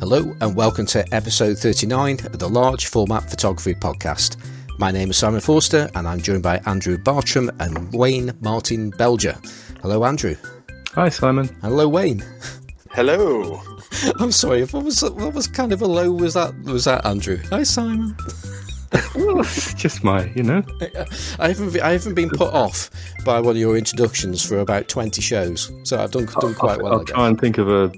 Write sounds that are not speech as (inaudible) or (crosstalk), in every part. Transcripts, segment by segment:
Hello, and welcome to episode 39 of the Large Format Photography Podcast. My name is Simon Forster, and I'm joined by Andrew Bartram and Wayne Martin Belger. Hello, Andrew. Hi, Simon. Hello, Wayne. Hello. (laughs) I'm sorry. What was what was kind of a low was that? Was that Andrew? Hi, Simon. well, just my, you know. I haven't I haven't been put off by one of your introductions for about twenty shows, so I've done done quite I'll, well. I'll try and think of a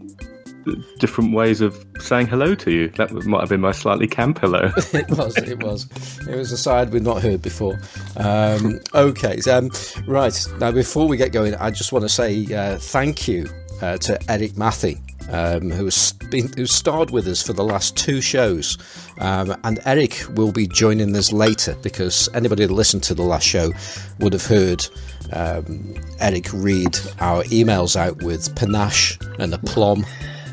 different ways of saying hello to you. That might have been my slightly camp hello. (laughs) it was. It was. It was a side we'd not heard before. Um, okay. Um, right now, before we get going, I just want to say uh, thank you uh, to Eric Mathy. Um, who's been who starred with us for the last two shows, um, and Eric will be joining us later because anybody that listened to the last show would have heard um, Eric read our emails out with panache and aplomb.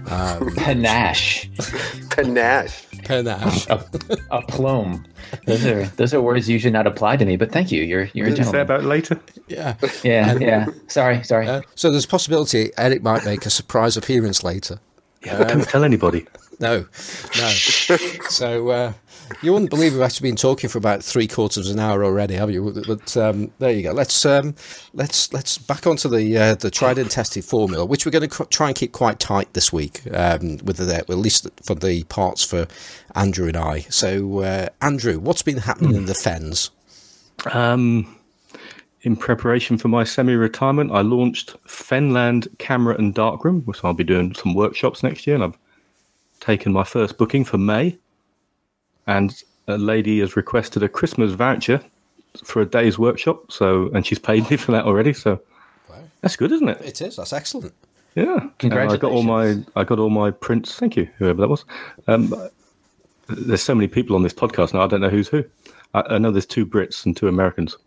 Um, (laughs) panache, panache, panache, a, aplomb. Those are those are words you should not apply to me. But thank you. You're you're a gentleman. Say about later. Yeah, yeah, and, yeah. Sorry, sorry. Uh, so there's a possibility Eric might make a surprise appearance later. Yeah, but um, don't tell anybody. No, no. (laughs) so uh, you wouldn't believe we've actually been talking for about three quarters of an hour already, have you? But um, there you go. Let's um, let's let's back onto the uh, the tried and tested formula, which we're going to try and keep quite tight this week, um, with the, at least for the parts for Andrew and I. So, uh, Andrew, what's been happening in the fens? Um, in preparation for my semi-retirement, I launched Fenland Camera and Darkroom, which I'll be doing some workshops next year, and I've taken my first booking for May. And a lady has requested a Christmas voucher for a day's workshop. So, and she's paid me (laughs) for that already. So, wow. that's good, isn't it? It is. That's excellent. Yeah, congratulations! I got all my I got all my prints. Thank you, whoever that was. Um, there's so many people on this podcast now. I don't know who's who. I, I know there's two Brits and two Americans.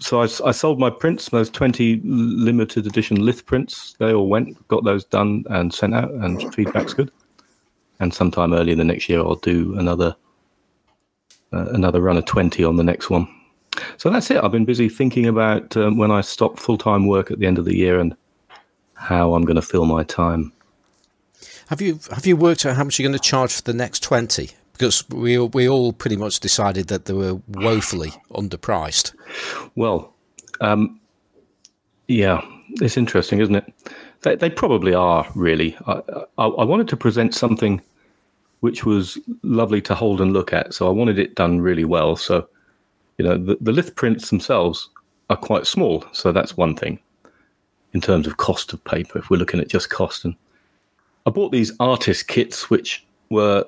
So I, I, sold my prints, those 20 limited edition lith prints. They all went, got those done and sent out, and feedback's good and sometime early in the next year I'll do another uh, another run of twenty on the next one. So that's it. I've been busy thinking about um, when I stop full time work at the end of the year and how I'm going to fill my time. Have you have you worked out how much you're going to charge for the next twenty? Because we we all pretty much decided that they were woefully underpriced. Well, um, yeah, it's interesting, isn't it? They, they probably are really. I, I, I wanted to present something which was lovely to hold and look at. So I wanted it done really well. So, you know, the, the lith prints themselves are quite small. So that's one thing in terms of cost of paper, if we're looking at just cost. And I bought these artist kits, which were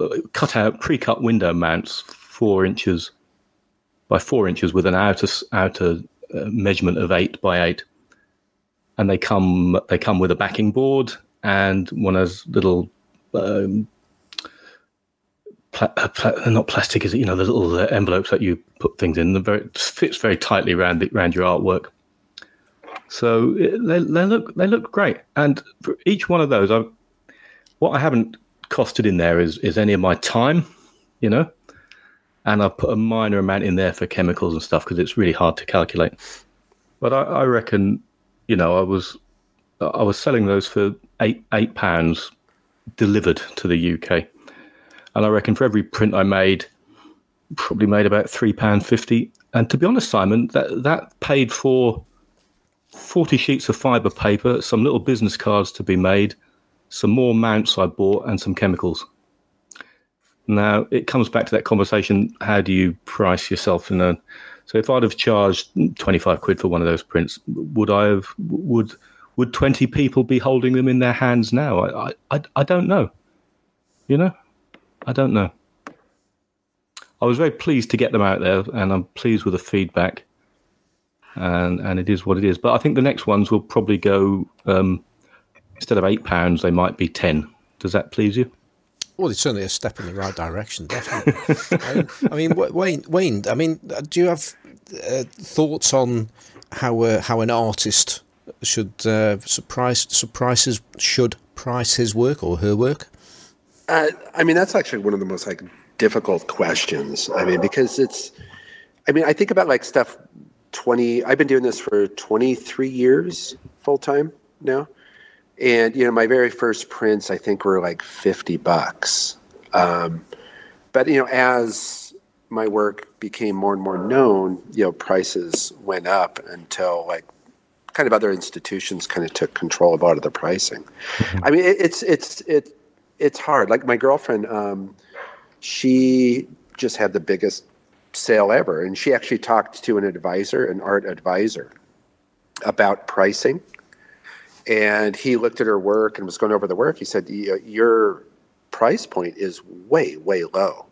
uh, cut out, pre cut window mounts, four inches by four inches with an outer, outer uh, measurement of eight by eight. And they come they come with a backing board and one of those little um, pla- uh, pla- not plastic, is it? You know, the little uh, envelopes that you put things in. The very fits very tightly around the, around your artwork. So they, they look they look great, and for each one of those, I what I haven't costed in there is is any of my time, you know, and I've put a minor amount in there for chemicals and stuff because it's really hard to calculate. But I, I reckon, you know, I was I was selling those for eight eight pounds delivered to the UK and I reckon for every print I made, probably made about three pound fifty. And to be honest, Simon, that that paid for forty sheets of fibre paper, some little business cards to be made, some more mounts I bought, and some chemicals. Now it comes back to that conversation: how do you price yourself in a? Uh, so if I'd have charged twenty five quid for one of those prints, would I have? Would would twenty people be holding them in their hands now? I I I don't know. You know. I don't know. I was very pleased to get them out there, and I'm pleased with the feedback. And and it is what it is. But I think the next ones will probably go um, instead of eight pounds, they might be ten. Does that please you? Well, it's certainly a step in the right direction, definitely. I mean, Wayne, Wayne, I mean, do you have uh, thoughts on how uh, how an artist should uh, surprise surprises should price his work or her work? Uh, I mean, that's actually one of the most like difficult questions. I mean, because it's, I mean, I think about like stuff 20, I've been doing this for 23 years full time now. and you know, my very first prints I think were like fifty bucks. Um, but you know, as my work became more and more known, you know, prices went up until like kind of other institutions kind of took control of a lot of the pricing. I mean, it, it's it's it it's hard. Like my girlfriend, um, she just had the biggest sale ever, and she actually talked to an advisor, an art advisor, about pricing. And he looked at her work and was going over the work. He said, "Your price point is way, way low.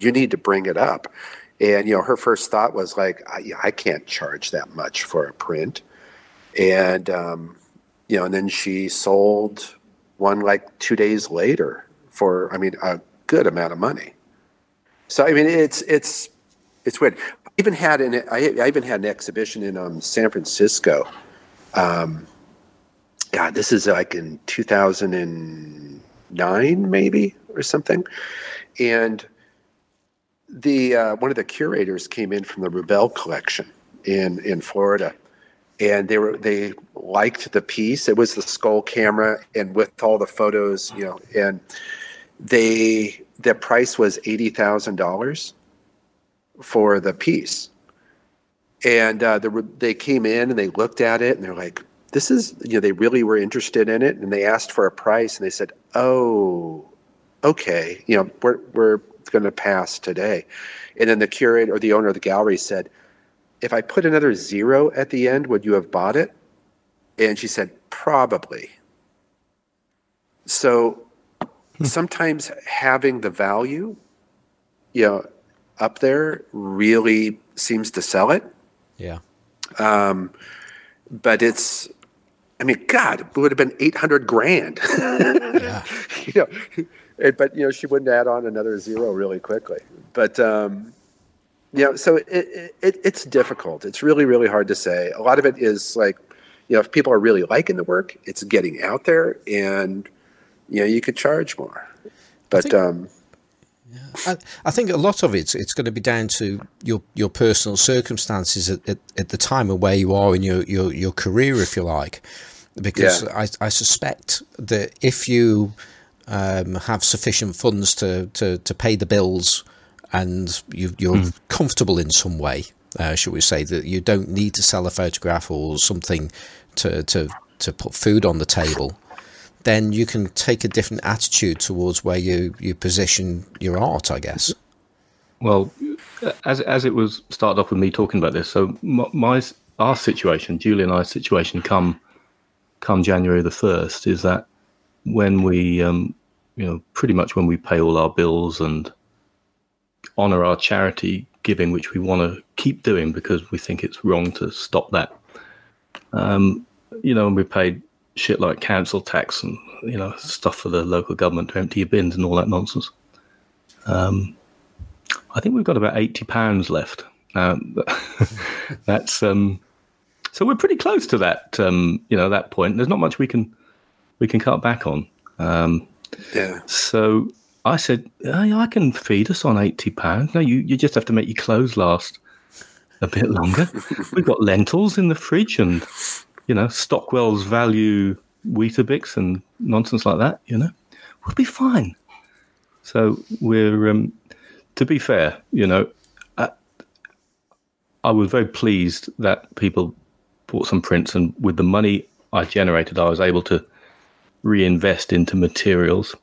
You need to bring it up." And you know, her first thought was like, "I, I can't charge that much for a print." And um, you know, and then she sold one like two days later for, I mean, a good amount of money. So I mean, it's it's it's weird. I even had an I, I even had an exhibition in um, San Francisco. Um, God, this is like in 2009, maybe or something, and the uh, one of the curators came in from the Rubell collection in in Florida, and they were they liked the piece. It was the skull camera, and with all the photos, you know, and they the price was eighty thousand dollars for the piece, and uh, the, they came in and they looked at it and they're like, "This is you know." They really were interested in it, and they asked for a price, and they said, "Oh, okay, you know, we're we're going to pass today," and then the curator or the owner of the gallery said, "If I put another zero at the end, would you have bought it?" And she said, "Probably." So sometimes having the value, you know, up there really seems to sell it. Yeah. Um, but it's, I mean, God, it would have been eight hundred grand. (laughs) Yeah. (laughs) you know, but you know, she wouldn't add on another zero really quickly. But um, you know, so it, it, it it's difficult. It's really really hard to say. A lot of it is like, you know, if people are really liking the work, it's getting out there, and you know, you could charge more. But think- um, I, I think a lot of it it's going to be down to your your personal circumstances at, at, at the time and where you are in your, your, your career, if you like. Because Yeah. I, I suspect that if you um, have sufficient funds to, to, to pay the bills and you, you're comfortable in some way, uh, should we say, that you don't need to sell a photograph or something to, to, to put food on the table, then you can take a different attitude towards where you, you position your art, I guess. Well, as as it was started off with me talking about this, so my, my our situation, Julie and I's situation, come come January the first, is that when we, um, you know, pretty much when we pay all our bills and honor our charity giving, which we want to keep doing because we think it's wrong to stop that. Um, you know, and we paid shit like council tax and you know stuff for the local government to empty your bins and all that nonsense. I think we've got about eighty pounds left. Um, (laughs) that's um, so we're pretty close to that. Um, you know that point. There's not much we can we can cut back on. Um, yeah, so I said, "Oh, I can feed us on eighty pounds. No, you you just have to make your clothes last a bit longer. (laughs) We've got lentils in the fridge, and you know Stockwell's value Weetabix and nonsense like that. You know, we'll be fine." So we're um, to be fair, you know, I, I was very pleased that people bought some prints, and with the money I generated, I was able to reinvest into materials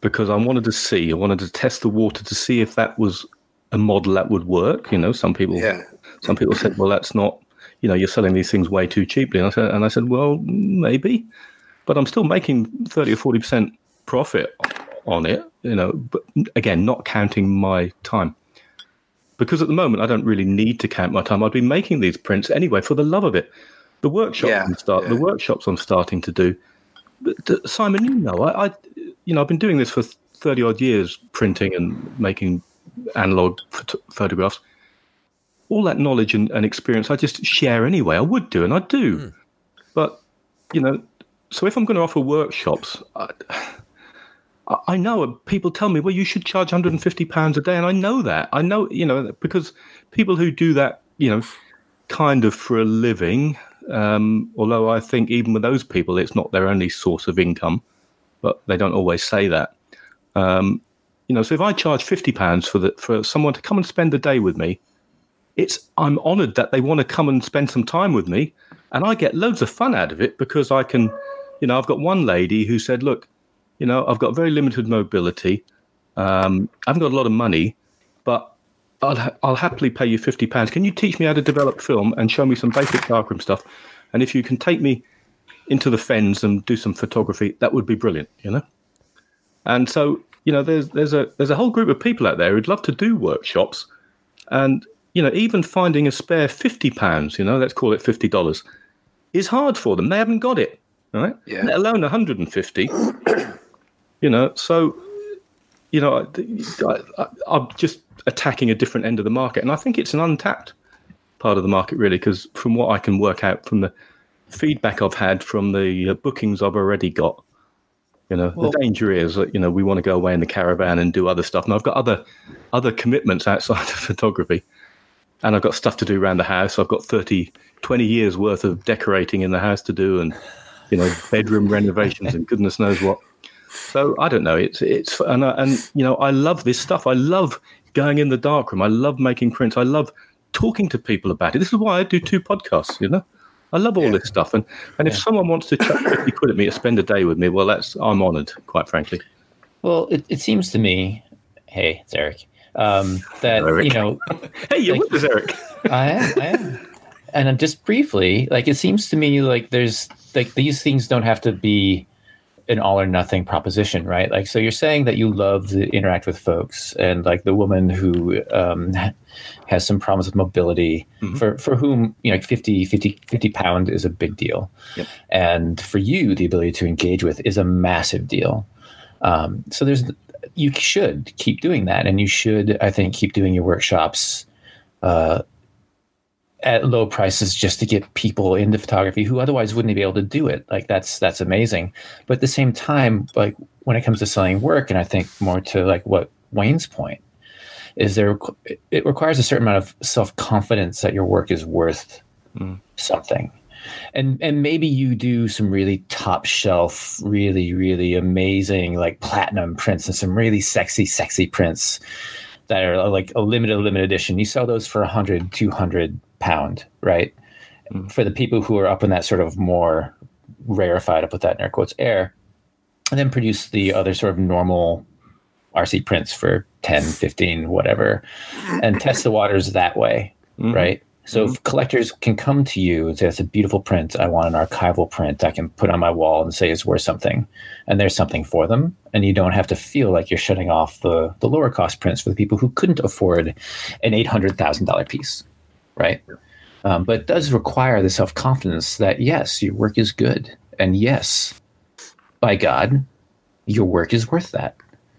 because I wanted to see, I wanted to test the water to see if that was a model that would work. You know, some people, yeah, some people said, "Well, that's not." You know, you're selling these things way too cheaply, and I said, and I said, well, maybe, but I'm still making thirty or forty percent profit on it, you know, but again, not counting my time. Because at the moment, I don't really need to count my time. I'd be making these prints anyway for the love of it. The workshops, Yeah, I'm start, the workshops I'm starting to do. But, Simon, you know, I, I, you know, I've been doing this for thirty odd years, printing and making analog phot- photographs. All that knowledge and, and experience, I just share anyway. I would do, and I do. Hmm. But you know, so if I'm going to offer workshops, I, I- I know people tell me, well, you should charge 150 pounds a day, and I know that. I know, you know, because people who do that, you know, kind of for a living, Um, although I think even with those people, it's not their only source of income, but they don't always say that. Um, you know, so if I charge fifty pounds for the for someone to come and spend the day with me, it's I'm honoured that they want to come and spend some time with me, and I get loads of fun out of it because I can, you know, I've got one lady who said, look, you know, I've got very limited mobility, um, I haven't got a lot of money, but I'll I'll happily pay you fifty pounds. Can you teach me how to develop film and show me some basic darkroom stuff? And if you can take me into the fens and do some photography, that would be brilliant, you know. And so, you know, there's there's a there's a whole group of people out there who'd love to do workshops, and you know, even finding a spare fifty pounds, you know, let's call it fifty dollars, is hard for them. They haven't got it, right? Yeah. Let alone one hundred and fifty. you know, so you know, i I, am just attacking a different end of the market, and I think it's an untapped part of the market, really, because from what I can work out from the feedback I've had from the uh, bookings I've already got, you know, well, the danger is that you know we want to go away in the caravan and do other stuff, and I've got other other commitments outside (laughs) of photography, and I've got stuff to do around the house. I've got 30, 20 years worth of decorating in the house to do, and you know, (laughs) bedroom renovations and goodness knows what. So I don't know. It's it's and I, and you know I love this stuff. I love going in the dark room. I love making prints. I love talking to people about it. This is why I do two podcasts. You know, I love all yeah. this stuff. And and if yeah. someone wants to chuck fifty quid at me to spend a day with me, well, that's I'm honoured, quite frankly. Well, it, it seems to me, hey, it's Eric, um, that Eric. you know, (laughs) hey, you're like, with us, Eric. I am. I am. And just briefly, like it seems to me like there's like these things don't have to be an all or nothing proposition, right? Like, so you're saying that you love to interact with folks, and like the woman who um, has some problems with mobility, mm-hmm. for for whom you know, like 50, 50, 50 pound is a big deal, yep. and for you, the ability to engage with is a massive deal. Um, so there's you should keep doing that, and you should, I think, keep doing your workshops. Uh, at low prices just to get people into photography who otherwise wouldn't be able to do it. Like that's that's amazing. But at the same time, like when it comes to selling work, and I think more to like what Wayne's point is there it requires a certain amount of self confidence that your work is worth mm. something. And and maybe you do some really top shelf, really, really amazing like platinum prints and some really sexy, sexy prints that are like a limited limited edition. You sell those for 100, 200 pound, right? Mm. For the people who are up in that sort of more rarefied, I put that in air quotes, air, and then produce the other sort of normal RC prints for 10, 15, whatever, and test the waters that way, mm-hmm. right? So mm-hmm. collectors can come to you and say, it's a beautiful print. I want an archival print I can put on my wall and say it's worth something. And there's something for them. And you don't have to feel like you're shutting off the, the lower cost prints for the people who couldn't afford an $800,000 piece right? Um, but it does require the self confidence that yes, your work is good, and yes, by God, your work is worth that.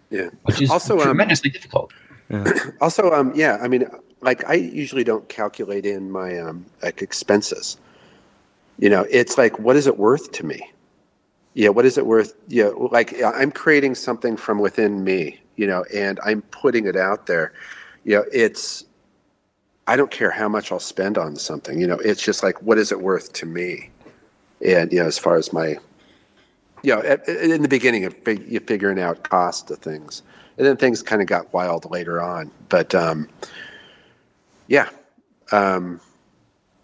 Yeah, which is also um, tremendously um, difficult. Yeah. (clears throat) Also, um, yeah, I mean, like I usually don't calculate in my um, like expenses. You know, it's like, what is it worth to me? Yeah, what is it worth? Yeah, like I'm creating something from within me, you know, and I'm putting it out there. You know, it's I don't care how much I'll spend on something. You know, it's just like, what is it worth to me? And you know, as far as my, you know, in the beginning of you figuring out cost of things, and then things kind of got wild later on. But um, yeah, um,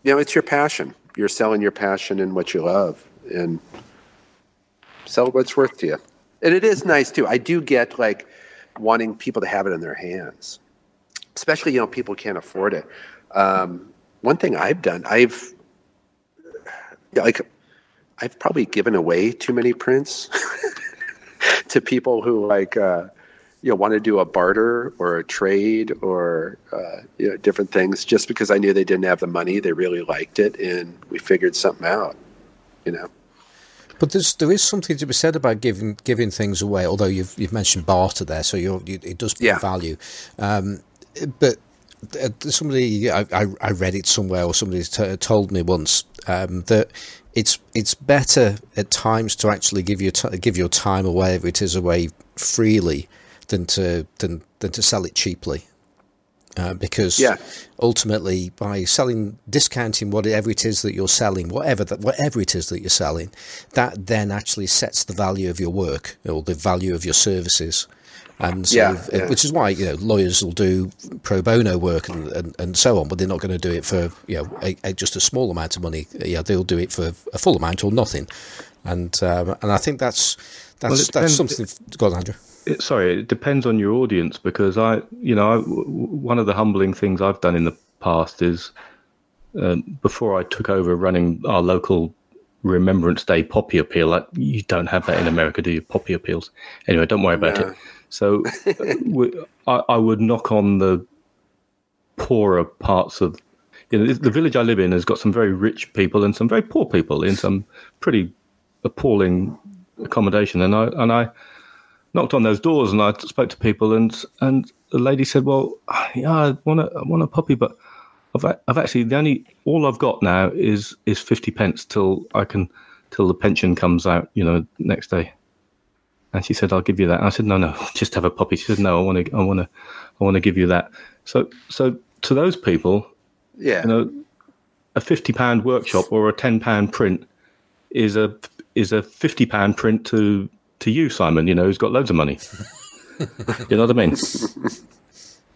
you know, it's your passion. You're selling your passion and what you love, and sell what's worth to you. And it is nice too. I do get like wanting people to have it in their hands especially you know people can't afford it. Um, one thing I've done, I've like I've probably given away too many prints (laughs) to people who like uh, you know want to do a barter or a trade or uh, you know different things just because I knew they didn't have the money. They really liked it, and we figured something out. You know. But there's, there is something to be said about giving giving things away. Although you've you've mentioned barter there, so you it does put yeah. value. Um, but uh, somebody I, I, read it somewhere or somebody t- told me once um, that it's it's better at times to actually give your t- give your time away if it is away freely than to than than to sell it cheaply. uh, because Yeah. ultimately by selling discounting whatever it is that you're selling whatever that whatever it is that you're selling that then actually sets the value of your work or the value of your services and so Yeah, yeah. which is why you know lawyers will do pro bono work and, and, and so on but they're not going to do it for you know a, a, just a small amount of money yeah they'll do it for a full amount or nothing and um, and I think that's that's Well, it that's depends- something go on Andrew It, sorry, it depends on your audience because I, you know, I, w- w- one of the humbling things I've done in the past is um, before I took over running our local Remembrance Day poppy appeal. Like, you don't have that in America, do you? Poppy appeals. Anyway, don't worry about No. it. So, uh, (laughs) we, I, I would knock on the poorer parts of. You know, the village I live in has got some very rich people and some very poor people in some pretty appalling accommodation, and I and I knocked on those doors and I spoke to people and and the lady said, "Well, yeah, I want to I want a puppy, but I've a- I've actually the only all I've got now is is fifty pence till I can till the pension comes out, you know, next day." And she said, "I'll give you that." And I said, "No, no, (laughs) just have a puppy." She said, "No, I want to I want to I want to give you that." So so to those people, Yeah. you know, a fifty pound workshop or a ten pound print is a is a fifty pound print to to you, Simon. You know, who's got loads of money. you know what I mean?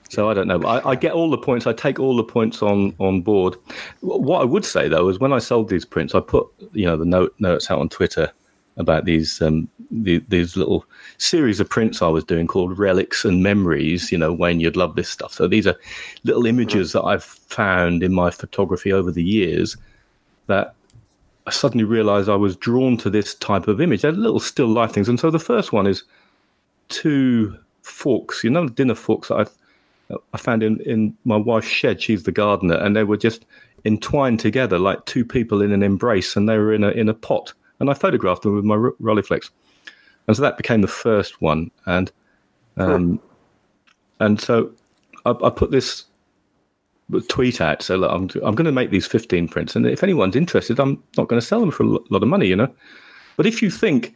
So I don't know. I, I get all the points. I take all the points on on board. What I would say though is when I sold these prints, I put you know the note notes out on Twitter about these um the, these little series of prints I was doing called relics and memories. You know, Wayne, you'd love this stuff. So these are little images that I've found in my photography over the years that I suddenly realized I was drawn to this type of image. They're little still life things. And so the first one is two forks, you know, dinner forks that I, I found in, in my wife's shed. She's the gardener. And they were just entwined together like two people in an embrace and they were in a, in a pot. And I photographed them with my Ro- Rolleiflex. And so that became the first one. And, um, and so I, I put this tweet out. So look, I'm, I'm going to make these 15 prints, and if anyone's interested, I'm not going to sell them for a lot of money, you know. But if you think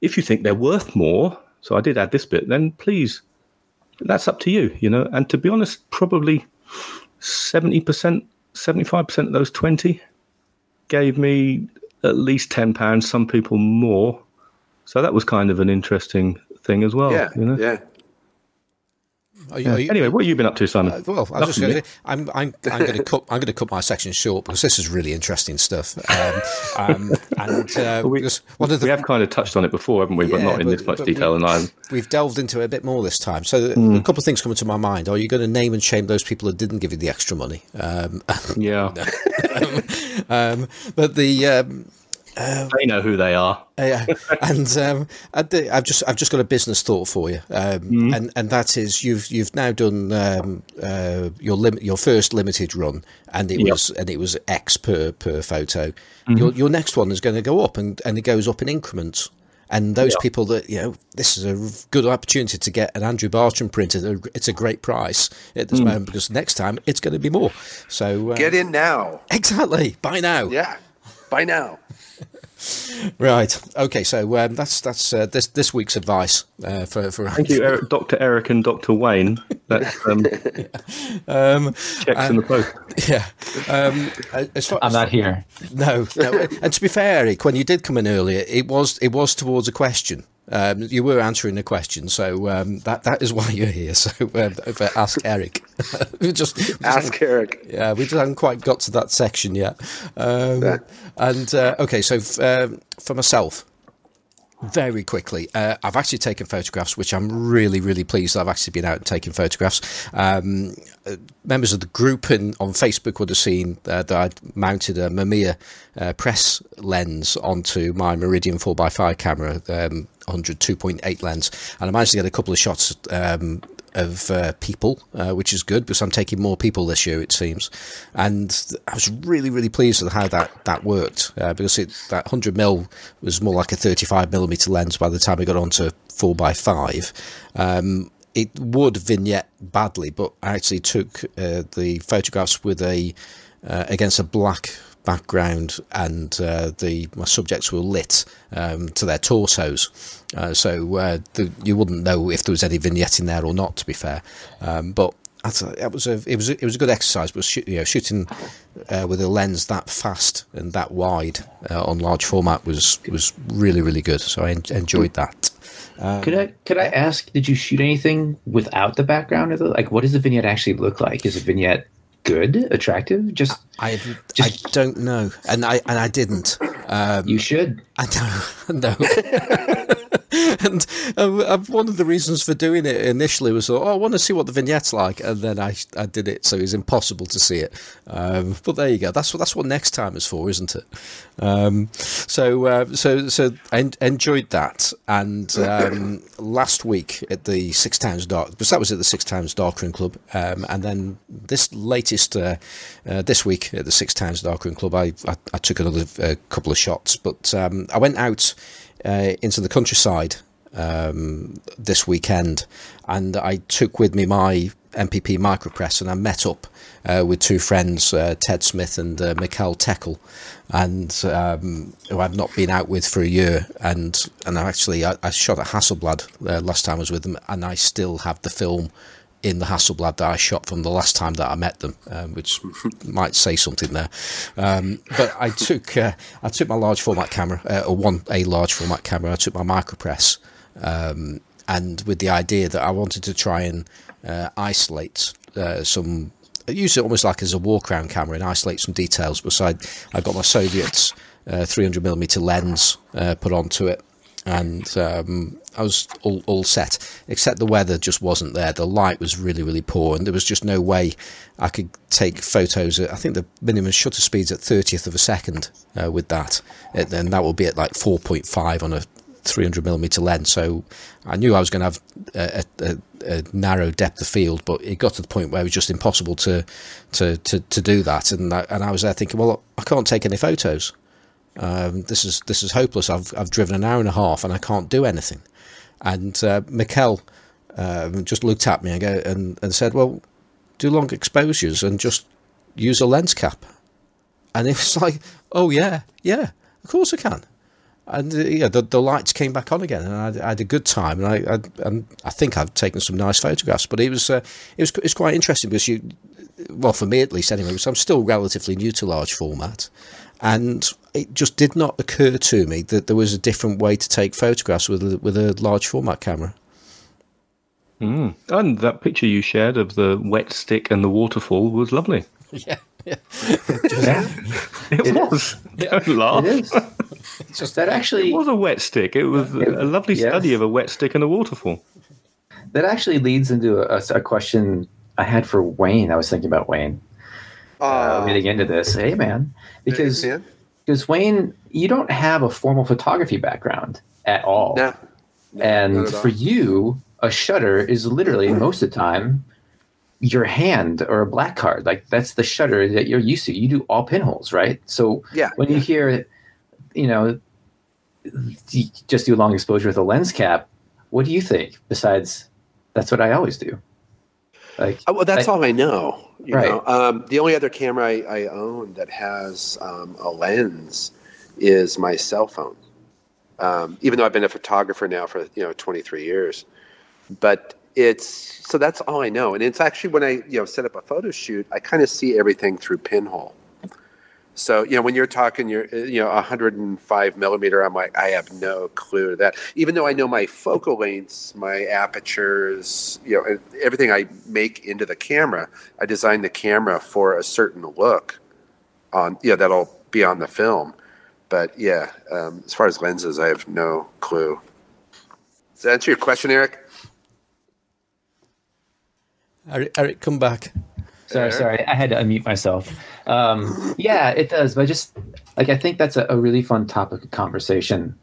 if you think they're worth more, so I did add this bit, then please, that's up to you, you know. And to be honest, probably 70 percent, 75 percent of those 20 gave me at least 10 pounds. Some people more. So that was kind of an interesting thing as well. yeah. you know. Yeah. Are you- are you- Anyway, what have you been up to, Simon? Uh, well, I'm just going to. I'm I'm I'm going to cut. I'm going to cut my section short because this is really interesting stuff. Um, um, and uh, we- one of the we have kind of touched on it before, haven't we? But not in but- this much detail. we- and I'm we've delved into it a bit more this time. So Hmm. a couple of things coming to my mind. Are you going to name and shame those people that didn't give you the extra money? Um, (laughs) yeah, (laughs) um, but the um, they know who they are. Yeah, and um, I d- I've just I've just got a business thought for you, um, and and that is you've you've now done um, uh, your lim- your first limited run, and it Yep. was and it was X per per photo. Your your next one is going to go up, and and it goes up in increments. And those Yeah. people that you know, this is a good opportunity to get an Andrew Bartram printed. It's a, great price at this moment because next time it's going to be more. So uh, Get in now. exactly by now. Yeah. By now. Right. Okay. So um, that's that's uh, this this week's advice uh, for for. Thank you, Eric, Dr. Eric and Dr. Wayne. That's (laughs) um, Um, checks in the post. (laughs) yeah. Um, as far, I'm not here. No, no. and to be fair, Eric, when you did come in earlier, it was it was towards a question. Um, you were answering the question, so um, that that is why you're here. (laughs) So for ask Eric. (laughs) we just we just Ask Eric. yeah, we just haven't quite got to that section yet. Um, Yeah. And uh, okay, so f- um, for myself, very quickly, uh, I've actually taken photographs, which I'm really, really pleased I've actually been out and taking photographs. Um, uh, members of the group on Facebook would have seen uh, that I'd mounted a Mamiya uh, press lens onto my Meridian 4x5 camera, um, 100 2.8 lens, and I managed to get a couple of shots um, of uh, people, uh, which is good because I'm taking more people this year, it seems. And I was really, really pleased with how that that worked uh, because it, that 100 mil was more like a 35 millimeter lens by the time we got onto 4x5. Um, it would vignette badly, but I actually took uh, the photographs with a uh, against a black background, and uh, the my subjects were lit um, to their torsos, uh, so uh, the, you wouldn't know if there was any vignette in there or not. To be fair, um, but that was a it was a, it was a good exercise, but shoot, you know, shooting uh, with a lens that fast and that wide uh, on large format was was really really good. So I en- enjoyed that. could I could I ask? Did you shoot anything without the background of the like? What does the vignette actually look like? Is a vignette good, attractive? Just I Just- I don't know, and I and I didn't. Um, you should. I don't (laughs) know. (laughs) and uh, uh, one of the reasons for doing it initially was, oh, I want to see what the vignette's like, and then I, I did it, so it was impossible to see it. Um, but there you go. That's what that's what next time is for, isn't it? Um, so uh, so so I en- enjoyed that. And um, (coughs) last week at the Six Towns Dark, because that was at the Six Towns Darkroom Club, um, and then this latest uh, uh, this week at the Six Towns Darkroom Club, I I, I took another uh, couple of shots, but um, I went out uh, into the countryside um, this weekend, and I took with me my MPP micropress, and I met up uh, with two friends, uh, Ted Smith and uh, Mikhail Tekel, and um, who I've not been out with for a year. And and actually I, I shot at Hasselblad uh, last time I was with them, and I still have the film in the Hasselblad that I shot from the last time that I met them, um, which (laughs) might say something there. Um, but I took uh, I took my large format camera, uh, or one a large format camera. I took my micropress, um, and with the idea that I wanted to try and uh, isolate uh, some. I use it almost like as a walk around camera and isolate some details. Beside, I got my Soviet uh, 300 millimeter lens uh, put onto it, and um, I was all, all set, except the weather just wasn't there. The light was really, really poor, and there was just no way I could take photos. At, I think the minimum shutter speed's at 30th of a second uh, with that, and then that will be at like 4.5 on a 300 millimeter lens. So I knew I was going to have a, a, a, narrow depth of field, but it got to the point where it was just impossible to to to, to do that. And and I was there thinking, well, I can't take any photos. Um, this is this is hopeless. I've I've driven an hour and a half and I can't do anything. And uh, Mikkel um, just looked at me and, go, and and said, "Well, do long exposures and just use a lens cap." And it was (laughs) like, "Oh yeah, yeah, of course I can." And uh, yeah, the, the lights came back on again, and I, I had a good time. And I, I and I think I've taken some nice photographs. But it was uh, it was it's quite interesting because you, well, for me at least anyway, because I'm still relatively new to large format, and it just did not occur to me that there was a different way to take photographs with a, with a large format camera. Mm. And that picture you shared of the wet stick and the waterfall was lovely. (laughs) Yeah, yeah. Yeah, (laughs) It, It was. Don't laugh. it is. (laughs) just That It actually was a wet stick. It was a lovely Yes. study of a wet stick and a waterfall. that actually leads into a, a question I had for Wayne. I was thinking about Wayne uh, Uh, getting into this. Hey, man, because man. because Wayne, you don't have a formal photography background at all, No, no, and not at all. for you, a shutter is literally most of the time your hand or a black card. Like that's the shutter that you're used to. You do all pinholes, right? So yeah, when you hear, you know, you just do a long exposure with a lens cap, what do you think? Besides, that's what I always do. Like, Oh, well, that's I- all I know. You Right. know, um, the only other camera I, I own that has um, a lens is my cell phone. Um, even though I've been a photographer now for you know 23 years, but it's so that's all I know. And it's actually when I you know set up a photo shoot, I kind of see everything through pinhole. So you know when you're talking, you're uh, you know 105 millimeter. I'm like I have no clue to that. Even though I know my focal lengths, my apertures, you know everything I make into the camera, I design the camera for a certain look on you know that'll be on the film. But yeah, um, as far as lenses, I have no clue. Does that answer your question, Eric? Eric, Eric, come back. sorry, sorry, I had to unmute myself. Um, yeah, it does. But I just like I think that's a, a really fun topic of conversation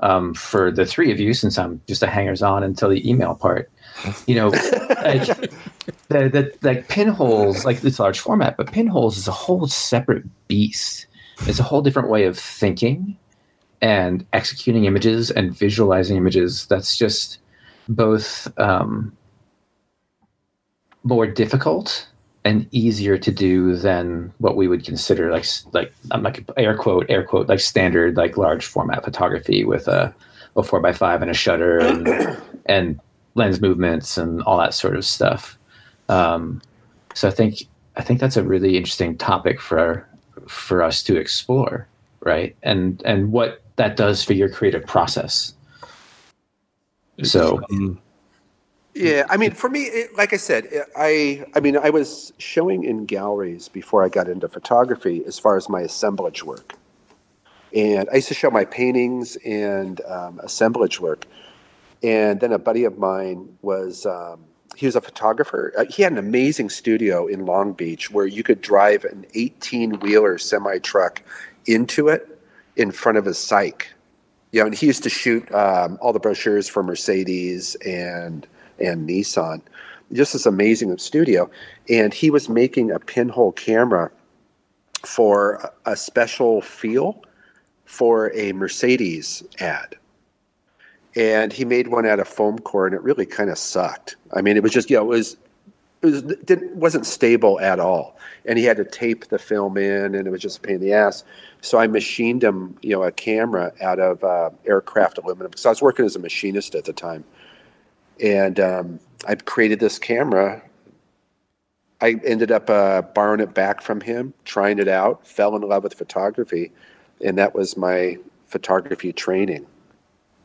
um, for the three of you, since I'm just a hangers on until the email part. You know, like (laughs) the, the like pinholes, like this large format, but pinholes is a whole separate beast. It's a whole different way of thinking and executing images and visualizing images. That's just both um, more difficult and easier to do than what we would consider like like I'm like air quote air quote like standard like large format photography with a a four by five and a shutter and (clears throat) and lens movements and all that sort of stuff. Um, so I think I think that's a really interesting topic for for us to explore, right? And and what that does for your creative process. So um, yeah, I mean, for me, it, like I said, I I mean, I was showing in galleries before I got into photography as far as my assemblage work, and I used to show my paintings and um, assemblage work, and then a buddy of mine was. Um, he was a photographer. Uh, he had an amazing studio in Long Beach where you could drive an 18 wheeler semi truck into it in front of his cyc. You know, and he used to shoot um, all the brochures for Mercedes and and Nissan. Just this amazing studio. And he was making a pinhole camera for a special feel for a Mercedes ad. And he made one out of foam core, and it really kind of sucked. I mean, it was just, you know, it was it was didn't wasn't stable at all, and he had to tape the film in, and it was just a pain in the ass. So I machined him, you know, a camera out of uh, aircraft aluminum because I was working as a machinist at the time, and um, I created this camera. I ended up uh, borrowing it back from him, trying it out, fell in love with photography, and that was my photography training.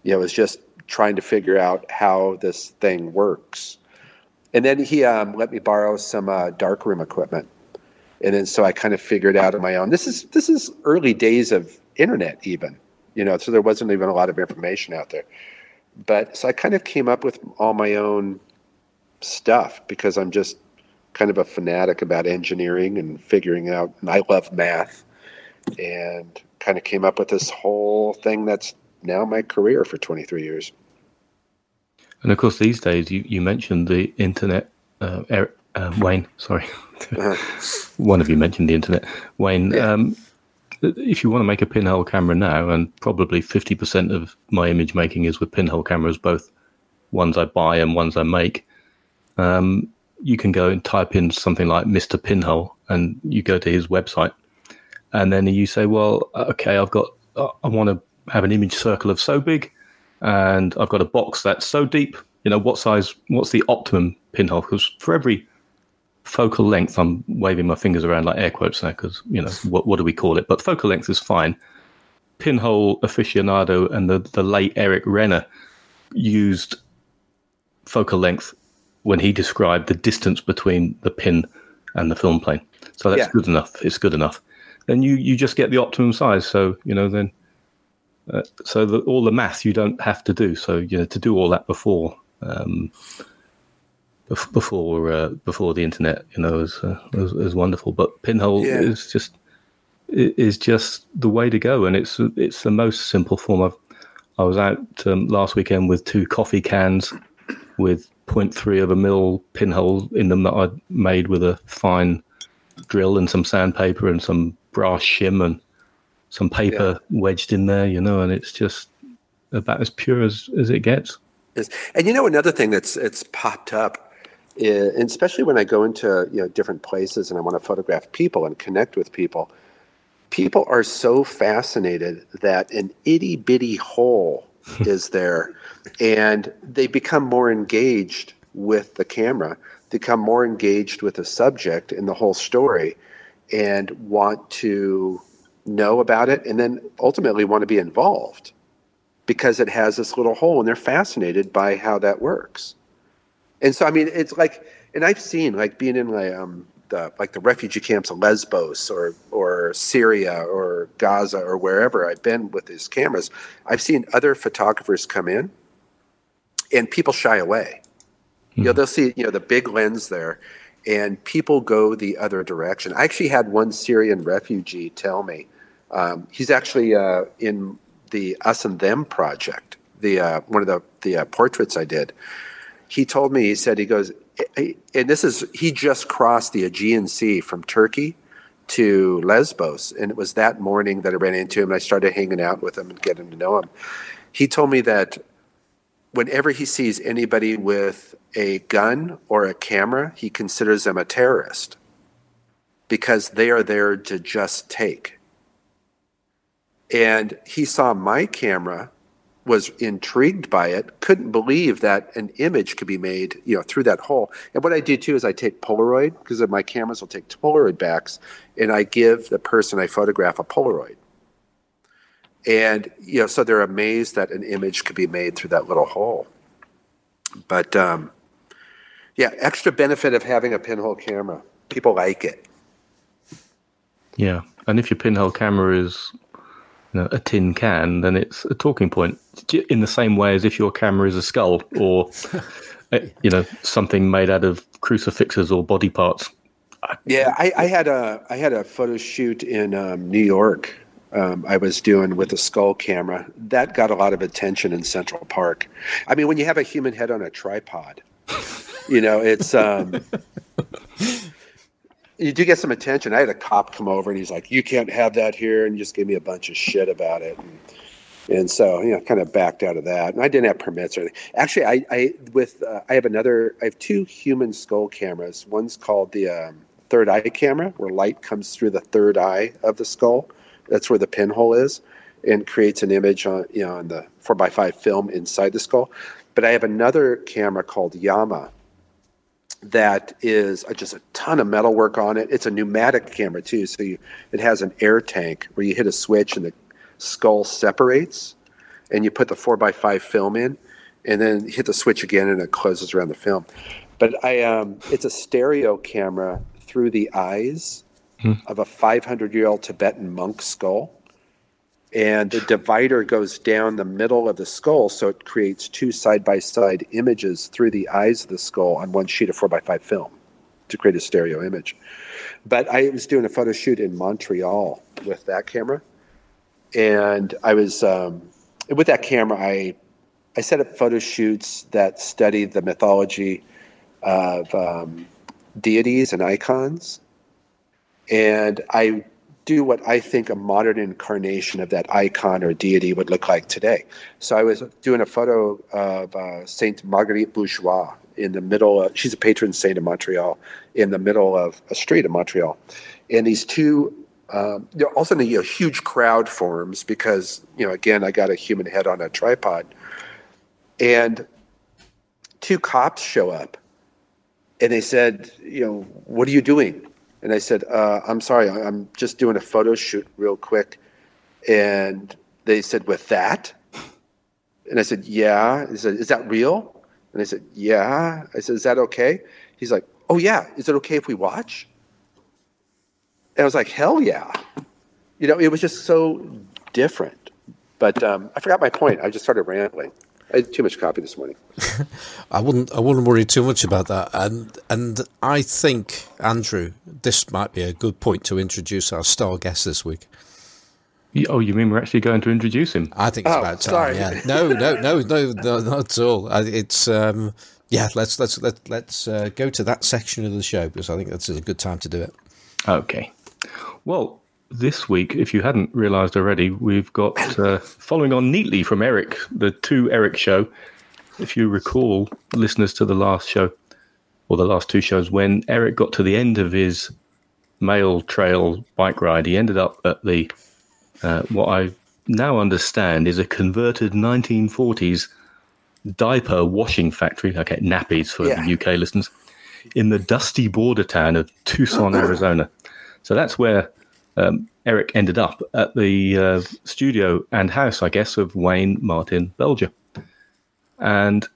You know, it was just trying to figure out how this thing works. And then he um, let me borrow some uh, darkroom equipment, and then so I kind of figured out on my own. This is this is early days of internet, even you know, so there wasn't even a lot of information out there but so I kind of came up with all my own stuff because I'm just kind of a fanatic about engineering and figuring out, and I love math, and kind of came up with this whole thing that's now my career for 23 years. And of course, these days you, you mentioned the internet. Uh, Eric, uh, Wayne, sorry, uh-huh. (laughs) one of you mentioned the internet. Wayne, yeah. um, if you want to make a pinhole camera now, and probably 50% of my image making is with pinhole cameras, both ones I buy and ones I make, um, you can go and type in something like Mr. Pinhole and you go to his website. And then you say, well, okay, I've got, I want to have an image circle of so big and I've got a box that's so deep. You know, what size, what's the optimum pinhole? Because for every focal length, I'm waving my fingers around like air quotes there because, you know, what, what do we call it? But focal length is fine. Pinhole aficionado and the, the late Eric Renner used focal length when he described the distance between the pin and the film plane. So that's yeah. good enough. It's good enough. Then you, you just get the optimum size. So, you know, then, uh, so the, all the math you don't have to do. So, you know, to do all that before, um, before uh, before the internet. You know, was, uh, was, was wonderful. But Pinhole yeah. is just is just the way to go, and it's it's the most simple form of. I was out um, last weekend with two coffee cans with 0.3 of a mil pinhole in them that I'd made with a fine drill and some sandpaper and some brass shim and some paper yeah. wedged in there, you know, and it's just about as pure as, as it gets. And you know another thing that's it's popped up Eh, and especially when I go into you know different places and I want to photograph people and connect with people, people are so fascinated that an itty bitty hole (laughs) is there, and they become more engaged with the camera, become more engaged with the subject and the whole story, and want to know about it, and then ultimately want to be involved because it has this little hole, and they're fascinated by how that works. And so, I mean, it's like, and I've seen like being in like um, the like the refugee camps of Lesbos or or Syria or Gaza or wherever I've been with these cameras. I've seen other photographers come in, and people shy away. Mm-hmm. You know, hmm. they'll see you know the big lens there, and people go the other direction. I actually had one Syrian refugee tell me um, he's actually uh, in the Us and Them project, the uh, one of the the uh, portraits I did he told me, he said, he goes, and this is, he just crossed the Aegean Sea from Turkey to Lesbos. And it was that morning that I ran into him and I started hanging out with him and getting to know him. He told me that whenever he sees anybody with a gun or a camera, he considers them a terrorist because they are there to just take. And he saw my camera was intrigued by it, couldn't believe that an image could be made, you know, through that hole. And what I do too is I take Polaroid because my cameras will take Polaroid backs, and I give the person I photograph a Polaroid. And you know, so they're amazed that an image could be made through that little hole. But um, yeah, extra benefit of having a pinhole camera. People like it. Yeah, and if your pinhole camera is you know, a tin can, then it's a talking point in the same way as if your camera is a skull or (laughs) you know something made out of crucifixes or body parts. Yeah, I, I had a I had a photo shoot in um, New York. Um, I was doing with a skull camera that got a lot of attention in Central Park. I mean, when you have a human head on a tripod, you know, it's um, you do get some attention. I had a cop come over and he's like, "You can't have that here," and he just gave me a bunch of shit about it. And, and so you know, kind of backed out of that. And I didn't have permits or anything. Actually, I, I with uh, I have another. I have two human skull cameras. One's called the um, third eye camera, where light comes through the third eye of the skull. That's where the pinhole is, and creates an image on you know on the four by five film inside the skull. But I have another camera called Yama, that is just a ton of metal work on it. It's a pneumatic camera too, so you, it has an air tank where you hit a switch and the skull separates, and you put the four by five film in, and then hit the switch again and it closes around the film. But I, um, it's a stereo camera through the eyes hmm. of a 500 year old Tibetan monk skull and the divider goes down the middle of the skull, so it creates two side by side images through the eyes of the skull on one sheet of four by five film to create a stereo image. But I was doing a photo shoot in Montreal with that camera, and I was um, with that camera. I I set up photo shoots that study the mythology of um, deities and icons, and I do what I think a modern incarnation of that icon or deity would look like today. So I was doing a photo of uh, Saint Marguerite Bourgeoys in the middle. Of, she's a patron saint of Montreal, in the middle of a street of Montreal, and these two. Um, you know, also, you know, huge crowd forms because you know, again, I got a human head on a tripod, and two cops show up, and they said, you know, what are you doing? And I said, uh, I'm sorry, I'm just doing a photo shoot real quick. And they said, With that? And I said, Yeah. He said, Is that real? And I said, Yeah. I said, Is that okay? He's like, Oh, yeah. Is it okay if we watch? And I was like, Hell yeah. You know, it was just so different. But um, I forgot my point. I just started rambling. I had too much coffee this morning. (laughs) I wouldn't. I wouldn't worry too much about that. And and I think Andrew, this might be a good point to introduce our star guest this week. Oh, you mean we're actually going to introduce him? I think it's oh, about time. Sorry. Yeah. (laughs) No, no, no, no, no, not at all. It's um, yeah. Let's let's let let's uh, go to that section of the show because I think that's a good time to do it. Okay. Well, this week, if you hadn't realised already, we've got uh, (laughs) following on neatly from Eric, the two Eric show. If you recall, listeners to the last show or the last two shows, when Eric got to the end of his mail trail bike ride, he ended up at the uh, what I now understand is a converted 1940s diaper washing factory. Okay, nappies for yeah. the UK listeners in the dusty border town of Tucson, (laughs) Arizona. So that's where um, Eric ended up at the uh, studio and house, I guess, of Wayne Martin Belger. And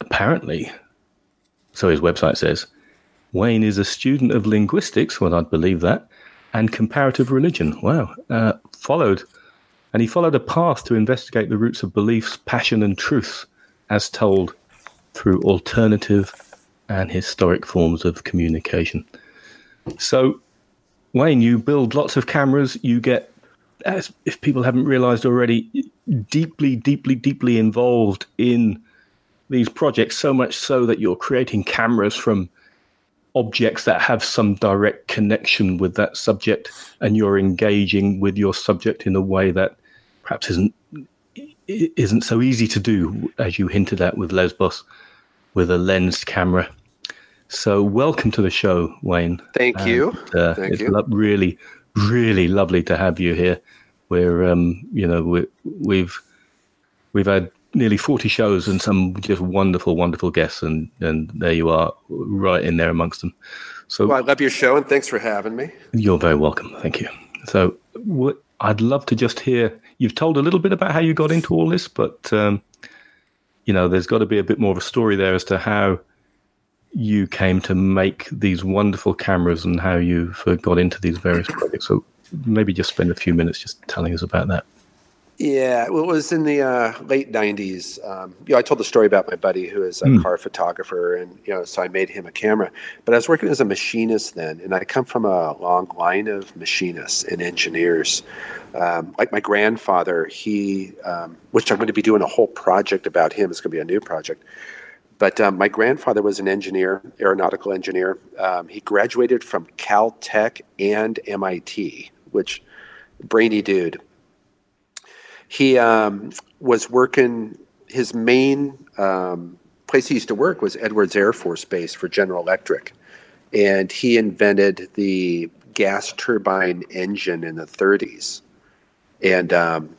apparently, so his website says, Wayne is a student of linguistics, well, I'd believe that, and comparative religion. Wow. Uh, followed, and he followed a path to investigate the roots of beliefs, passion, and truth as told through alternative and historic forms of communication. So Wayne, you build lots of cameras. You get, as if people haven't realized already, deeply, deeply, deeply involved in these projects, so much so that you're creating cameras from objects that have some direct connection with that subject and you're engaging with your subject in a way that perhaps isn't isn't so easy to do as you hinted at with lesbos with a lensed camera so, welcome to the show, Wayne. Thank and, you. Uh, Thank it's you. Lo- really, really lovely to have you here. We're, um, you know, we, we've we've had nearly 40 shows and some just wonderful, wonderful guests. And, and there you are, right in there amongst them. So well, I love your show and thanks for having me. You're very welcome. Thank you. So, what I'd love to just hear you've told a little bit about how you got into all this, but um, you know, there's got to be a bit more of a story there as to how you came to make these wonderful cameras and how you got into these various projects. So maybe just spend a few minutes just telling us about that. Yeah, well, it was in the uh, late '90s. Um, you know, I told the story about my buddy who is a mm. car photographer, and you know, so I made him a camera. But I was working as a machinist then, and I come from a long line of machinists and engineers. Um, like my grandfather, he, um, which I'm going to be doing a whole project about him. It's going to be a new project. But um, my grandfather was an engineer, aeronautical engineer. Um, he graduated from Caltech and MIT, which brainy dude he um, was working. His main um, place he used to work was Edwards Air Force Base for General Electric, and he invented the gas turbine engine in the 30s, and um,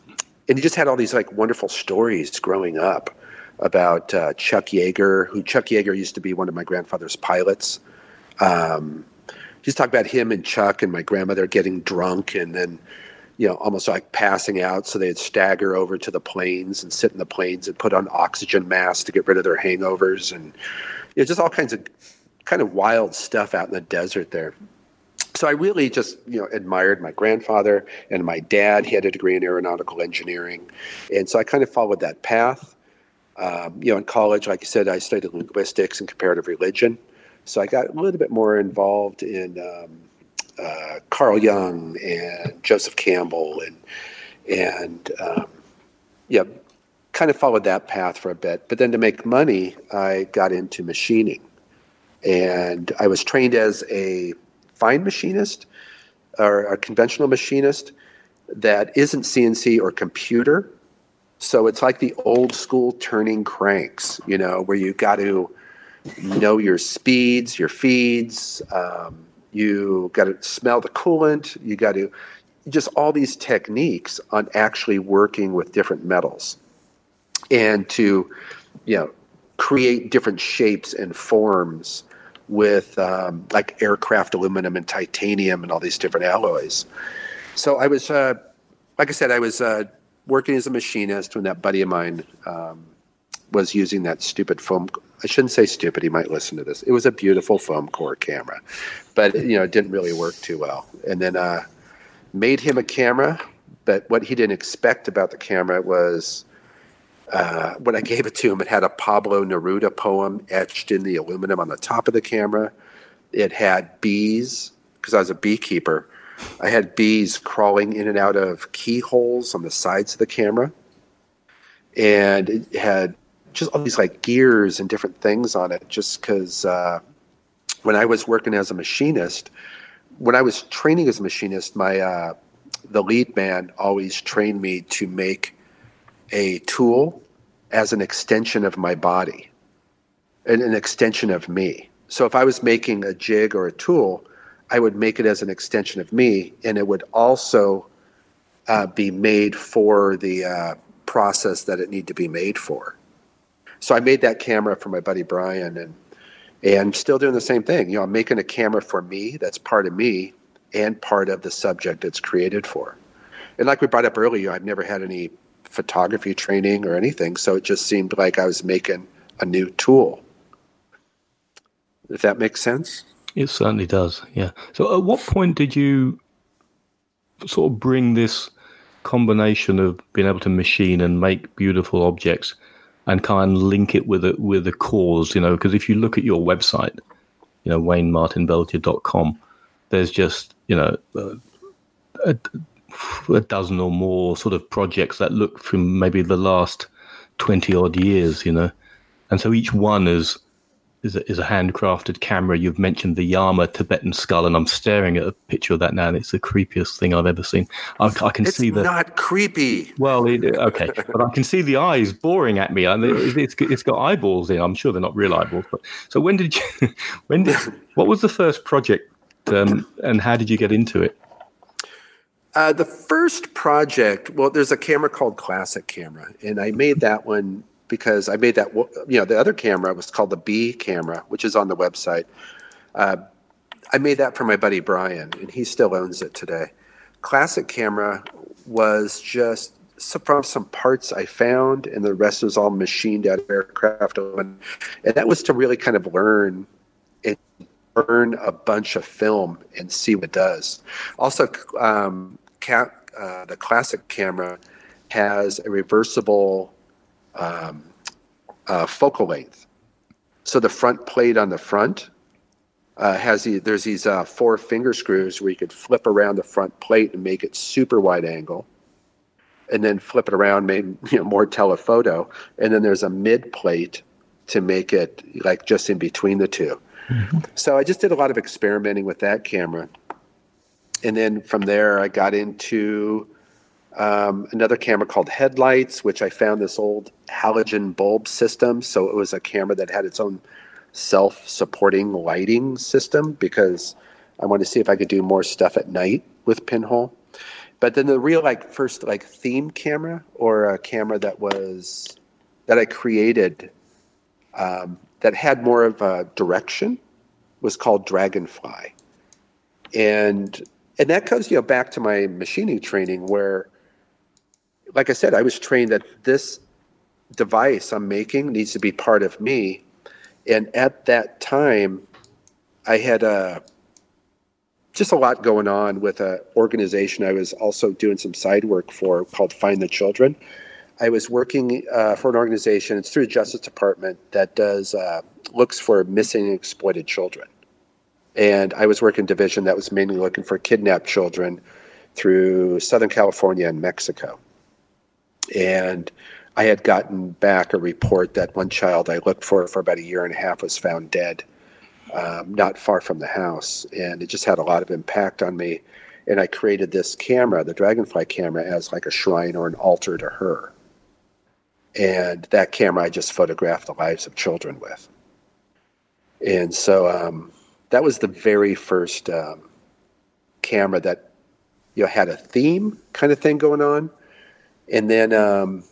and he just had all these like wonderful stories growing up about uh, Chuck Yeager, who Chuck Yeager used to be one of my grandfather's pilots. Um, just talk about him and Chuck and my grandmother getting drunk and then you know, almost like passing out. So they'd stagger over to the planes and sit in the planes and put on oxygen masks to get rid of their hangovers and you know, just all kinds of kind of wild stuff out in the desert there. So I really just, you know, admired my grandfather and my dad. He had a degree in aeronautical engineering. And so I kind of followed that path. Um, you know, in college, like I said, I studied linguistics and comparative religion. So I got a little bit more involved in um, uh, Carl Jung and Joseph Campbell and and um, yeah, kind of followed that path for a bit. But then to make money, I got into machining, and I was trained as a fine machinist or a conventional machinist that isn't CNC or computer. So it's like the old school turning cranks, you know, where you got to know your speeds, your feeds. Um, you got to smell the coolant, you got to just all these techniques on actually working with different metals and to you know create different shapes and forms with um, like aircraft aluminum and titanium and all these different alloys so i was uh, like i said i was uh, working as a machinist when that buddy of mine um, was using that stupid foam I shouldn't say stupid. He might listen to this. It was a beautiful foam core camera, but you know, it didn't really work too well. And then uh, made him a camera, but what he didn't expect about the camera was uh, when I gave it to him, it had a Pablo Neruda poem etched in the aluminum on the top of the camera. It had bees because I was a beekeeper. I had bees crawling in and out of keyholes on the sides of the camera, and it had just all these like gears and different things on it just because uh, when I was working as a machinist, when I was training as a machinist, my uh, the lead man always trained me to make a tool as an extension of my body, an, an extension of me. So if I was making a jig or a tool, I would make it as an extension of me, and it would also uh, be made for the uh, process that it need to be made for so I made that camera for my buddy Brian, and and still doing the same thing. You know, I'm making a camera for me that's part of me and part of the subject it's created for. And like we brought up earlier, I've never had any photography training or anything, so it just seemed like I was making a new tool. If that makes sense. It certainly does. Yeah. So, at what point did you sort of bring this combination of being able to machine and make beautiful objects and kind of link it with a with a cause, you know, because if you look at your website, you know, waynemartinbelger.com, there's just, you know, uh, a, a dozen or more sort of projects that look from maybe the last 20 odd years, you know. And so each one is is a, is a handcrafted camera. You've mentioned the Yama Tibetan skull, and I'm staring at a picture of that now, and it's the creepiest thing I've ever seen. I, I can it's see the not creepy. Well, it, okay, but I can see the eyes boring at me, and it, it's it's got eyeballs in. I'm sure they're not real eyeballs. But so when did you? (laughs) When did? What was the first project, um, and how did you get into it? Uh, the first project, well, there's a camera called Classic Camera, and I made that one because I made that. You know, the other camera was called the B camera, which is on the website. Uh, I made that for my buddy Brian, and he still owns it today. Classic Camera was just from some parts I found, and the rest was all machined out of aircraft. And that was to really kind of learn and burn a bunch of film and see what it does. Also, um, uh, the classic camera has a reversible um, uh, focal length. So the front plate on the front uh, has the, there's these uh, four finger screws where you could flip around the front plate and make it super wide angle, and then flip it around, make (laughs) you know more telephoto, and then there's a mid plate to make it like just in between the 2 mm-hmm. So I just did a lot of experimenting with that camera, and then from there I got into um, another camera called Headlights, which I found this old halogen bulb system. So it was a camera that had its own self-supporting lighting system because I wanted to see if I could do more stuff at night with Pinhole. But then the real like first like theme camera or a camera that was that I created um, that had more of a direction was called Dragonfly, and and that comes you know back to my machining training where, like I said, I was trained that this device I'm making needs to be part of me and at that time, I had a uh, just a lot going on with an organization I was also doing some side work for called Find the Children. I was working uh, for an organization. It's through the Justice Department that does uh, looks for missing and exploited children, and I was working division that was mainly looking for kidnapped children through Southern California and Mexico, and I had gotten back a report that one child I looked for for about a year and a half was found dead, um, not far from the house, and it just had a lot of impact on me. And I created this camera, the Dragonfly camera, as like a shrine or an altar to her. And that camera I just photographed the lives of children with. And so um, that was the very first um, camera that you know had a theme kind of thing going on. And then um,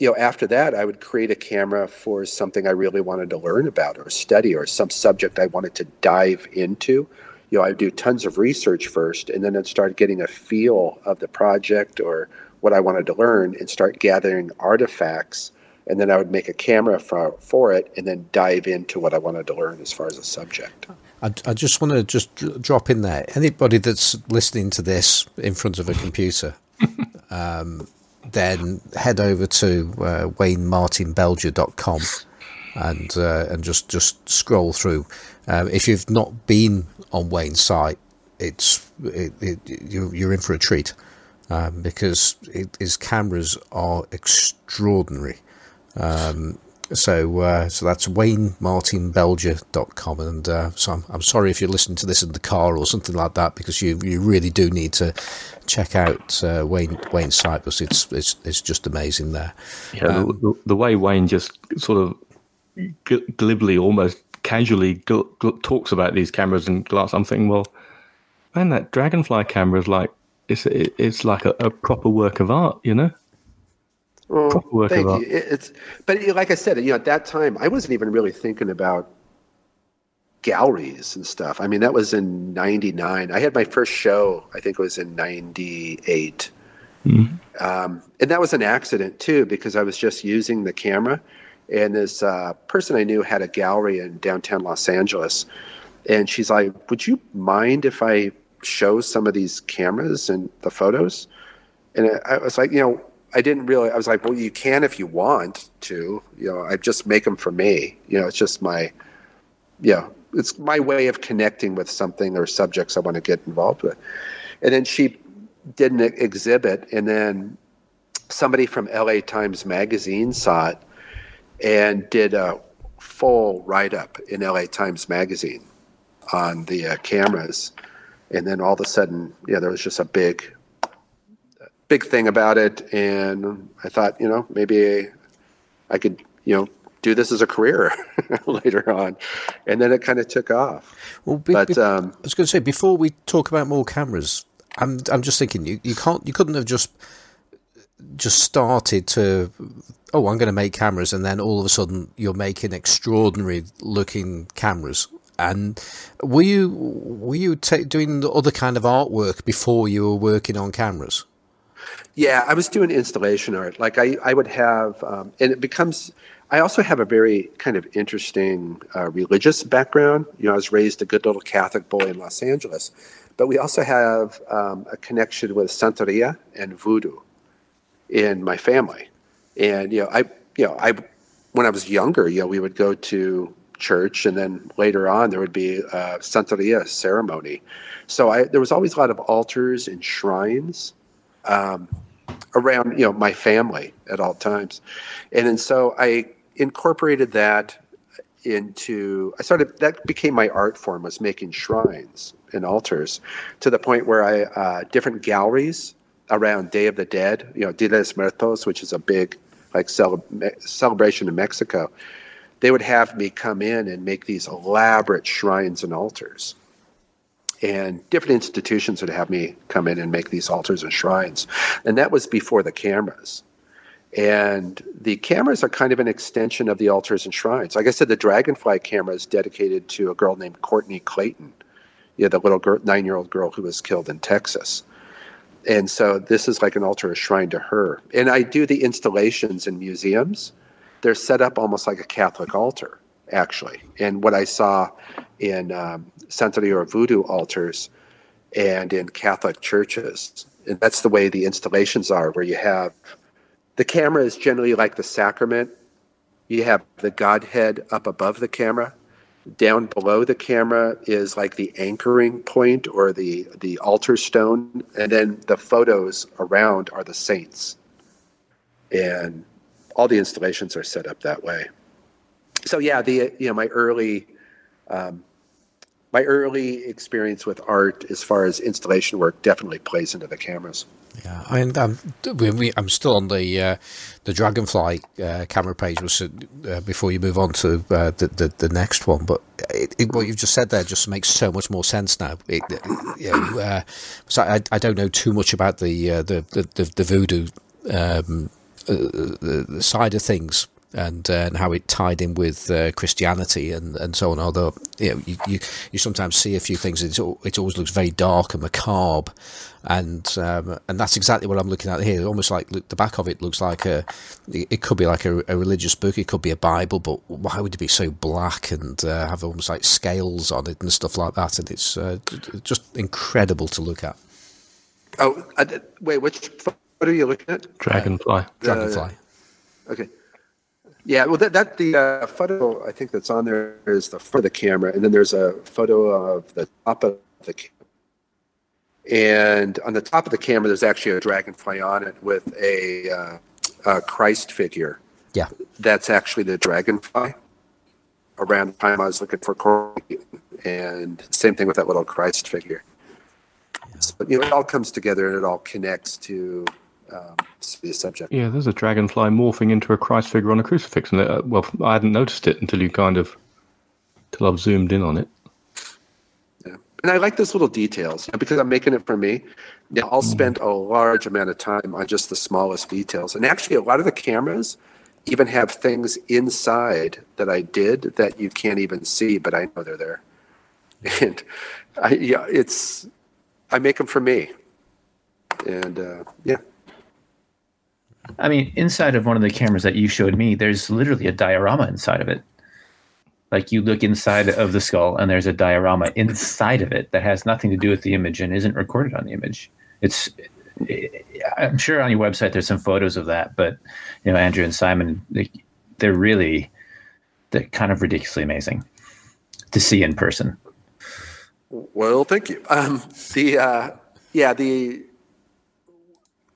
you know, after that, I would create a camera for something I really wanted to learn about or study or some subject I wanted to dive into. You know, I'd do tons of research first and then I'd start getting a feel of the project or what I wanted to learn and start gathering artifacts. And then I would make a camera for, for it and then dive into what I wanted to learn as far as a subject. I, I just want to just drop in there. Anybody that's listening to this in front of a computer, (laughs) um, then head over to uh, waynemartinbelger.com and uh, and just just scroll through. Um, if you've not been on Wayne's site, it's it, it, you're, you're in for a treat um, because it, his cameras are extraordinary. Um, so uh, so that's waynemartinbelger.com. And uh, so I'm, I'm sorry if you're listening to this in the car or something like that because you, you really do need to check out uh, Wayne Wayne's site because it's, it's, it's just amazing there. Yeah, um, the, the, way Wayne just sort of glibly, almost casually gl- gl- talks about these cameras and glass, I'm thinking, well, man, that Dragonfly camera is like, it's, it's like a, a proper work of art, you know? Well, thank you. It's, but like I said, you know, at that time, I wasn't even really thinking about galleries and stuff. I mean, that was in '99. I had my first show. I think it was in '98, mm-hmm. um, and that was an accident too because I was just using the camera, and this uh, person I knew had a gallery in downtown Los Angeles, and she's like, "Would you mind if I show some of these cameras and the photos?" And I was like, you know I didn't really. I was like, well, you can if you want to. You know, I just make them for me. You know, it's just my, yeah, it's my way of connecting with something or subjects I want to get involved with. And then she did an exhibit, and then somebody from LA Times Magazine saw it and did a full write up in LA Times Magazine on the uh, cameras. And then all of a sudden, yeah, there was just a big big thing about it, and I thought, you know, maybe I could, you know, do this as a career (laughs) later on, and then it kind of took off. Well, be, but be, um, I was going to say before we talk about more cameras, I'm I'm just thinking you, you can't you couldn't have just just started to oh I'm going to make cameras and then all of a sudden you're making extraordinary looking cameras and were you were you ta- doing the other kind of artwork before you were working on cameras? Yeah, I was doing installation art. Like I, I would have, um, and it becomes. I also have a very kind of interesting uh, religious background. You know, I was raised a good little Catholic boy in Los Angeles, but we also have um, a connection with Santeria and Voodoo in my family. And you know, I, you know, I, when I was younger, you know, we would go to church, and then later on there would be a Santeria ceremony. So I, there was always a lot of altars and shrines um, around, you know, my family at all times, and and so I incorporated that into. I started that became my art form was making shrines and altars, to the point where I uh, different galleries around Day of the Dead, you know, Dia de los Muertos, which is a big like cele- celebration in Mexico they would have me come in and make these elaborate shrines and altars. And different institutions would have me come in and make these altars and shrines. And that was before the cameras. And the cameras are kind of an extension of the altars and shrines. Like I said, the Dragonfly camera is dedicated to a girl named Courtney Clayton, you know, the little girl, nine year old girl who was killed in Texas. And so this is like an altar, a shrine to her. And I do the installations in museums they're set up almost like a Catholic altar, actually. And what I saw in um, or Voodoo altars and in Catholic churches, and that's the way the installations are, where you have the camera is generally like the sacrament. You have the Godhead up above the camera. Down below the camera is like the anchoring point or the, the altar stone. And then the photos around are the saints. And all the installations are set up that way. So yeah, the you know my early um, my early experience with art as far as installation work definitely plays into the cameras. Yeah, I mean, I'm, I'm still on the uh, the Dragonfly uh, camera page was, uh, before you move on to uh, the, the, the next one. But it, it, what you've just said there just makes so much more sense now. It, you know, uh, so I, I don't know too much about the uh, the, the, the voodoo um, side of things and uh, and how it tied in with uh, Christianity and, and so on. Although you know you, you, you sometimes see a few things, it it always looks very dark and macabre, and um, and that's exactly what I'm looking at here. Almost like look, the back of it looks like a it could be like a, a religious book, it could be a Bible, but why would it be so black and uh, have almost like scales on it and stuff like that? And it's uh, just incredible to look at. Oh, wait, which what are you looking at? Dragonfly. Dragonfly. Uh, okay. Yeah, well, that, that the uh, photo I think that's on there is the front of the camera, and then there's a photo of the top of the camera. And on the top of the camera, there's actually a dragonfly on it with a, uh, a Christ figure. Yeah. That's actually the dragonfly. Around the time I was looking for Courtney, and same thing with that little Christ figure. So, you know, it all comes together and it all connects to um, subject. Yeah, there's a dragonfly morphing into a Christ figure on a crucifix, and uh, well, I hadn't noticed it until you kind of, till I've zoomed in on it. Yeah, and I like those little details because I'm making it for me. Yeah, I'll mm. spend a large amount of time on just the smallest details, and actually, a lot of the cameras even have things inside that I did that you can't even see, but I know they're there. (laughs) And I, yeah, it's I make them for me, and uh, yeah. I mean, inside of one of the cameras that you showed me, there's literally a diorama inside of it. Like you look inside of the skull, and there's a diorama inside of it that has nothing to do with the image and isn't recorded on the image. It's, I'm sure on your website there's some photos of that, but you know, Andrew and Simon, they, they're really, they're kind of ridiculously amazing to see in person. Well, thank you. Um, the uh, yeah, the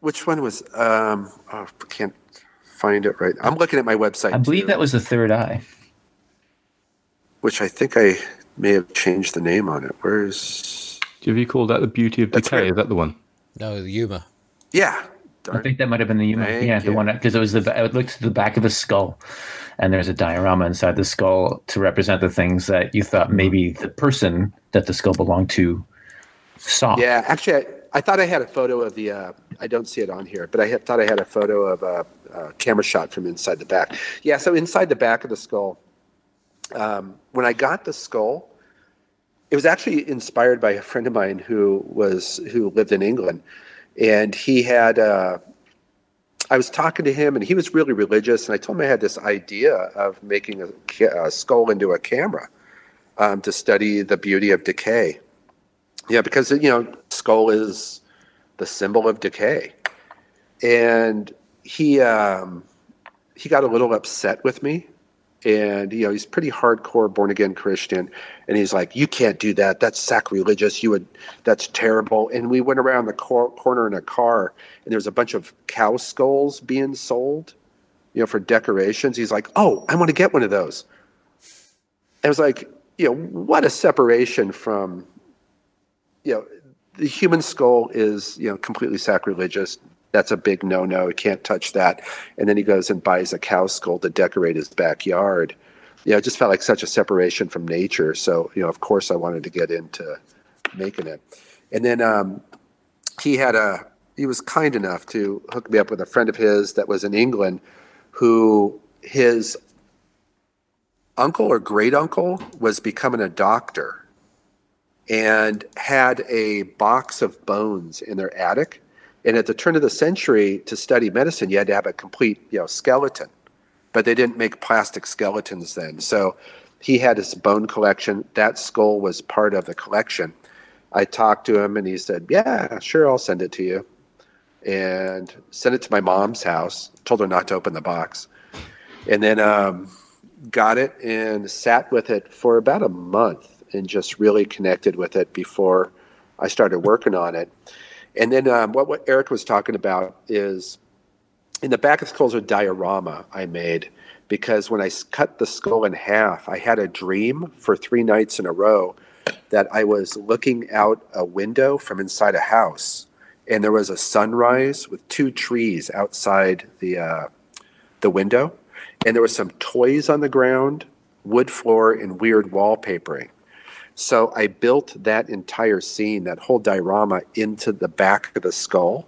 which one was? Um, oh, I can't find it right. I'm looking at my website. I believe too, that was the third eye. Which I think I may have changed the name on it. Where's? Have you called that the beauty of decay? Right. Is that the one? No, the humor. Yeah. Darn. I think that might have been the humor. yeah, you. the one because it was the. I looked at the back of a skull, and there's a diorama inside the skull to represent the things that you thought maybe the person that the skull belonged to saw. Yeah, actually, I thought I had a photo of the. Uh, I don't see it on here, but I had, thought I had a photo of a, a, camera shot from inside the back. Yeah, so inside the back of the skull. Um, when I got the skull, it was actually inspired by a friend of mine who was who lived in England, and he had. Uh, I was talking to him, and he was really religious, and I told him I had this idea of making a, a skull into a camera um, to study the beauty of decay. Yeah, because you know, skull is the symbol of decay, and he um, he got a little upset with me, and you know, he's pretty hardcore born again Christian, and he's like, "You can't do that. That's sacrilegious. You would. That's terrible." And we went around the cor- corner in a car, and there was a bunch of cow skulls being sold, you know, for decorations. He's like, "Oh, I want to get one of those." I was like, you know, what a separation from you know, the human skull is, you know, completely sacrilegious. That's a big no no. You can't touch that. And then he goes and buys a cow skull to decorate his backyard. You know, it just felt like such a separation from nature. So, you know, of course I wanted to get into making it. And then um, he had a, he was kind enough to hook me up with a friend of his that was in England who his uncle or great uncle was becoming a doctor and had a box of bones in their attic. And at the turn of the century, to study medicine, you had to have a complete, you know, skeleton. But they didn't make plastic skeletons then. So he had his bone collection. That skull was part of the collection. I talked to him and he said, Yeah, sure, I'll send it to you. And sent it to my mom's house, told her not to open the box. And then um, got it and sat with it for about a month and just really connected with it before I started working on it. And then um, what, what Eric was talking about is in the back of the skull is a diorama I made because when I cut the skull in half, I had a dream for three nights in a row that I was looking out a window from inside a house, and there was a sunrise with two trees outside the uh, the window, and there was some toys on the ground, wood floor, and weird wallpapering. So I built that entire scene, that whole diorama, into the back of the skull.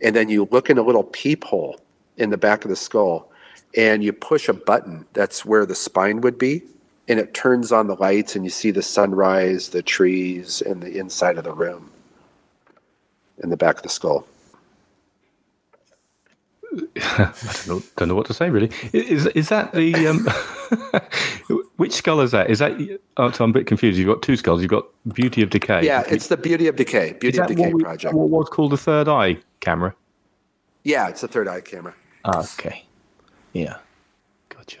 And then you look in a little peephole in the back of the skull and you push a button. That's where the spine would be. And it turns on the lights and you see the sunrise, the trees, and the inside of the room in the back of the skull. I don't know, don't know what to say really. Is is that the um, (laughs) which skull is that? Is that oh, I'm a bit confused. You've got two skulls. You've got Beauty of Decay. Yeah, it's the Beauty of Decay. Beauty of Decay what project. What was called the Third Eye camera? Yeah, it's a third eye camera. Ah, okay. Yeah. Gotcha.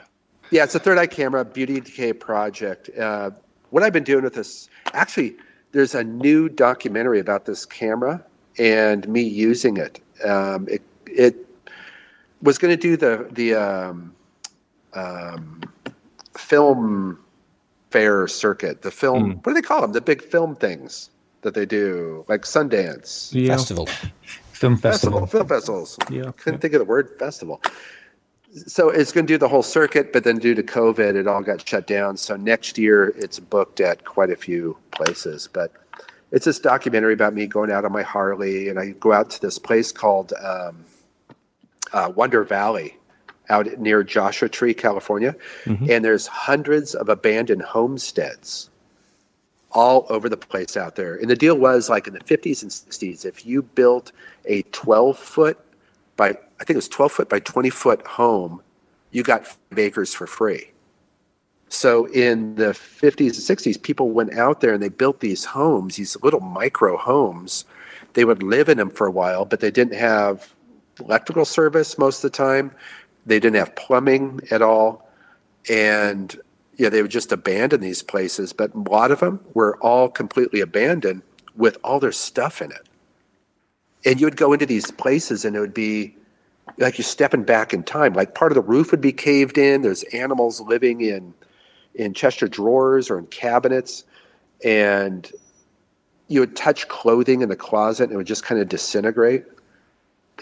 Yeah, it's a third eye camera, Beauty of Decay project. Uh, what I've been doing with this, actually, there's a new documentary about this camera and me using it. Um, it it was going to do the the um, um, film fair circuit, the film. Mm. What do they call them? The big film things that they do, like Sundance yeah. festival, film festival, festival film festivals. Yeah, couldn't yeah. think of the word festival. So it's going to do the whole circuit, but then due to COVID, it all got shut down. So next year, it's booked at quite a few places. But it's this documentary about me going out on my Harley, and I go out to this place called um, uh, Wonder Valley out near Joshua Tree, California. Mm-hmm. And there's hundreds of abandoned homesteads all over the place out there. And the deal was like in the 50s and 60s, if you built a 12 foot by, I think it was 12 foot by 20 foot home, you got five acres for free. So in the 50s and 60s, people went out there and they built these homes, these little micro homes. They would live in them for a while, but they didn't have electrical service most of the time. They didn't have plumbing at all. And yeah, they would just abandon these places. But a lot of them were all completely abandoned with all their stuff in it. And you would go into these places and it would be like you're stepping back in time. Like part of the roof would be caved in. There's animals living in in Chester drawers or in cabinets. And you would touch clothing in the closet and it would just kind of disintegrate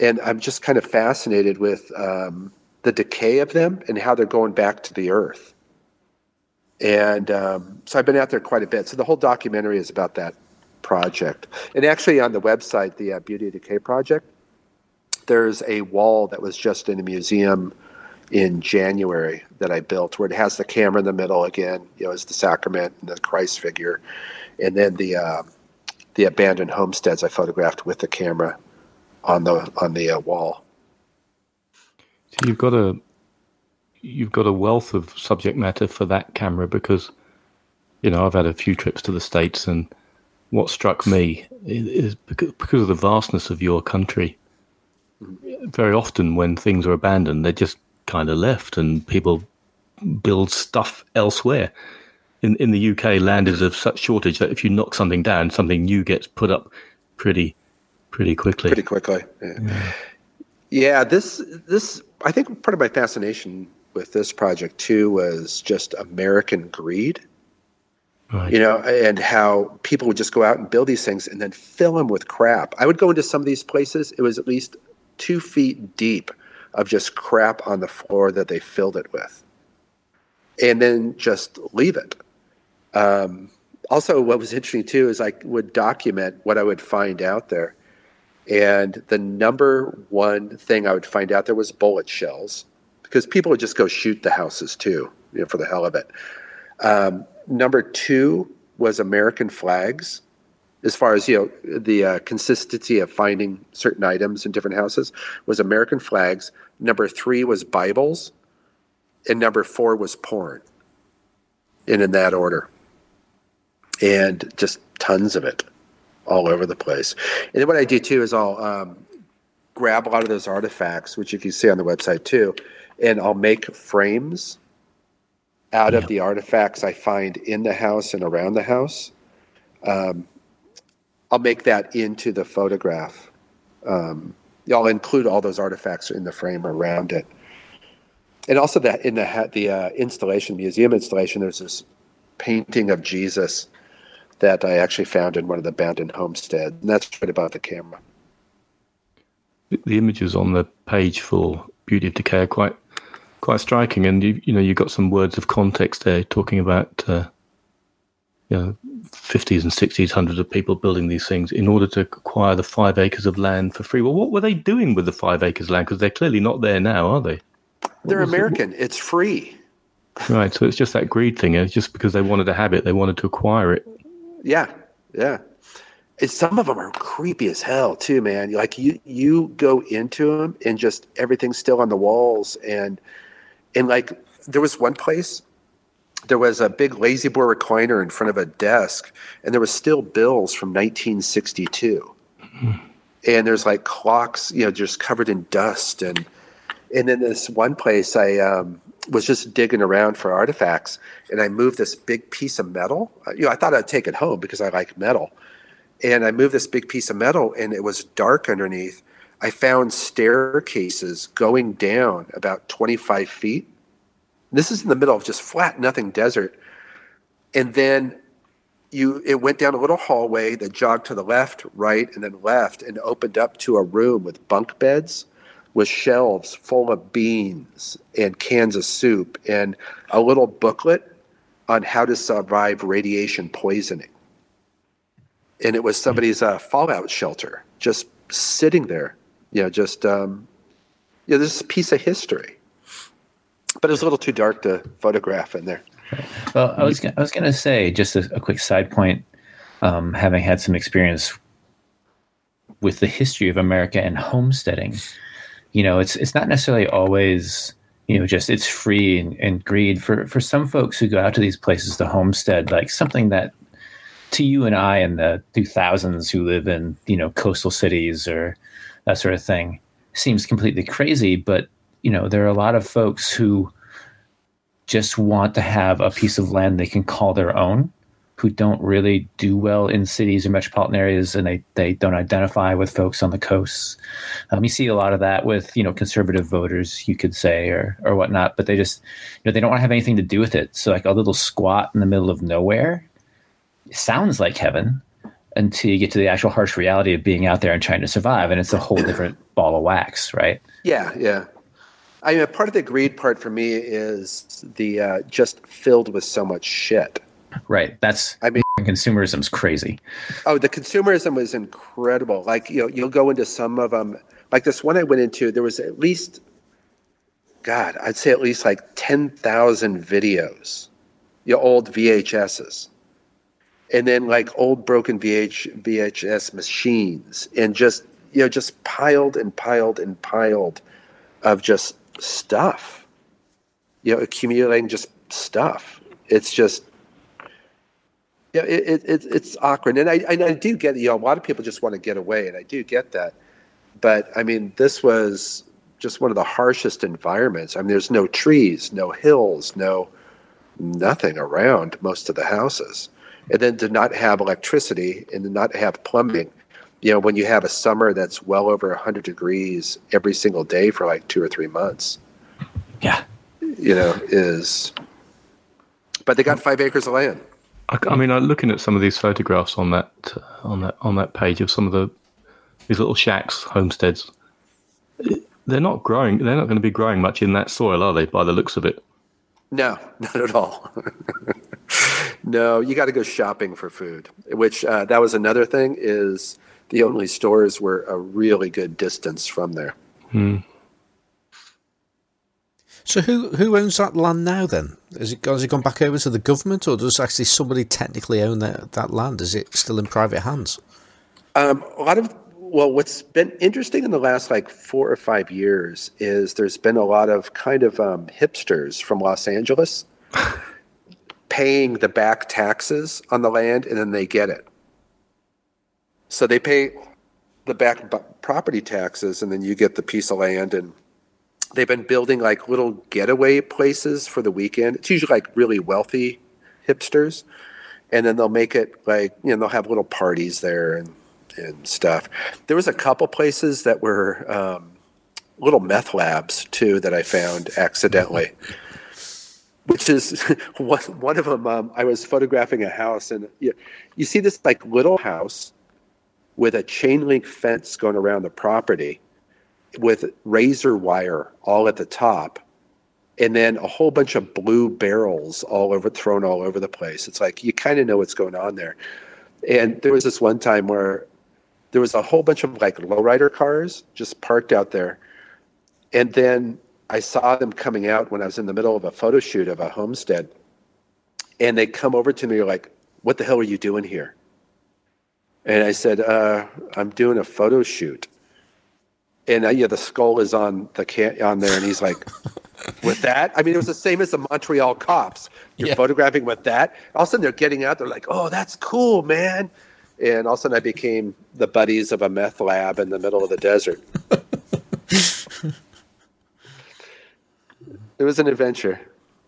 and I'm just kind of fascinated with um, the decay of them and how they're going back to the earth. And um, so I've been out there quite a bit. So the whole documentary is about that project. And actually, on the website, the uh, Beauty Decay project, there's a wall that was just in a museum in January that I built, where it has the camera in the middle again, you know, as the sacrament and the Christ figure, and then the uh, the abandoned homesteads I photographed with the camera on the on the uh, wall. So you've got a you've got a wealth of subject matter for that camera because you know I've had a few trips to the states and what struck me is because, because of the vastness of your country. Very often, when things are abandoned, they're just kind of left, and people build stuff elsewhere. In in the UK, land is of such shortage that if you knock something down, something new gets put up pretty pretty quickly. Pretty quickly. Yeah. yeah. yeah this this I think part of my fascination with this project too was just American greed. Right. You know, and how people would just go out and build these things and then fill them with crap. I would go into some of these places, it was at least two feet deep of just crap on the floor that they filled it with. And then just leave it. Um, also, what was interesting too is I would document what I would find out there. And the number one thing I would find out there was bullet shells because people would just go shoot the houses too, you know, for the hell of it. Um, number two was American flags, as far as you know, the uh, consistency of finding certain items in different houses was American flags. Number three was Bibles, and number four was porn, and in that order, and just tons of it all over the place. And then what I do too is I'll um, grab a lot of those artifacts, which you can see on the website too, and I'll make frames out yeah. of the artifacts I find in the house and around the house. Um, I'll make that into the photograph. Um, I'll include all those artifacts in the frame around it. And also that in the the uh, installation museum installation, there's this painting of Jesus that I actually found in one of the abandoned homesteads, and that's right above the camera. The images on the page for Beauty of Decay are quite quite striking, and you you know you got some words of context there talking about uh, you know fifties and sixties, hundreds of people building these things in order to acquire the five acres of land for free. Well, what were they doing with the five acres of land? Because they're clearly not there now, are they? They're American. It? It's free. Right. So it's just that greed thing. It's just because they wanted to have it, they wanted to acquire it. Yeah. Yeah. And some of them are creepy as hell too, man. Like you, you go into them and just everything's still on the walls and and like there was one place there was a big La-Z-Boy recliner in front of a desk and there was still bills from 1962 mm-hmm. and there's like clocks you know just covered in dust and and then this one place i um, was just digging around for artifacts and i moved this big piece of metal uh, you know i thought i'd take it home because i like metal and i moved this big piece of metal and it was dark underneath I found staircases going down about 25 feet. This is in the middle of just flat, nothing desert. And then you it went down a little hallway that jogged to the left, right, and then left, and opened up to a room with bunk beds with shelves full of beans and cans of soup and a little booklet on how to survive radiation poisoning. And it was somebody's uh, fallout shelter just sitting there you know, just um, yeah, this is a piece of history. But it was a little too dark to photograph in there. Well, I was I was going to say just a, a, quick side point. Um, having had some experience with the history of America and homesteading, you know, it's it's not necessarily always you know just it's free and, and greed for for some folks who go out to these places to homestead like something that to you and I in the 2000s who live in you know coastal cities or that sort of thing seems completely crazy. But you know, there are a lot of folks who just want to have a piece of land they can call their own, who don't really do well in cities or metropolitan areas, and they they don't identify with folks on the coasts. Um, you see a lot of that with you know conservative voters, you could say, or or whatnot. But they just you know they don't want to have anything to do with it. So like a little squat in the middle of nowhere sounds like heaven until you get to the actual harsh reality of being out there and trying to survive. And it's a whole different ball of wax, right? Yeah, yeah. I mean, part of the greed part for me is the uh, just filled with so much shit. Right. That's I mean consumerism's crazy. Oh, the consumerism was incredible. Like you know, you'll go into some of them. Like this one I went into, there was at least, God, I'd say at least like ten thousand videos, your know, old VHSs, and then like old broken VH VHS machines, and just you know, just piled and piled and piled of just stuff. You know, accumulating just stuff. It's just yeah, it, it, it's awkward, and I, and I do get you know a lot of people just want to get away, and I do get that. But I mean, this was just one of the harshest environments. I mean, there's no trees, no hills, no nothing around most of the houses, and then to not have electricity and to not have plumbing. You know, when you have a summer that's well over 100 degrees every single day for like two or three months. Yeah. You know, is. But they got five acres of land. I, I mean, I'm looking at some of these photographs on that on that on that page of some of the these little shacks, homesteads. They're not growing. They're not going to be growing much in that soil, are they? By the looks of it. No, (laughs) not at all. (laughs) no, you got to go shopping for food. Which uh, that was another thing. Is the only stores were a really good distance from there. Hmm. So who who owns that land now? Then has it has it gone back over to the government, or does actually somebody technically own that that land? Is it still in private hands? Um, a lot of well, what's been interesting in the last like four or five years is there's been a lot of kind of um, hipsters from Los Angeles (laughs) paying the back taxes on the land, and then they get it. So they pay the back property taxes, and then you get the piece of land and they've been building like little getaway places for the weekend. It's usually like really wealthy hipsters, and then they'll make it like you know they'll have little parties there and and stuff. There was a couple places that were um, little meth labs too that I found accidentally. (laughs) Which is (laughs) one, one of them. Um, I was photographing a house, and you, you see this like little house with a chain link fence going around the property, with razor wire all at the top and then a whole bunch of blue barrels all over thrown all over the place. It's like you kind of know what's going on there. And there was this one time where there was a whole bunch of like lowrider cars just parked out there. And then i saw them coming out when i was in the middle of a photo shoot of a homestead. And they come over to me like what the hell are you doing here? And i said uh, i'm doing a photo shoot and uh, yeah, the skull is on the can on there, and he's like, "With that?" I mean, it was the same as the Montreal cops. You're yeah. photographing with that. All of a sudden, they're getting out. They're like, "Oh, that's cool, man!" And all of a sudden, I became the buddies of a meth lab in the middle of the desert. it was an adventure.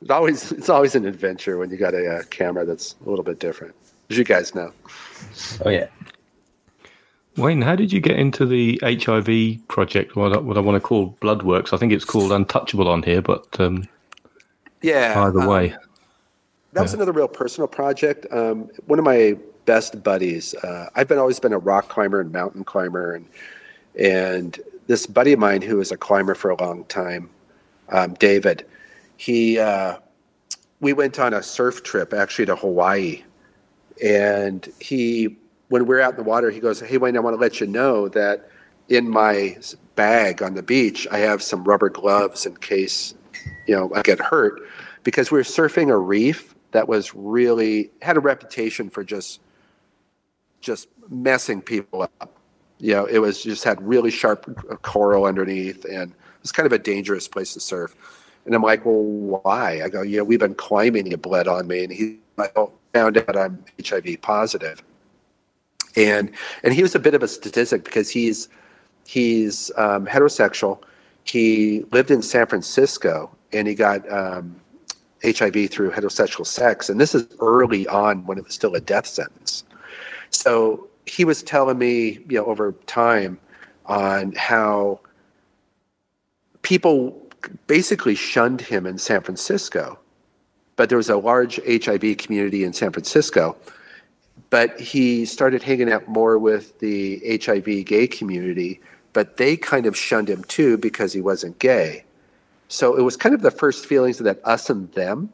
It's always it's always an adventure when you got a, a uh, camera that's a little bit different, as you guys know. Oh yeah. Wayne, how did you get into the HIV project? What I, what I want to call Bloodworks. I think it's called Untouchable on here, but um, yeah. Either way, um, that was yeah. another real personal project. Um, one of my best buddies. Uh, I've been always been a rock climber and mountain climber, and and this buddy of mine who was a climber for a long time, um, David. He uh, we went on a surf trip actually to Hawaii, and he when we're out in the water, he goes, "Hey Wayne, I want to let you know that in my bag on the beach, I have some rubber gloves in case you know I get hurt." Because we were surfing a reef that was really had a reputation for just just messing people up. You know, it was just had really sharp coral underneath, and it was kind of a dangerous place to surf. And I'm like, well, why? I go, you know, we've been climbing. You bled on me, and he found out I'm HIV positive and and he was a bit of a statistic because he's he's um, heterosexual. He lived in San Francisco and he got um, HIV through heterosexual sex, and this is early on when it was still a death sentence. So he was telling me, you know, over time on how people basically shunned him in San Francisco, but there was a large HIV community in San Francisco but he started hanging out more with the HIV gay community, but they kind of shunned him too because he wasn't gay. So it was kind of the first feelings of that us and them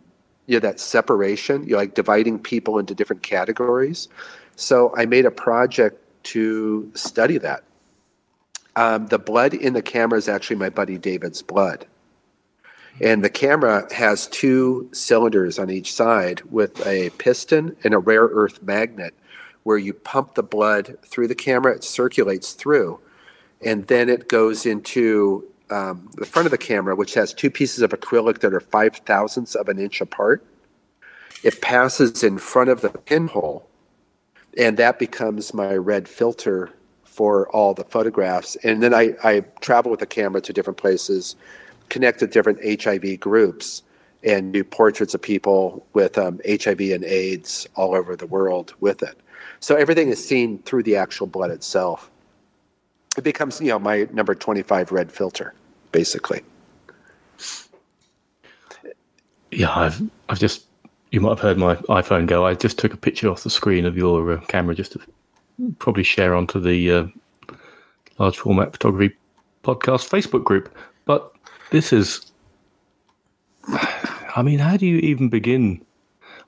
you know, that separation, you know, like dividing people into different categories. So I made a project to study that. Um, the blood in the camera is actually my buddy David's blood. And the camera has two cylinders on each side with a piston and a rare earth magnet where you pump the blood through the camera, it circulates through, and then it goes into um, the front of the camera, which has two pieces of acrylic that are five thousandths of an inch apart. It passes in front of the pinhole, and that becomes my red filter for all the photographs. And then I, I travel with the camera to different places, connect with different HIV groups, and do portraits of people with um, HIV and AIDS all over the world with it. So everything is seen through the actual blood itself. It becomes, you know, my number 25 red filter, basically. Yeah, I've I've just you might have heard my iPhone go. I just took a picture off the screen of your uh, camera just to probably share onto the uh, large format photography podcast Facebook group. But this is, I mean, how do you even begin?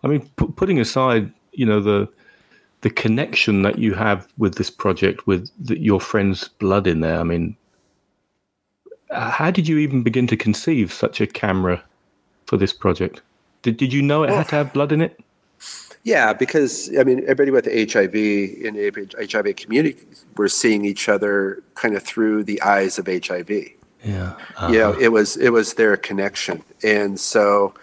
I mean, p- putting aside, you know, the the connection that you have with this project, with the, your friend's blood in there. I mean, how did you even begin to conceive such a camera for this project? Did Did you know it well, had to have blood in it? Yeah, because I mean, everybody with HIV in the HIV community, we're seeing each other kind of through the eyes of HIV. Yeah, uh-huh. you know, it was it was their connection, and so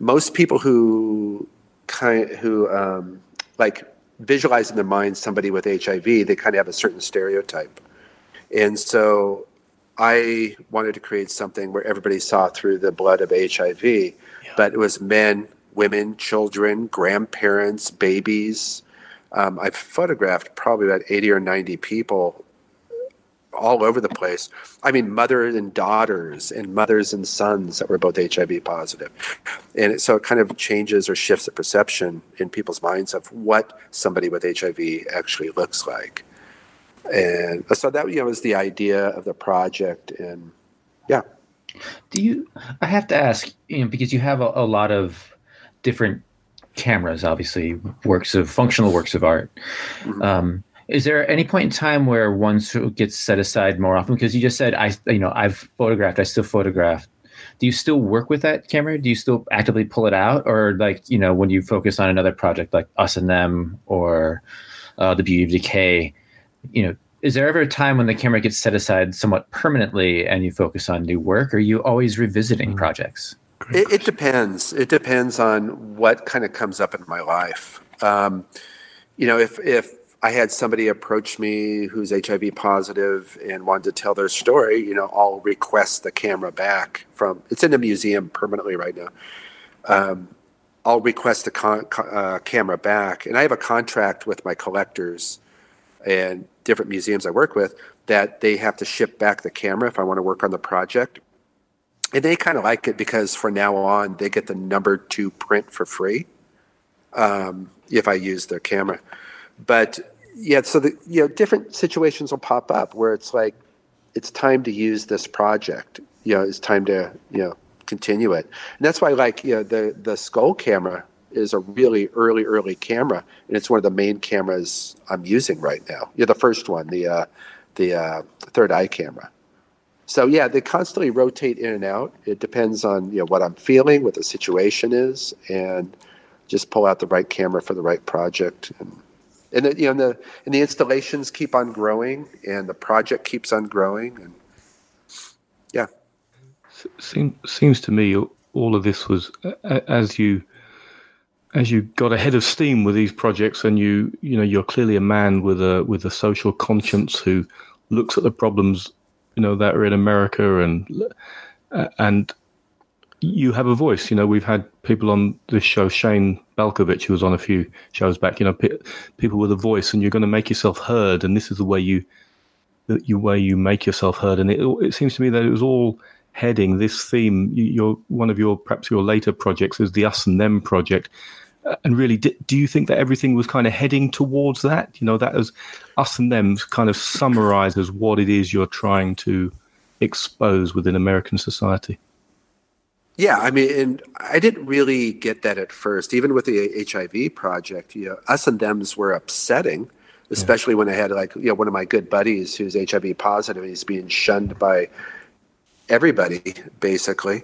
most people who kind who um, like visualize in their mind somebody with HIV, they kind of have a certain stereotype, and so I wanted to create something where everybody saw through the blood of HIV, yeah. but it was men women, children, grandparents, babies. Um, I've photographed probably about 80 or 90 people all over the place. I mean, mothers and daughters, and mothers and sons that were both HIV positive. And it, so it kind of changes or shifts the perception in people's minds of what somebody with HIV actually looks like. And so that you know, was the idea of the project. And yeah. Do you, I have to ask, you know, because you have a, a lot of different cameras, obviously works of functional works of art. Mm-hmm. Um, is there any point in time where one gets set aside more often? Because you just said I, you know, I've photographed, I still photograph. Do you still work with that camera? Do you still actively pull it out, or like you know, when you focus on another project like Us and Them or uh, The Beauty of Decay, you know, is there ever a time when the camera gets set aside somewhat permanently and you focus on new work? Or are you always revisiting mm-hmm. projects? It, it, depends. It depends on what kind of comes up in my life. Um, you know, if if I had somebody approach me who's HIV positive and wanted to tell their story, you know, I'll request the camera back from. It's in the museum permanently right now. Um, I'll request the con, uh, camera back, and I have a contract with my collectors and different museums I work with that they have to ship back the camera if I want to work on the project and they kind of like it because from now on they get the number two print for free um, if I use their camera. But yeah, so the you know different situations will pop up where it's like it's time to use this project. You know, it's time to you know continue it, and that's why like you know the the skull camera is a really early early camera, and it's one of the main cameras I'm using right now. Yeah, the first one, the uh, the uh, third eye camera. So yeah, they constantly rotate in and out. It depends on you know what I'm feeling, what the situation is, and just pull out the right camera for the right project. And and the, you know the and the installations keep on growing, and the project keeps on growing, and yeah. Seems seems to me all of this was as you as you got ahead of steam with these projects, and you you know you're clearly a man with a with a social conscience who looks at the problems you know that are in America and uh, and you have a voice. You know, we've had people on this show, Shane Balkowitsch, who was on a few shows back. You know, p- people with a voice, and you're going to make yourself heard. And this is the way you, the you way you make yourself heard. And it, it seems to me that it was all heading this theme. Your one of your perhaps your later projects is the Us and Them project, uh, and really, do you think that everything was kind of heading towards that? You know, that as us and them kind of summarizes what it is you're trying to expose within American society. Yeah, I mean, and I didn't really get that at first. Even with the HIV project, you know, us and them's were upsetting, especially yeah. when I had like you know one of my good buddies who's HIV positive and he's being shunned by everybody basically.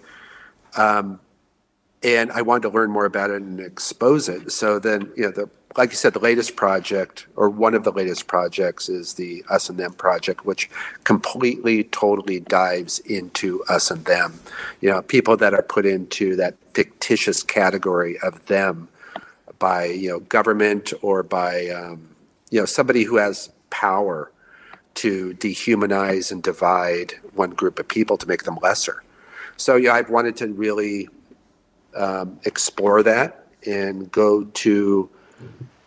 Um, and I wanted to learn more about it and expose it. So then, you know, the like you said, the latest project or one of the latest projects is the Us and Them project, which completely, totally dives into us and them. You know, people that are put into that fictitious category of them by you know government or by um, you know somebody who has power to dehumanize and divide one group of people to make them lesser. So yeah, I've wanted to really um, explore that and go to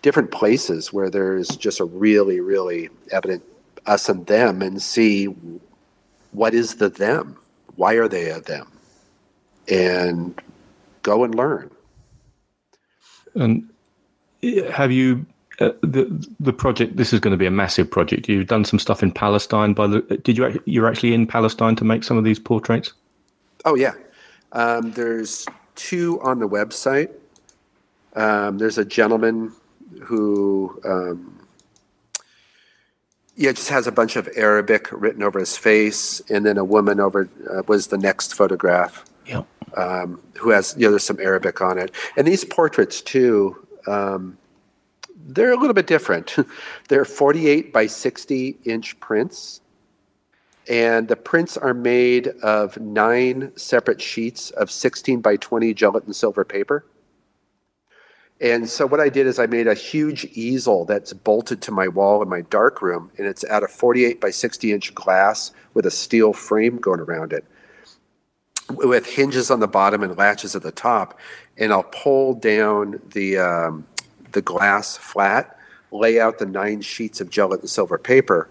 different places where there's just a really, really evident us and them and see what is the them? Why are they a them? And go and learn. And have you uh, the the project? This is going to be a massive project. You've done some stuff in Palestine. By the did you you're actually in Palestine to make some of these portraits? Oh yeah, um, there's two on the website. Um, there's a gentleman who, um, yeah, just has a bunch of Arabic written over his face, and then a woman over uh, was the next photograph. Yeah. Um, who has, you know, there's some Arabic on it, and these portraits too. Um, they're a little bit different. (laughs) they're 48 by 60 inch prints and the prints are made of nine separate sheets of 16 by 20 gelatin silver paper. And so what I did is I made a huge easel that's bolted to my wall in my dark room, and it's out of 48 by 60 inch glass with a steel frame going around it, with hinges on the bottom and latches at the top. And I'll pull down the um, the glass flat, lay out the nine sheets of gelatin silver paper,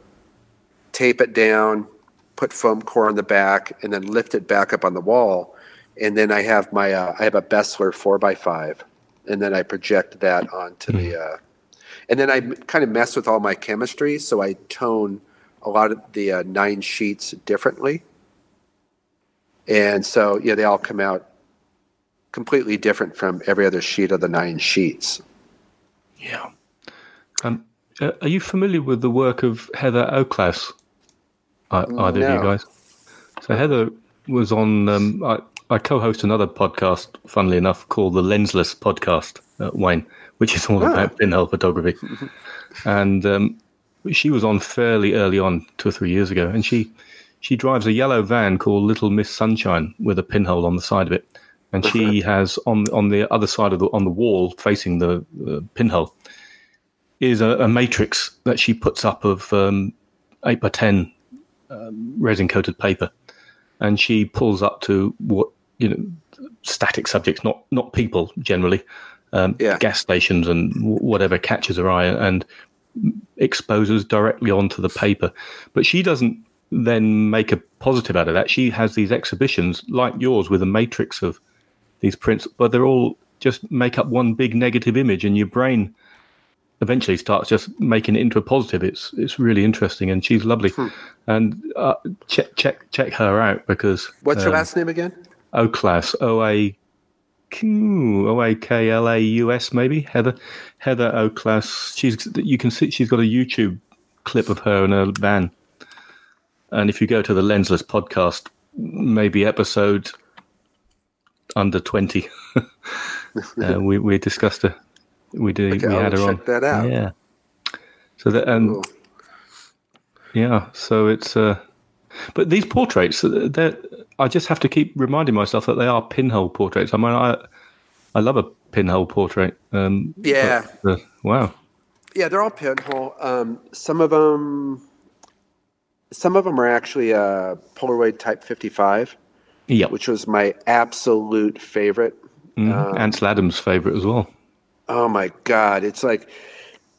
tape it down, put foam core on the back, and then lift it back up on the wall. And then I have my uh, I have a Beseler four x five, and then I project that onto mm. the. Hmm. Uh, and then I kind of mess with all my chemistry, so I tone a lot of the uh, nine sheets differently. And so yeah, they all come out completely different from every other sheet of the nine sheets. Yeah. Um, uh, are you familiar with the work of Heather Oelklaus? either no. of you guys. So Heather was on. Um, I, co-host another podcast, funnily enough, called the Lensless Podcast, uh, Wayne, which is all ah. about pinhole photography. and um, she was on fairly early on, two or three years ago, and she she drives a yellow van called Little Miss Sunshine with a pinhole on the side of it, and she has on on the other side of the on the wall facing the uh, pinhole is a, a, matrix that she puts up of um, eight by ten um, resin coated paper, and she pulls up to what you know static subjects, not not people generally, um, yeah. gas stations and whatever catches her eye, and exposes directly onto the paper. But she doesn't then make a positive out of that. She has these exhibitions like yours with a matrix of these prints, but they're all just make up one big negative image, and your brain eventually starts just making it into a positive. It's it's really interesting, and she's lovely. Hmm. And uh, check check check her out because what's um, your last name again? Oelklaus O A O A K L A U S maybe Heather Heather Oelklaus. She's you can see she's got a YouTube clip of her in a van. And if you go to the Lensless podcast, maybe episode under twenty, (laughs) uh, we we discussed a we did. Okay, we had her check on. that out. Yeah. So that and cool. yeah, so it's uh, but these portraits, uh, I just have to keep reminding myself that they are pinhole portraits. I mean, I I love a pinhole portrait. Um, yeah. But, uh, wow. Yeah, they're all pinhole. Um, some of them, some of them are actually uh, Polaroid Type 55. Yeah. Which was my absolute favorite. Mm, um, Ansel Adams' favorite as well. Oh my God. It's like,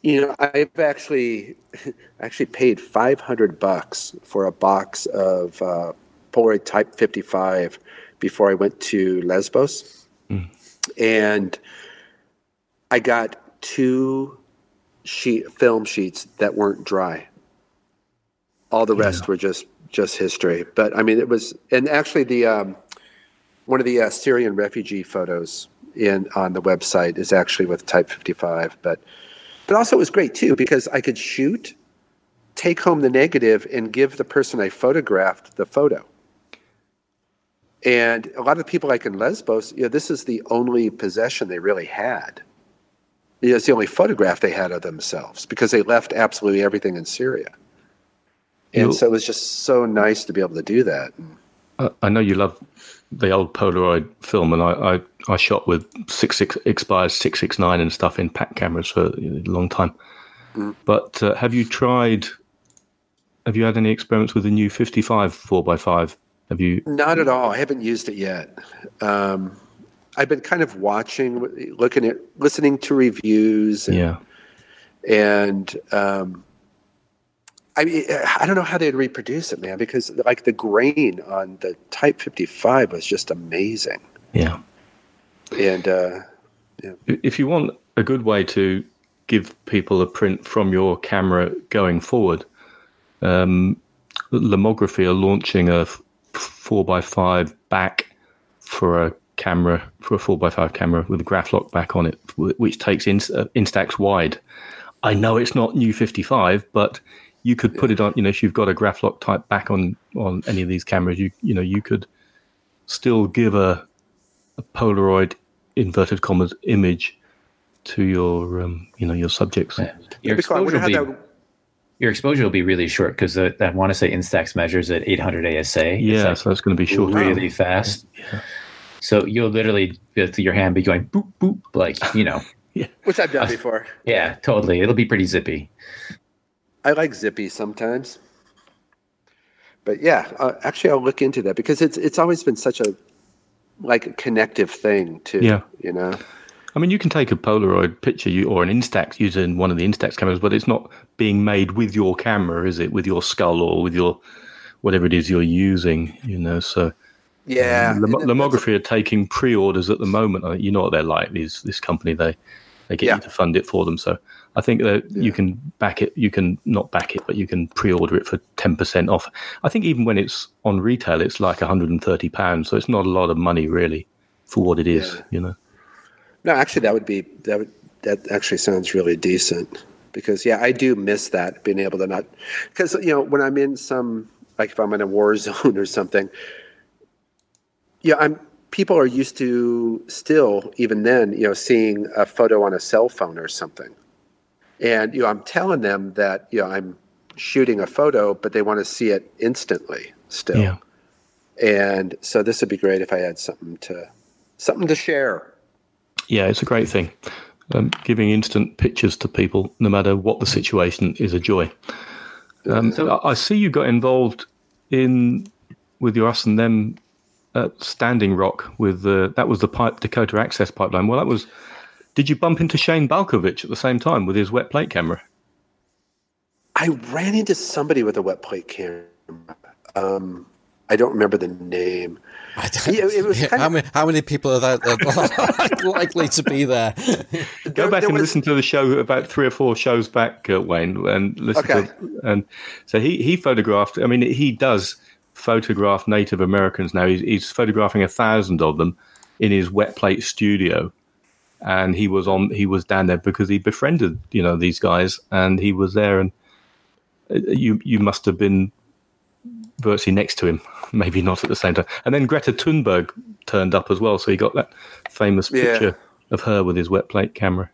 you know, I've actually (laughs) actually paid 500 bucks for a box of uh, Polaroid Type 55 before I went to Lesbos. Mm. And I got two sheet film sheets that weren't dry. All the rest yeah. were just just history. But I mean, it was, and actually the um, one of the uh, Syrian refugee photos in on the website is actually with Type 55, but but also it was great too because I could shoot, take home the negative, and give the person I photographed the photo. And a lot of people like in Lesbos, you know, this is the only possession they really had. You know, it's the only photograph they had of themselves because they left absolutely everything in Syria. And You- so it was just so nice to be able to do that. Uh, I know you love the old Polaroid film, and I, I, I shot with six six expires six six nine and stuff in pack cameras for a long time. But uh, have you tried? Have you had any experiments with the new fifty five four x five? Have you? Not at all. I haven't used it yet. Um, I've been kind of watching, looking at, listening to reviews, and, Yeah, and um, I mean, I don't know how they'd reproduce it, man, because like the grain on the Type 55 was just amazing, yeah. and uh, If you want a good way to give people a print from your camera going forward, um, Lomography are launching a four x five back for a camera for a four x five camera with a Graflok back on it, which takes Inst- uh, Instax wide. I know it's not new 55, but you could put it on. You know, if you've got a Graflok type back on on any of these cameras, you you know you could still give a, a Polaroid inverted commas image to your um, you know your subjects. Your It'd be cool. I wonder exposure, will be, that- your exposure will be really short because I want to say Instax measures at 800 ASA. Yeah, like so that's going to be short. really fast. So you'll literally with your hand be going boop boop like you know. (laughs) which I've done before. Yeah, totally. It'll be pretty zippy. I like Zippy sometimes, but yeah, uh, actually, I'll look into that because it's it's always been such a like a connective thing too. Yeah. you know. I mean, you can take a Polaroid picture you, or an Instax using one of the Instax cameras, but it's not being made with your camera, is it? With your skull or with your whatever it is you're using, you know. So Yeah, Lom- and that- Lomography are taking pre-orders at the moment. You know what they're like. These this company they they get Yeah. you to fund it for them. So I think that Yeah. you can back it. You can not back it, but you can pre-order it for ten percent off. I think even when it's on retail, it's like 130 pounds. So it's not a lot of money really for what it is. Yeah. You know. No, actually, that would be that would that actually sounds really decent because yeah, I do miss that being able to not because you know when I'm in some like if I'm in a war (laughs) zone or something, yeah, I'm people are used to still even then you know seeing a photo on a cell phone or something, and you know I'm telling them that you know I'm shooting a photo, but they want to see it instantly still, Yeah. and so this would be great if I had something to something to share. Yeah, it's a great thing. Um, giving instant pictures to people, no matter what the situation, is a joy. Um, I I see you got involved in with your us and them at Standing Rock with the that was the pipe Dakota Access pipeline. Well, that was. Did you bump into Shane Balkowitsch at the same time with his wet plate camera? I ran into somebody with a wet plate camera. Um, I don't remember the name. I don't- Yeah, it was how, of- many, how many people are there that are (laughs) likely to be there? Go There- back there and was- listen to the show about three or four shows back, uh, Wayne, and listen Okay. to. And so he he photographed. I mean, he does photograph Native Americans now. He's, he's photographing a thousand of them in his wet plate studio, and he was on. He was down there because he befriended you know these guys, and he was there. And uh, you you must have been virtually next to him, (laughs) maybe not at the same time. And then Greta Thunberg turned up as well, so he got that famous Yeah. picture of her with his wet plate camera.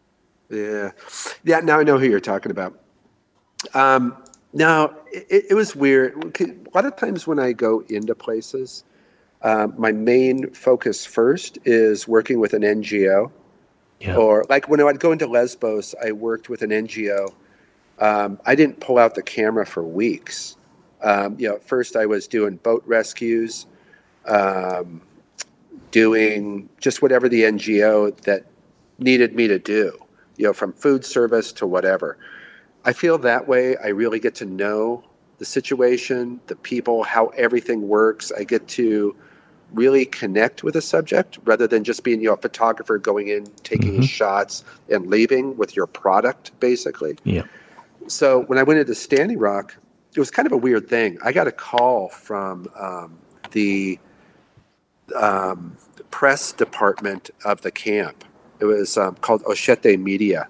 Yeah, yeah. Now I know who you're talking about. Um, now it, it was weird. A lot of times when I go into places, um, my main focus first is working with an NGO, Yeah. or like when I'd go into Lesbos, I worked with an NGO. Um, I didn't pull out the camera for weeks. Um, you know, first I was doing boat rescues, um, doing just whatever the NGO that needed me to do, you know, from food service to whatever. I feel that way. I really get to know the situation, the people, how everything works. I get to really connect with a subject rather than just being, you know, a photographer going in, taking Mhm. shots and leaving with your product, basically. Yeah. So when I went into Standing Rock, it was kind of a weird thing. I got a call from um, the um, press department of the camp. It was um, called Ochete Media.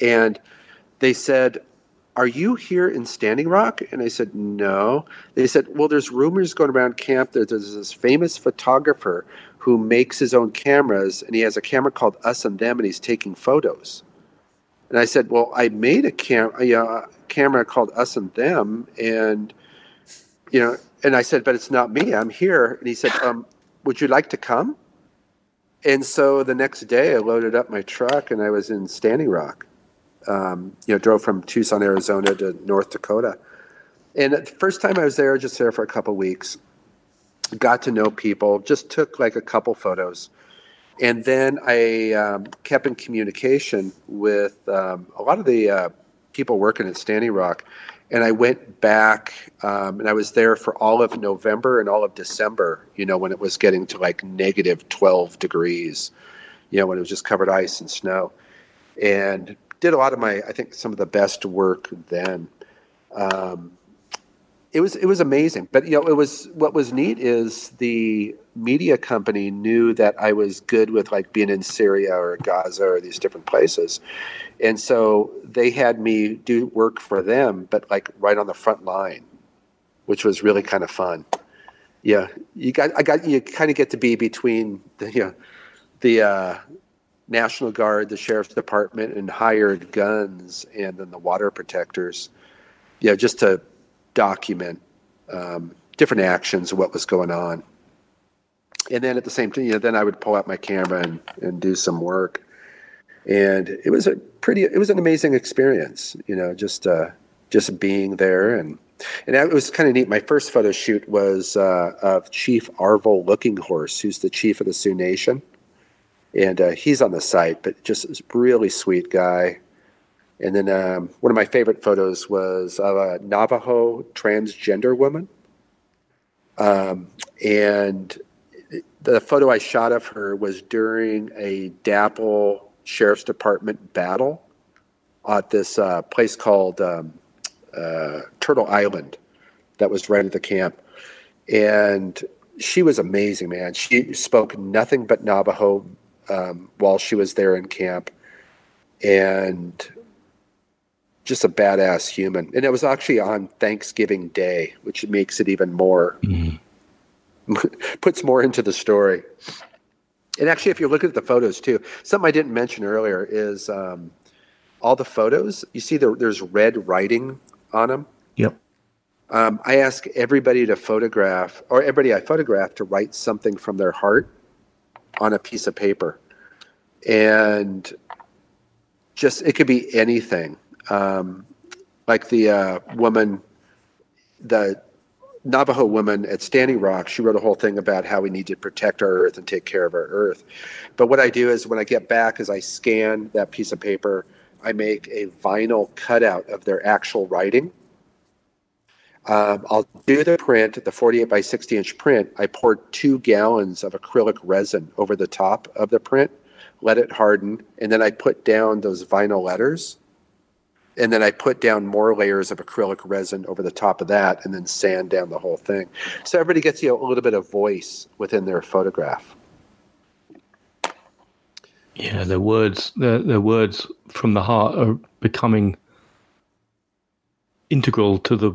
And they said, Are you here in Standing Rock? And I said, No. They said, Well, there's rumors going around camp that there's this famous photographer who makes his own cameras, and he has a camera called Us and Them, and he's taking photos. And I said, Well, I made a, cam- a uh, camera called Us and Them, and, you know, and I said, But it's not me, I'm here. And he said, um, Would you like to come? And so the next day, I loaded up my truck and I was in Standing Rock. Um, you know, drove from Tucson, Arizona to North Dakota. And the first time I was there, just there for a couple weeks, got to know people, just took like a couple photos. And then I um, kept in communication with um, a lot of the uh, people working at Standing Rock. And I went back um, and I was there for all of November and all of December, you know, when it was getting to like negative 12 degrees, you know, when it was just covered ice and snow. And did a lot of my, I think, some of the best work then. Um, it was it was amazing. But you know, it was what was neat is the media company knew that I was good with like being in Syria or Gaza or these different places, and so they had me do work for them, but like right on the front line, which was really kind of fun. Yeah, you got I got you kind of get to be between the you know, the uh, National Guard, the Sheriff's Department, and hired guns, and then the water protectors. Yeah, just to document um, different actions what was going on. And then at the same time, you know, then I would pull out my camera and, and do some work. And it was a pretty, it was an amazing experience, you know, just, uh, just being there. And, and it was kind of neat. My first photo shoot was uh, of Chief Arvol Looking Horse, who's the chief of the Sioux Nation. And uh, he's on the site, but just really sweet guy. And then um, one of my favorite photos was of a Navajo transgender woman. Um, and the photo I shot of her was during a DAPL Sheriff's Department battle at this uh, place called um, uh, Turtle Island that was right at the camp. And she was amazing, man. She spoke nothing but Navajo um, while she was there in camp. And just a badass human. And it was actually on Thanksgiving Day, which makes it even more mm-hmm. (laughs) puts more into the story. And actually, if you look at the photos too, something I didn't mention earlier is um, all the photos. You see, there, there's red writing on them. Yep. Um, I ask everybody to photograph, or everybody I photograph to write something from their heart on a piece of paper, and just it could be anything um, like the uh, woman, the Navajo woman at Standing Rock, she wrote a whole thing about how we need to protect our earth and take care of our earth. But what I do is when I get back, is I scan that piece of paper, I make a vinyl cutout of their actual writing. Um, I'll do the print, the 48 by 60 inch print. I pour two gallons of acrylic resin over the top of the print, let it harden, and then I put down those vinyl letters and then I put down more layers of acrylic resin over the top of that, and then sand down the whole thing. So everybody gets you know, a little bit of voice within their photograph. Yeah, the words, the the words from the heart are becoming integral to the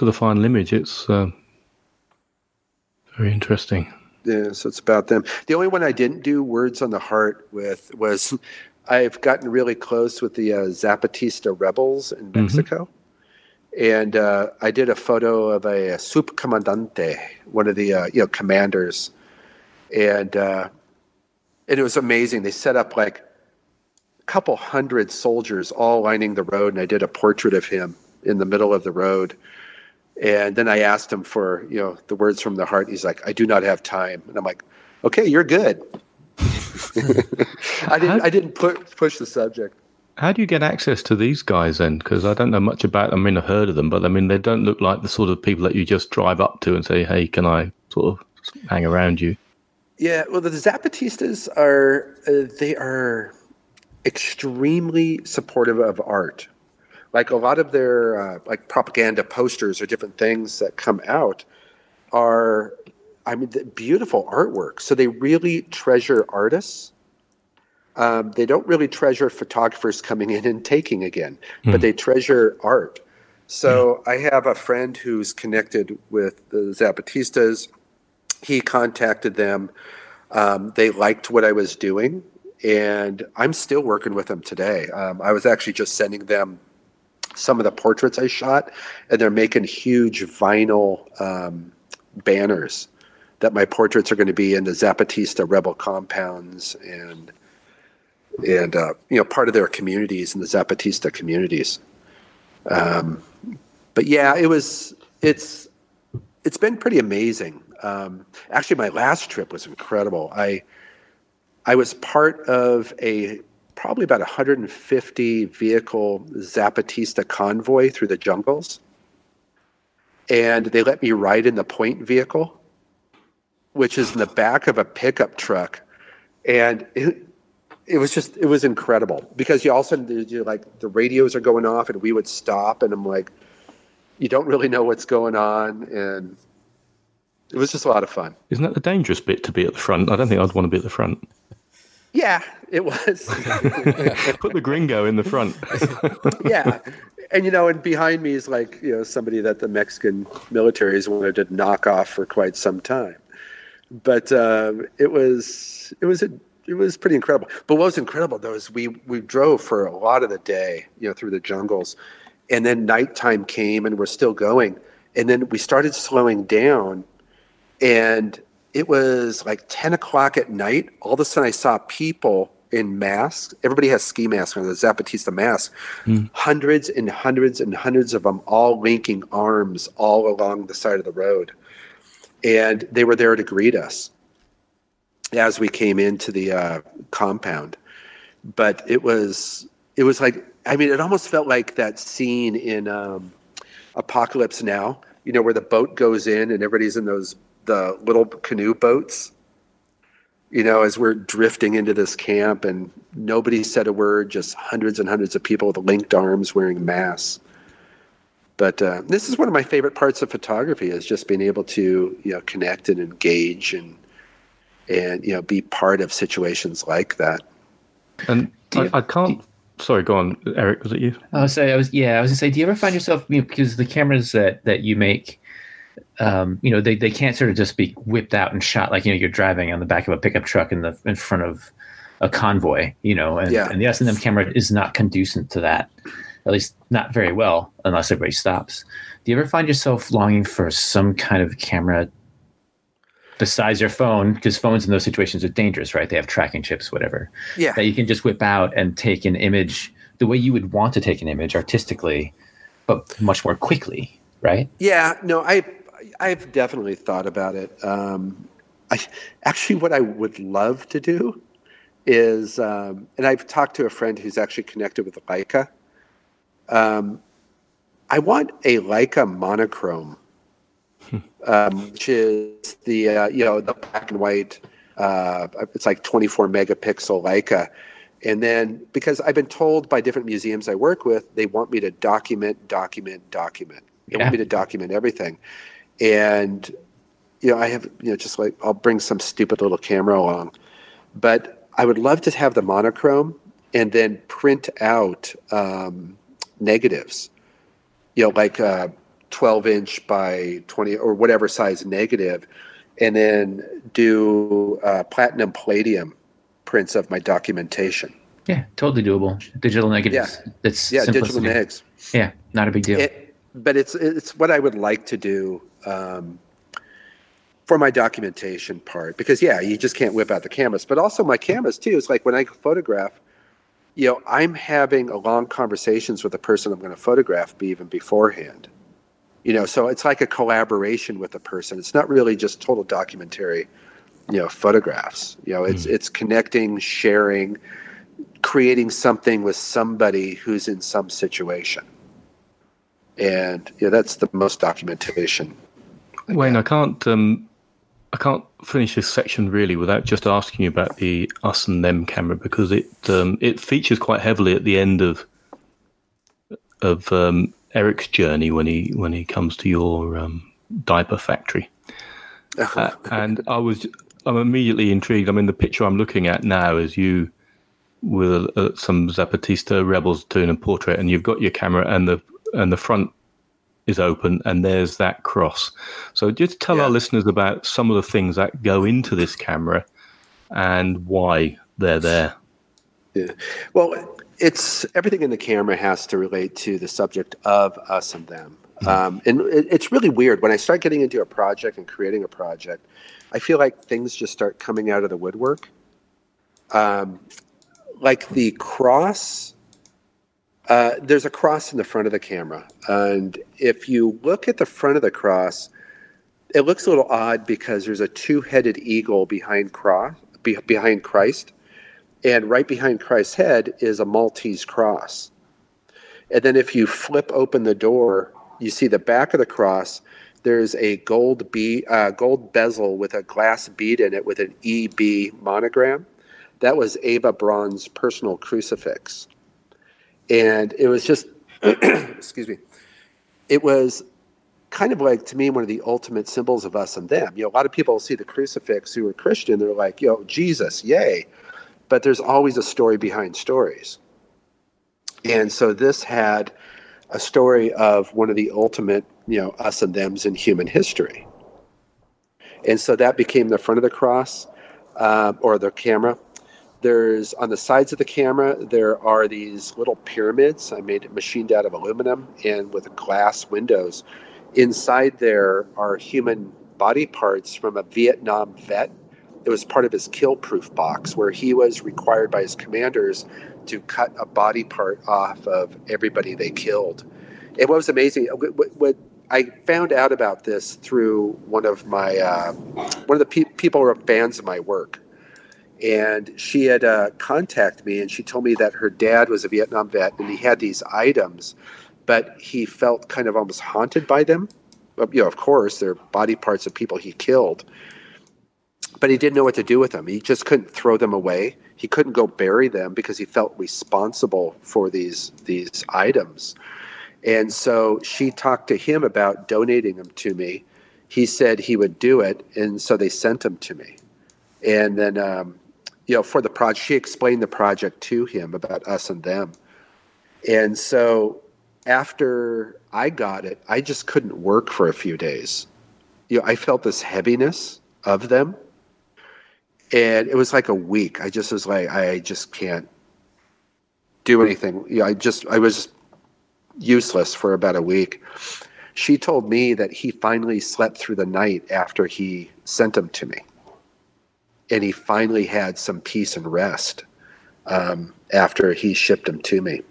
to the final image. It's uh, very interesting. Yeah, so it's about them. The only one I didn't do words on the heart with was (laughs) I've gotten really close with the uh, Zapatista rebels in mm-hmm. Mexico. Mm-hmm. And uh, I did a photo of a, a subcomandante, one of the uh, you know commanders, and uh, and it was amazing. They set up like a couple hundred soldiers all lining the road, and I did a portrait of him in the middle of the road. And then I asked him for you know the words from the heart. He's like, "I do not have time," and I'm like, "Okay, you're good." (laughs) I didn't. I didn't put, push the subject. How do you get access to these guys then? Because I don't know much about. them. I mean, I've heard of them, but I mean, they don't look like the sort of people that you just drive up to and say, "Hey, can I sort of hang around you?" Yeah, well, the Zapatistas are uh, they are extremely supportive of art. Like a lot of their uh, like propaganda posters or different things that come out are I mean, the beautiful artwork. So they really treasure artists. Um, they don't really treasure photographers coming in and taking again, Hmm. but they treasure art. So I have a friend who's connected with the Zapatistas. He contacted them. Um, they liked what I was doing, and I'm still working with them today. Um, I was actually just sending them some of the portraits I shot, and they're making huge vinyl um, banners that my portraits are going to be in the Zapatista rebel compounds and and uh, you know part of their communities and the Zapatista communities. Um, but yeah, it was it's it's been pretty amazing. Um, actually, my last trip was incredible. I I was part of a probably about 150 vehicle Zapatista convoy through the jungles, and they let me ride in the point vehicle, which is in the back of a pickup truck, and it, it was just it was incredible because you all of a you like the radios are going off and we would stop and I'm like, you don't really know what's going on and it was just a lot of fun. Isn't that the dangerous bit to be at the front? I don't think I'd want to be at the front. Yeah, it was. (laughs) Put the gringo in the front. (laughs) yeah. And you know, and behind me is like, you know, somebody that the Mexican military has wanted to knock off for quite some time. But um, it was it was a, it was pretty incredible. But what was incredible though is we we drove for a lot of the day, you know, through the jungles, and then nighttime came and we're still going, and then we started slowing down, and it was like 10 o'clock at night. All of a sudden, I saw people in masks. Everybody has ski masks on the Zapatista mask. Hundreds and hundreds and hundreds of them all linking arms all along the side of the road. And they were there to greet us as we came into the uh, compound. But it was, it was like, I mean, it almost felt like that scene in um, Apocalypse Now, you know, where the boat goes in and everybody's in those the little canoe boats you know as we're drifting into this camp and nobody said a word just hundreds and hundreds of people with linked arms wearing masks but uh, this is one of my favorite parts of photography is just being able to you know connect and engage and and you know be part of situations like that And Do I, I can't. Sorry, go on, Erik. Was it you? I was say I was yeah I was gonna say do you ever find yourself you know, because the cameras that that you make um, you know they, they can't sort of just be whipped out and shot like you know you're driving on the back of a pickup truck in the in front of a convoy you know and, Yeah. and the S&M camera is not conducive to that at least not very well unless everybody stops do you ever find yourself longing for some kind of camera besides your phone because phones in those situations are dangerous right they have tracking chips whatever yeah that you can just whip out and take an image the way you would want to take an image artistically, but much more quickly, right? Yeah, no, I I've definitely thought about it. Um, I actually, what I would love to do is, um, and I've talked to a friend who's actually connected with Leica. Um, I want a Leica monochrome, um, which is the uh, you know the black and white. Uh, it's like 24 megapixel Leica. And then, because I've been told by different museums I work with, they want me to document, document, document. They Yeah. want me to document everything. And, you know, I have, you know, just like I'll bring some stupid little camera along. But I would love to have the monochrome and then print out um, negatives, you know, like a 12 inch by 20 or whatever size negative, and then do uh, platinum palladium prints of my documentation. Yeah, totally doable. Digital negatives. That's Yeah, digital negs. Yeah, not a big deal. It, but it's it's what I would like to do um, for my documentation part because yeah, you just can't whip out the cameras. But also my cameras too. It's like when I photograph, you know, I'm having a long conversations with the person I'm going to photograph be even beforehand. You know, so it's like a collaboration with the person. It's not really just total documentary, you know, photographs. You know, it's it's connecting, sharing, creating something with somebody who's in some situation and yeah, that's the most documentation. Wayne, I can't. Um, I can't finish this section really without just asking you about the us and them camera because it um, it features quite heavily at the end of of um, Erik's journey when he when he comes to your um, diaper factory. uh, and I was I'm immediately intrigued. I mean, the picture I'm looking at now is you with uh, some Zapatista rebels doing a portrait, and you've got your camera, and the and the front is open, and there's that cross. So just tell yeah. our listeners about some of the things that go into this camera and why they're there. Yeah. Well, it's everything in the camera has to relate to the subject of us and them. Mm-hmm. Um, and it, it's really weird when I start getting into a project and creating a project. I feel like things just start coming out of the woodwork. Um, like the cross, uh, there's a cross in the front of the camera, and if you look at the front of the cross, it looks a little odd because there's a two-headed eagle behind cross be, behind Christ, and right behind Christ's head is a Maltese cross. And then if you flip open the door, you see the back of the cross. There's a gold be, uh, gold bezel with a glass bead in it with an EB monogram. That was Ava Braun's personal crucifix, and it was just (clears throat) excuse me. It was kind of like to me one of the ultimate symbols of us and them. You know, a lot of people see the crucifix who are Christian, they're like, "Yo, Jesus, yay!" But there's always a story behind stories, and so this had a story of one of the ultimate, you know, us and them's in human history, and so that became the front of the cross uh, or the camera. There's on the sides of the camera, there are these little pyramids. I made it machined out of aluminum and with glass windows Inside there are human body parts from a Vietnam vet. It was part of his kill proof box where he was required by his commanders to cut a body part off of everybody they killed. It was amazing. What, what I found out about this through one of my uh, one of the pe- people who are fans of my work, and she had uh, contacted me and she told me that her dad was a Vietnam vet and he had these items but he felt kind of almost haunted by them. You know, of course, they're body parts of people he killed, but he didn't know what to do with them. He just couldn't throw them away. He couldn't go bury them because he felt responsible for these these items. And so she talked to him about donating them to me. He said he would do it, and so they sent them to me. And then, um, you know, for the project, she explained the project to him about us and them. And so after I got it, I just couldn't work for a few days. You know, I felt this heaviness of them. And it was like a week. I just was like, I just can't do anything. You know, I just, I was useless for about a week. She told me that he finally slept through the night after he sent them to me. And he finally had some peace and rest um, after he shipped them to me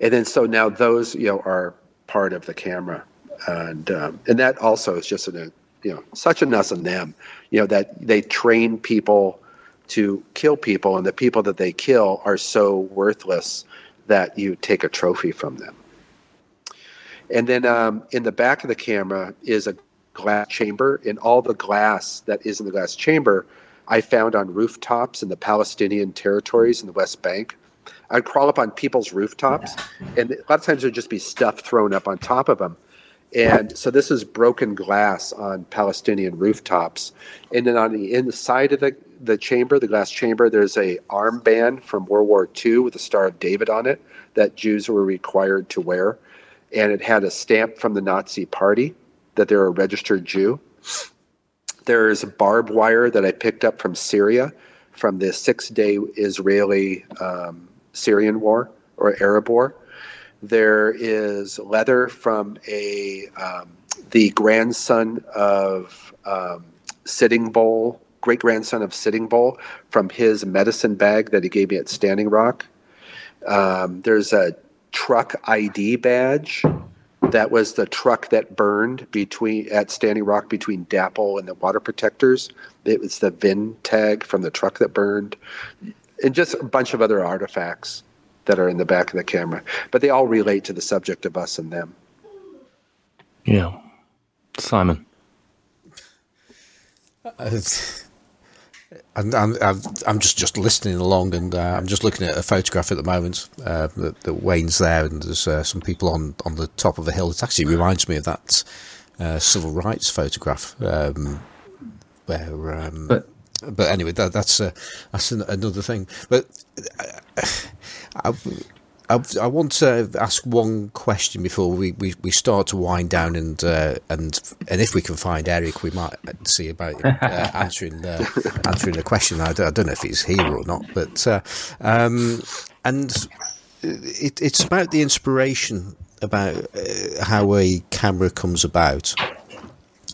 and then so now those you know are part of the camera, and um, and that also is just a you know such a us and them, you know that they train people to kill people, and the people that they kill are so worthless that you take a trophy from them. And then um, in the back of the camera is a glass chamber, and all the glass that is in the glass chamber I found on rooftops in the Palestinian territories in the West Bank. I'd crawl up on people's rooftops, and a lot of times there'd just be stuff thrown up on top of them. And so this is broken glass on Palestinian rooftops. And then on the inside of the, the chamber, the glass chamber, there's a armband from World War II with the Star of David on it that Jews were required to wear. And it had a stamp from the Nazi Party that they're a registered Jew. There's barbed wire that I picked up from Syria from the six day Israeli um, Syrian war or Arab war. There is leather from a um, the grandson of um, Sitting Bull, great grandson of Sitting Bull, from his medicine bag that he gave me at Standing Rock. Um, there's a truck ID badge. That was the truck that burned between at Standing Rock between DAPL and the water protectors. It was the VIN tag from the truck that burned and just a bunch of other artifacts that are in the back of the camera. But they all relate to the subject of us and them. Yeah. Simon. Uh, I'm, I'm, I'm just, just listening along and uh, I'm just looking at a photograph at the moment uh, that, that Wayne's there and there's uh, some people on, on the top of a hill. It actually reminds me of that uh, civil rights photograph. Um, where, um, But- but anyway, that, that's uh, that's an, another thing. But uh, I, I, I want to ask one question before we, we, we start to wind down, and uh, and and if we can find Erik, we might see about uh, (laughs) answering uh, answering a question. I don't, I don't know if he's here or not, but uh, um, and it, it's about the inspiration about uh, how a camera comes about.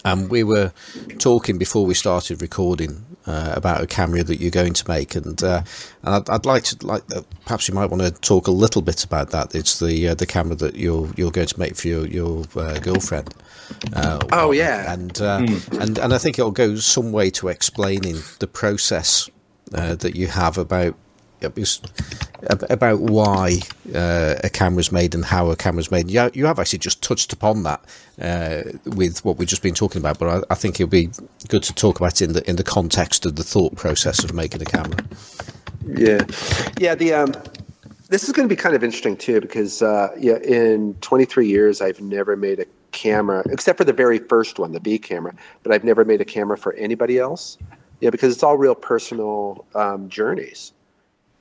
And we were talking before we started recording uh, about a camera that you're going to make, and uh, and I'd, I'd like to like uh, perhaps you might want to talk a little bit about that. It's the uh, the camera that you're you're going to make for your your uh, girlfriend. Uh, Oh, yeah. and uh, and and I think it'll go some way to explaining the process uh, that you have about it was ab- about why uh, a camera's made and how a camera's made. You, you have actually just touched upon that uh, with what we've just been talking about, but I, I think it'll be good to talk about it in the in the context of the thought process of making a camera. Yeah, yeah. The um, this is going to be kind of interesting too because uh, yeah, in 23 years I've never made a camera except for the very first one, the B camera. But I've never made a camera for anybody else. Yeah, because it's all real personal um, journeys.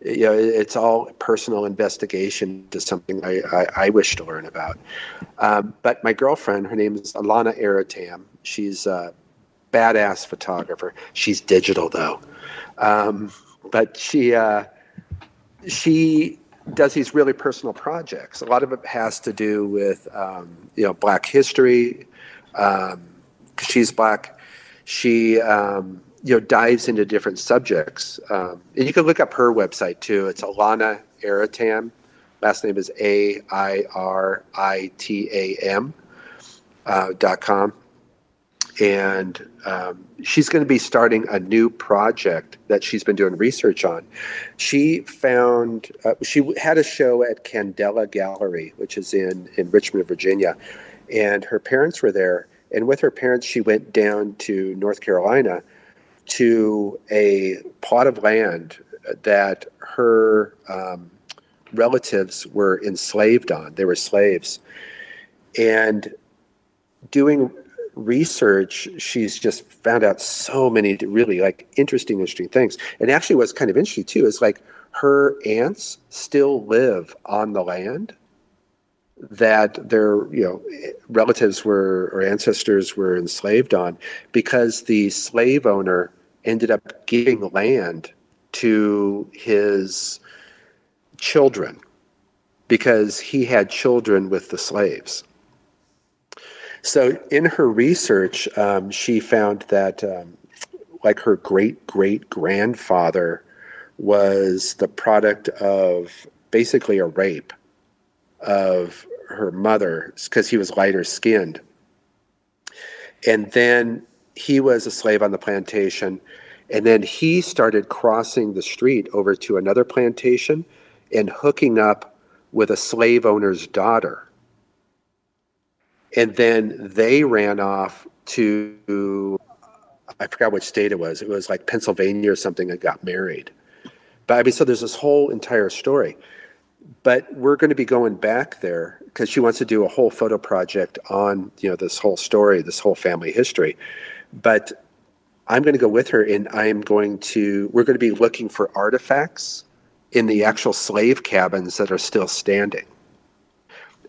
You know, it- it's all personal investigation to something I, I, I wish to learn about. Um, but my girlfriend, her name is Alanna Airitam. She's a badass photographer. She's digital though. Um, but she uh, she does these really personal projects. A lot of it has to do with um, you know Black history. Um, she's black. She um, you know dives into different subjects, um, and you can look up her website too. It's Alanna Airitam. Last name is A I R I T A M uh, dot com and um, she's going to be starting a new project that she's been doing research on. She found uh, she had a show at Candela Gallery, which is in in Richmond, Virginia, and her parents were there. And with her parents, she went down to North Carolina to a plot of land that her um, relatives were enslaved on. They were slaves, and doing research, she's just found out so many really like interesting, interesting things. And actually, what's kind of interesting too is like her aunts still live on the land that their you know relatives were or ancestors were enslaved on because the slave owner ended up giving land to his children because he had children with the slaves. So, in her research, um, she found that, um, like, her great great grandfather was the product of basically a rape of her mother because he was lighter skinned. And then he was a slave on the plantation. And then he started crossing the street over to another plantation and hooking up with a slave owner's daughter and then they ran off to I forgot which state it was. It was like Pennsylvania or something and got married. But I mean, so there's this whole entire story. But we're going to be going back there because she wants to do a whole photo project on you know this whole story, this whole family history. But I'm going to go with her, and I'm going to we're going to be looking for artifacts in the actual slave cabins that are still standing.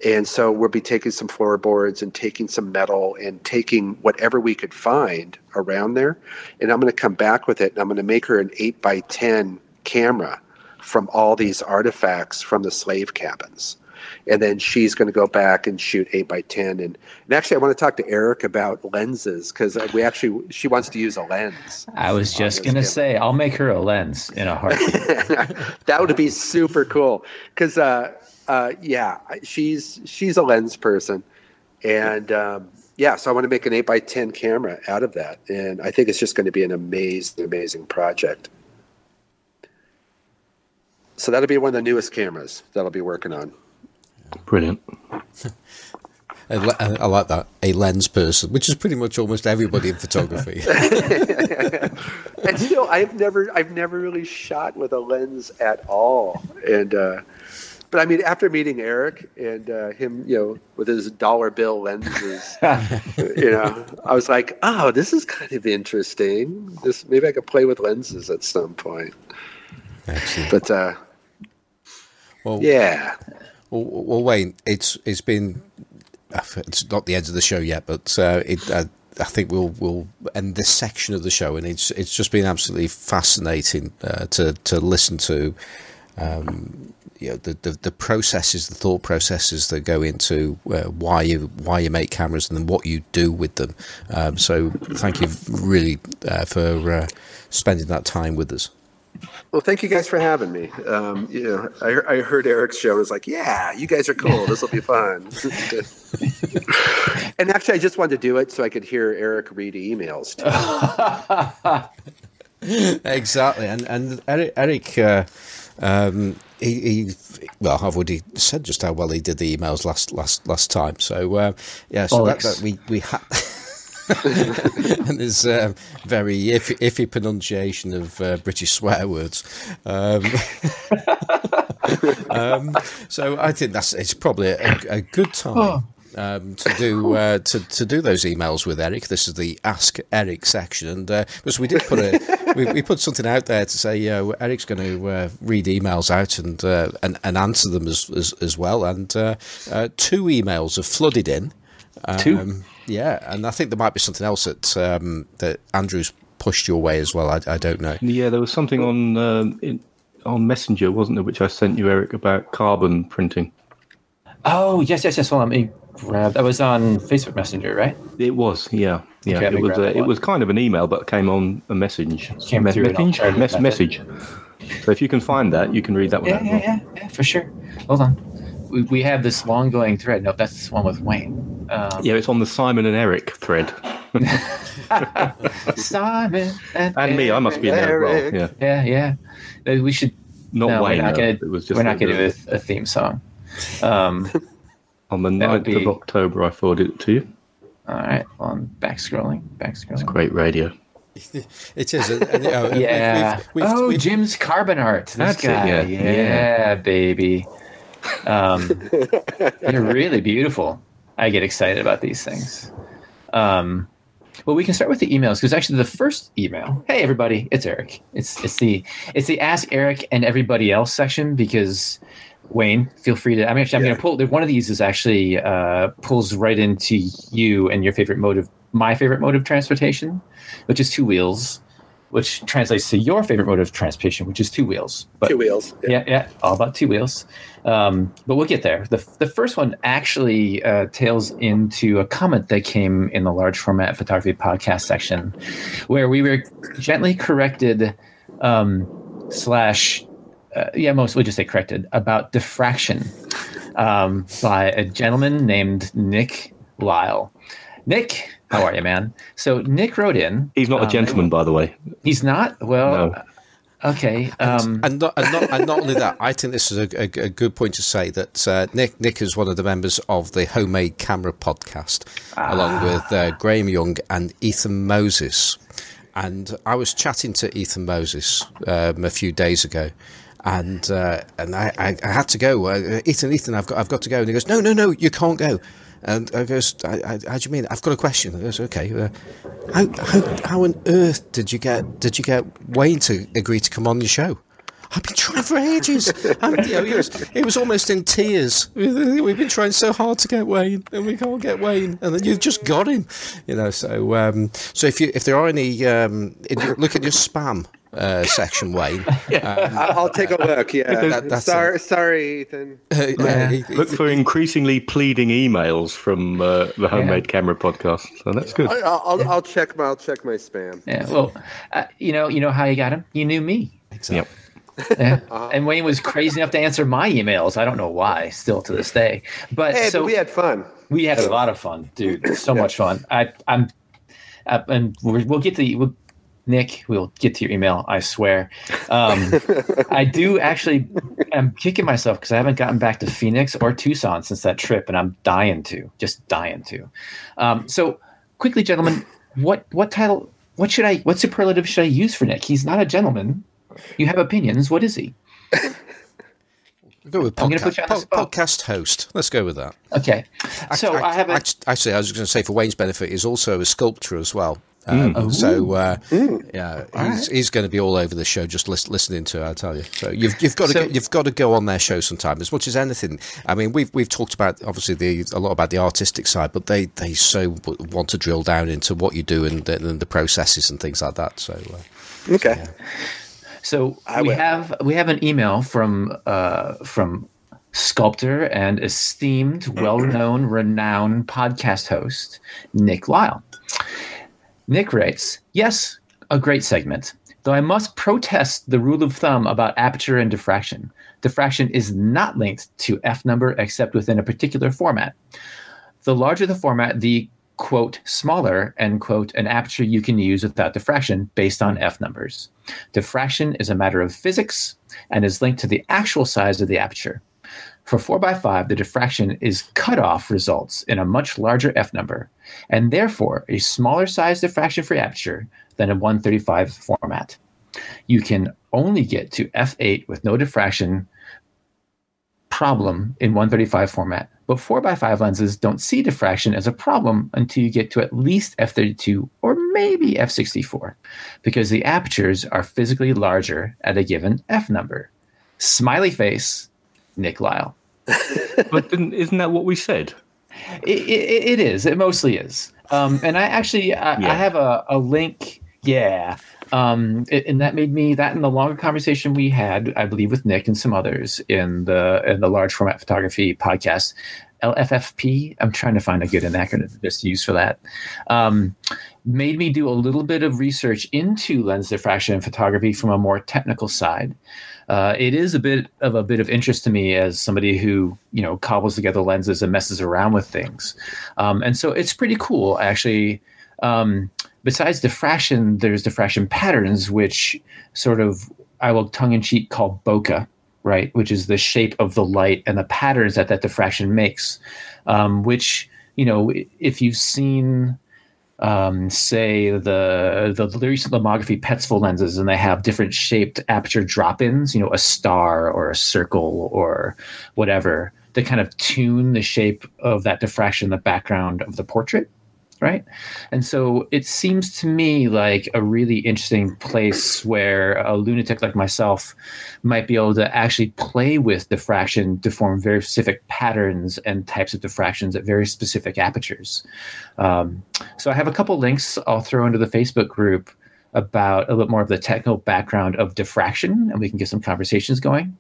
And so we'll be taking some floorboards and taking some metal and taking whatever we could find around there. And I'm going to come back with it and I'm going to make her an 8 by 10 camera from all these artifacts from the slave cabins. And then she's going to go back and shoot 8 by 10 And, and actually, I want to talk to Erik about lenses because we actually, she wants to use a lens. I was just gonna say I'll make her a lens in a heartbeat. (laughs) that would be super cool because uh, uh, yeah she's she's a lens person and um, yeah so i want to make an 8 by 10 camera out of that and i think it's just going to be an amazing amazing project so that'll be one of the newest cameras that i'll be working on Brilliant. (laughs) I, li- I I like that a lens person, which is pretty much almost everybody in photography. (laughs) (laughs) and still i've never i've never really shot with a lens at all and uh, but I mean, after meeting Erik and uh, him, you know, with his dollar bill lenses, you know, I was like, oh, this is kind of interesting. This maybe I could play with lenses at some point. Excellent. But uh, Well, yeah, Well, well, Wayne, it's it's been it's not the end of the show yet, but uh, it, uh, I think we'll we'll end this section of the show, and it's it's just been absolutely fascinating uh, to to listen to. Um, you know, the, the the processes, the thought processes that go into uh, why you why you make cameras and then what you do with them. Um, so, thank you really uh, for uh, spending that time with us. Well, thank you guys for having me. Um, you know, I, I heard Erik's show. I was like, yeah, you guys are cool. This will be fun. (laughs) and actually, I just wanted to do it so I could hear Erik read emails. Too. (laughs) exactly, and and Erik, Erik uh, um, he, he, well, I've already said just how well he did the emails last last last time. So uh, yeah, so that, that we we had. (laughs) (laughs) and there's um, very iffy, iffy pronunciation of uh, British swear words. Um, (laughs) um, so I think that's it's probably a, a good time um, to do uh, to to do those emails with Erik. This is the Ask Erik section, and uh, because we did put a (laughs) we, we put something out there to say uh, Erik's going to uh, read emails out and, uh, and and answer them as as, as well. And uh, uh, two emails have flooded in. Two? Um, yeah, and I think there might be something else that um, that Andrew's pushed your way as well. I, I don't know. Yeah, there was something on um, in, on Messenger, wasn't there, which I sent you, Erik, about carbon printing. Oh yes, yes, yes. Hold on, let me grab. That was on Facebook Messenger, right? It was, yeah, yeah. Okay, it was uh, it was kind of an email, but came on a message. Came Me- through an message? Mes- message. So if you can find that, you can read that one. Yeah, out. yeah, yeah, yeah, for sure. Hold on. We, we have this long going thread. No, that's the one with Wayne. Um, Yeah, it's on the Simon and Erik thread, (laughs) Simon and, and me. I must be in there as well. Yeah, Yeah, yeah. Uh, We should. not no, Wayne. we're not though. gonna. it was just we're not a- do a, a theme song. Um, (laughs) on the that 9th be- of October. I forwarded it to you. all right. Well, I'm back scrolling. Back scrolling. It's Great radio. (laughs) It is, and, and, you Yeah. we've- we've- oh, we've- Jim's carbon art. This That's it, guy. yeah. yeah, Yeah. baby. Um, they're really beautiful. I get excited about these things. Um, well, we can start with the emails because actually the first email. Hey, everybody, it's Erik. It's it's the it's the Ask Erik and everybody else section because Wayne, feel free to. I'm actually I'm Yeah. going to pull. One of these is actually uh, pulls right into you and your favorite mode of my favorite mode of transportation, which is two wheels, which translates to your favorite mode of transportation, which is two wheels. But Two wheels. yeah, yeah, all about two wheels. Um, but we'll get there. The, the first one actually uh, tails into a comment that came in the large format photography podcast section, where we were gently corrected, um, slash, uh, yeah, mostly just say corrected about diffraction um, by a gentleman named Nick Lyle. Nick, how are you, man? So Nick wrote in. He's not a um, gentleman, by the way. He's not. Well, No. okay. Um, and not, and not and not only that, I think this is a, a, a good point to say that uh, Nick Nick is one of the members of the Homemade Camera podcast, along with uh, Graham Young and Ethan Moses. And I was chatting to Ethan Moses um, a few days ago, and uh, and I, I, I had to go. Uh, Ethan, Ethan, I've got I've got to go. And he goes, No, no, no, you can't go. And I goes, I, I, How do you mean? I've got a question. I goes, Okay. Uh, how, how how on earth did you get did you get Wayne to agree to come on your show? I've been trying for ages. (laughs) And, you know, he, was, he was almost in tears. (laughs) We've been trying so hard to get Wayne, and we can't get Wayne, and then you've just got him. You know, so um, so if you if there are any, um, look at your spam uh, section, Wayne. (laughs) I'll, I'll take a look. Yeah. That- that's sorry, sorry, Ethan. (laughs) yeah, he- Look for increasingly pleading emails from uh, the Homemade Camera podcast. So that's good. I- I'll, I'll, I'll check my I'll check my spam. Yeah, well, uh, you know, you know how you got him. You knew me, Yep. (laughs) yeah. and Wayne was crazy enough to answer my emails. I don't know why, still to this day. But Hey, so but we had fun. we had a lot of fun, dude. So much fun. I, I'm, uh, and we're, we'll get to we'll, Nick. We'll get to your email. I swear. Um, (laughs) I do actually. I'm kicking myself because I haven't gotten back to Phoenix or Tucson since that trip, and I'm dying to, just dying to. Um, so quickly, gentlemen, what what title? What should I? What superlative should I use for Nick? He's not a gentleman. You have opinions. What is he? Go with I'm podcast, put you on the po- podcast host. Let's go with that. Okay. So Act- I have a, act- actually, I was going to say for Wayne's benefit, he's also a sculptor as well. Um, So uh, yeah, he's, he's going to be all over the show just lis- listening to. it, I tell you. So you've you've got to So- go, you've got to go on their show sometime as much as anything. I mean, we've we've talked about obviously the a lot about the artistic side, but they they so want to drill down into what you do and, the- and the processes and things like that. So uh, Okay. So I we will. have we have an email from uh, from sculptor and esteemed, well-known, renowned podcast host Nick Lyle. Nick writes, "Yes, a great segment. Though I must protest the rule of thumb about aperture and diffraction. Diffraction is not linked to f number except within a particular format. The larger the format, the quote smaller end quote an aperture you can use without diffraction based on f numbers. Diffraction is a matter of physics and is linked to the actual size of the aperture. For 4x5, the diffraction is cutoff results in a much larger f number, and therefore a smaller size diffraction free aperture than a 135 format. You can only get to f8 with no diffraction problem in 135 format, but 4x5 lenses don't see diffraction as a problem until you get to at least f32 or maybe f64, because the apertures are physically larger at a given f number. Smiley face, Nick Lyle. But isn't that what we said? It, it, it is. It mostly is. Um, and I actually I, Yeah. I have a, a link. Yeah. Um, and that made me that in the longer conversation we had, I believe, with Nick and some others in the in the large format photography podcast, LFFP. I'm trying to find a good acronym to just use for that. Um, made me do a little bit of research into lens diffraction in photography from a more technical side. Uh, it is a bit of a bit of interest to me as somebody who you know cobbles together lenses and messes around with things, um, and so it's pretty cool actually. Um, besides diffraction, there's diffraction patterns, which sort of I will tongue in cheek call bokeh, right? Which is the shape of the light and the patterns that that diffraction makes. Um, which you know, if you've seen um, say the the recent lomography Petzval lenses, and they have different shaped aperture drop-ins. You know, a star or a circle or whatever to kind of tune the shape of that diffraction in the background of the portrait, right? And so it seems to me like a really interesting place where a lunatic like myself might be able to actually play with diffraction to form very specific patterns and types of diffractions at very specific apertures. Um, so I have a couple links I'll throw into the Facebook group about a little more of the technical background of diffraction, and we can get some conversations going.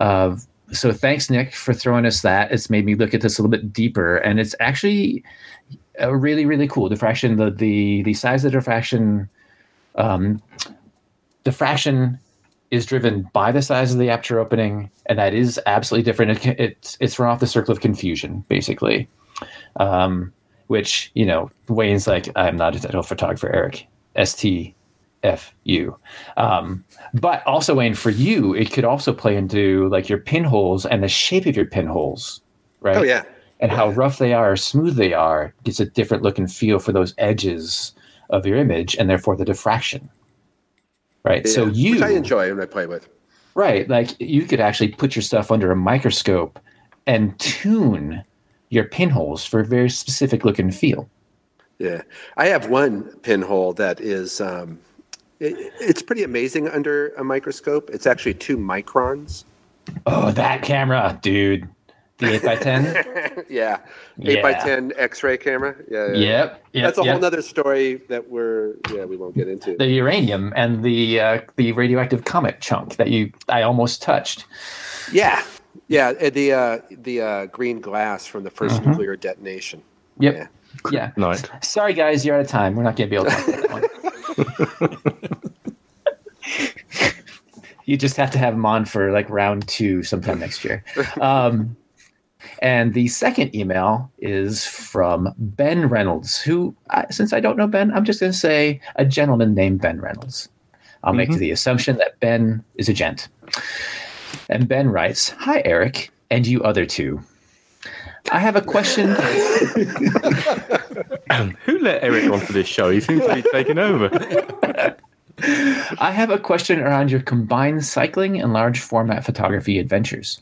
Uh, so thanks, Nick, for throwing us that. It's made me look at this a little bit deeper, and it's actually a really, really cool diffraction. The the the size of the diffraction, um, diffraction is driven by the size of the aperture opening, and that is absolutely different. It, it's it's run off the circle of confusion, basically. Um, which you know, Wayne's like, I'm not a technical photographer, Erik. S T F U. Um, but also, Wayne, for you, it could also play into like your pinholes and the shape of your pinholes, right? Oh yeah. And how rough they are or smooth they are gets a different look and feel for those edges of your image and therefore the diffraction right so you which I enjoy when I play with. right like you could actually put your stuff under a microscope and tune your pinholes for a very specific look and feel Yeah, I have one pinhole that is. Um, it, it's pretty amazing under a microscope. It's actually two microns. oh that camera dude the (laughs) 8 by 10 yeah, Eight by ten X-ray camera. Yeah, yeah. yep, yep That's a yep. whole nother story that we're yeah we won't get into. the uranium and the uh, the radioactive comet chunk that you I almost touched Yeah, yeah. uh, The uh, the uh, green glass from the 1st nuclear detonation. yep Yeah. yeah (laughs) Right. Sorry, guys, you're out of time. We're not going to be able to talk about that one. (laughs) you just have to have them on for like round two sometime next year. Um, and the second email is from Ben Reynolds, who, since I don't know Ben, I'm just going to say a gentleman named Ben Reynolds. I'll make mm-hmm. the assumption that Ben is a gent. And Ben writes Hi, Erik, and you other two. I have a question. (laughs) Who let Erik onto this show? He seems to be taking over. (laughs) I have a question around your combined cycling and large format photography adventures.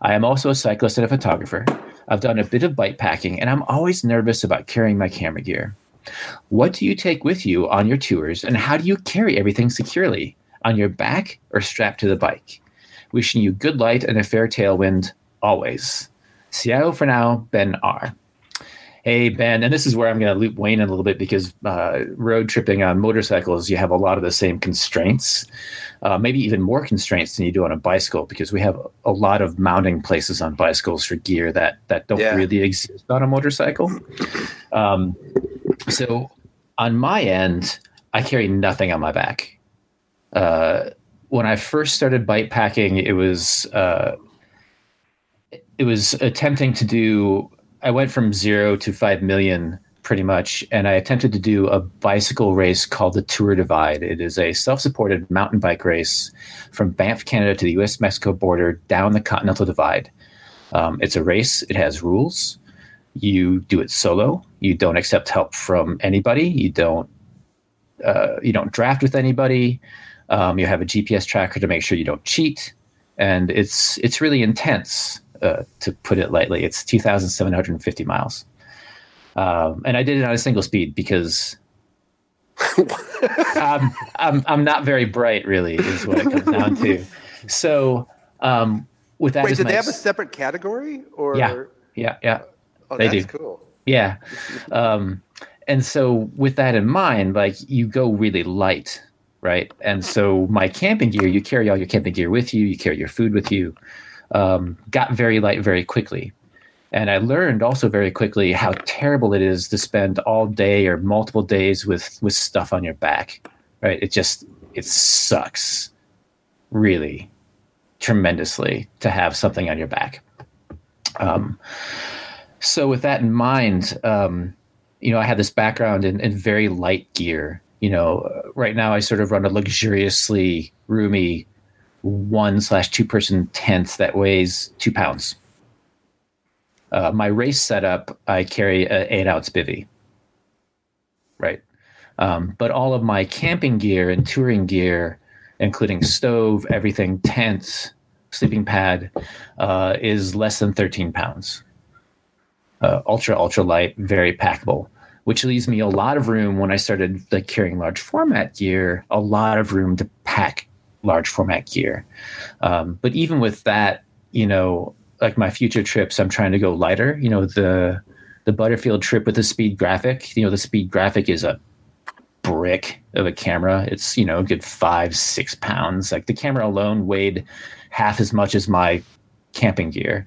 I am also a cyclist and a photographer. I've done a bit of bike packing, and I'm always nervous about carrying my camera gear. What do you take with you on your tours, and how do you carry everything securely? On your back or strapped to the bike? Wishing you good light and a fair tailwind always. Ciao for now, Ben R. Hey, Ben, and this is where I'm going to loop Wayne in a little bit because uh, road tripping on motorcycles, you have a lot of the same constraints, uh, maybe even more constraints than you do on a bicycle because we have a lot of mounting places on bicycles for gear that, that don't Yeah. really exist on a motorcycle. Um, so on my end, I carry nothing on my back. Uh, when I first started bike packing, it was uh, it was attempting to do. I went from zero to five million pretty much, and I attempted to do a bicycle race called the Tour Divide. It is a self-supported mountain bike race from Banff, Canada, to the U.S.-Mexico border down the Continental Divide. Um, it's a race. It has rules. You do it solo. You don't accept help from anybody. You don't. Uh, you don't draft with anybody. Um, you have a GPS tracker to make sure you don't cheat, and it's it's really intense. Uh, to put it lightly, it's two thousand seven hundred and fifty miles, um, and I did it on a single speed because (laughs) I'm, I'm I'm not very bright. Really, is what it comes down to. So um, with that, Wait, did they have a separate category? Or Yeah. yeah, yeah. oh, they that's do. cool. Yeah. Um, and so with that in mind, like you go really light, right? And so my camping gear, you carry all your camping gear with you, you carry your food with you, um, got very light very quickly. And I learned also very quickly how terrible it is to spend all day or multiple days with with stuff on your back. Right? It just it sucks really tremendously to have something on your back. Um, so with that in mind, um, you know, I have this background in, in very light gear. You know, right now I sort of run a luxuriously roomy one slash two person tent that weighs two pounds. Uh, my race setup, I carry an eight ounce bivy. Right. Um, but all of my camping gear and touring gear, including stove, everything, tent, sleeping pad, uh, is less than 13 pounds uh, ultra ultra light, very packable, which leaves me a lot of room when I started like carrying large format gear, a lot of room to pack large format gear. Um, but even with that, you know, like my future trips, I'm trying to go lighter. You know, the the Butterfield trip with the speed graphic. You know, the speed graphic is a brick of a camera. It's you know a good five six pounds. Like the camera alone weighed half as much as my camping gear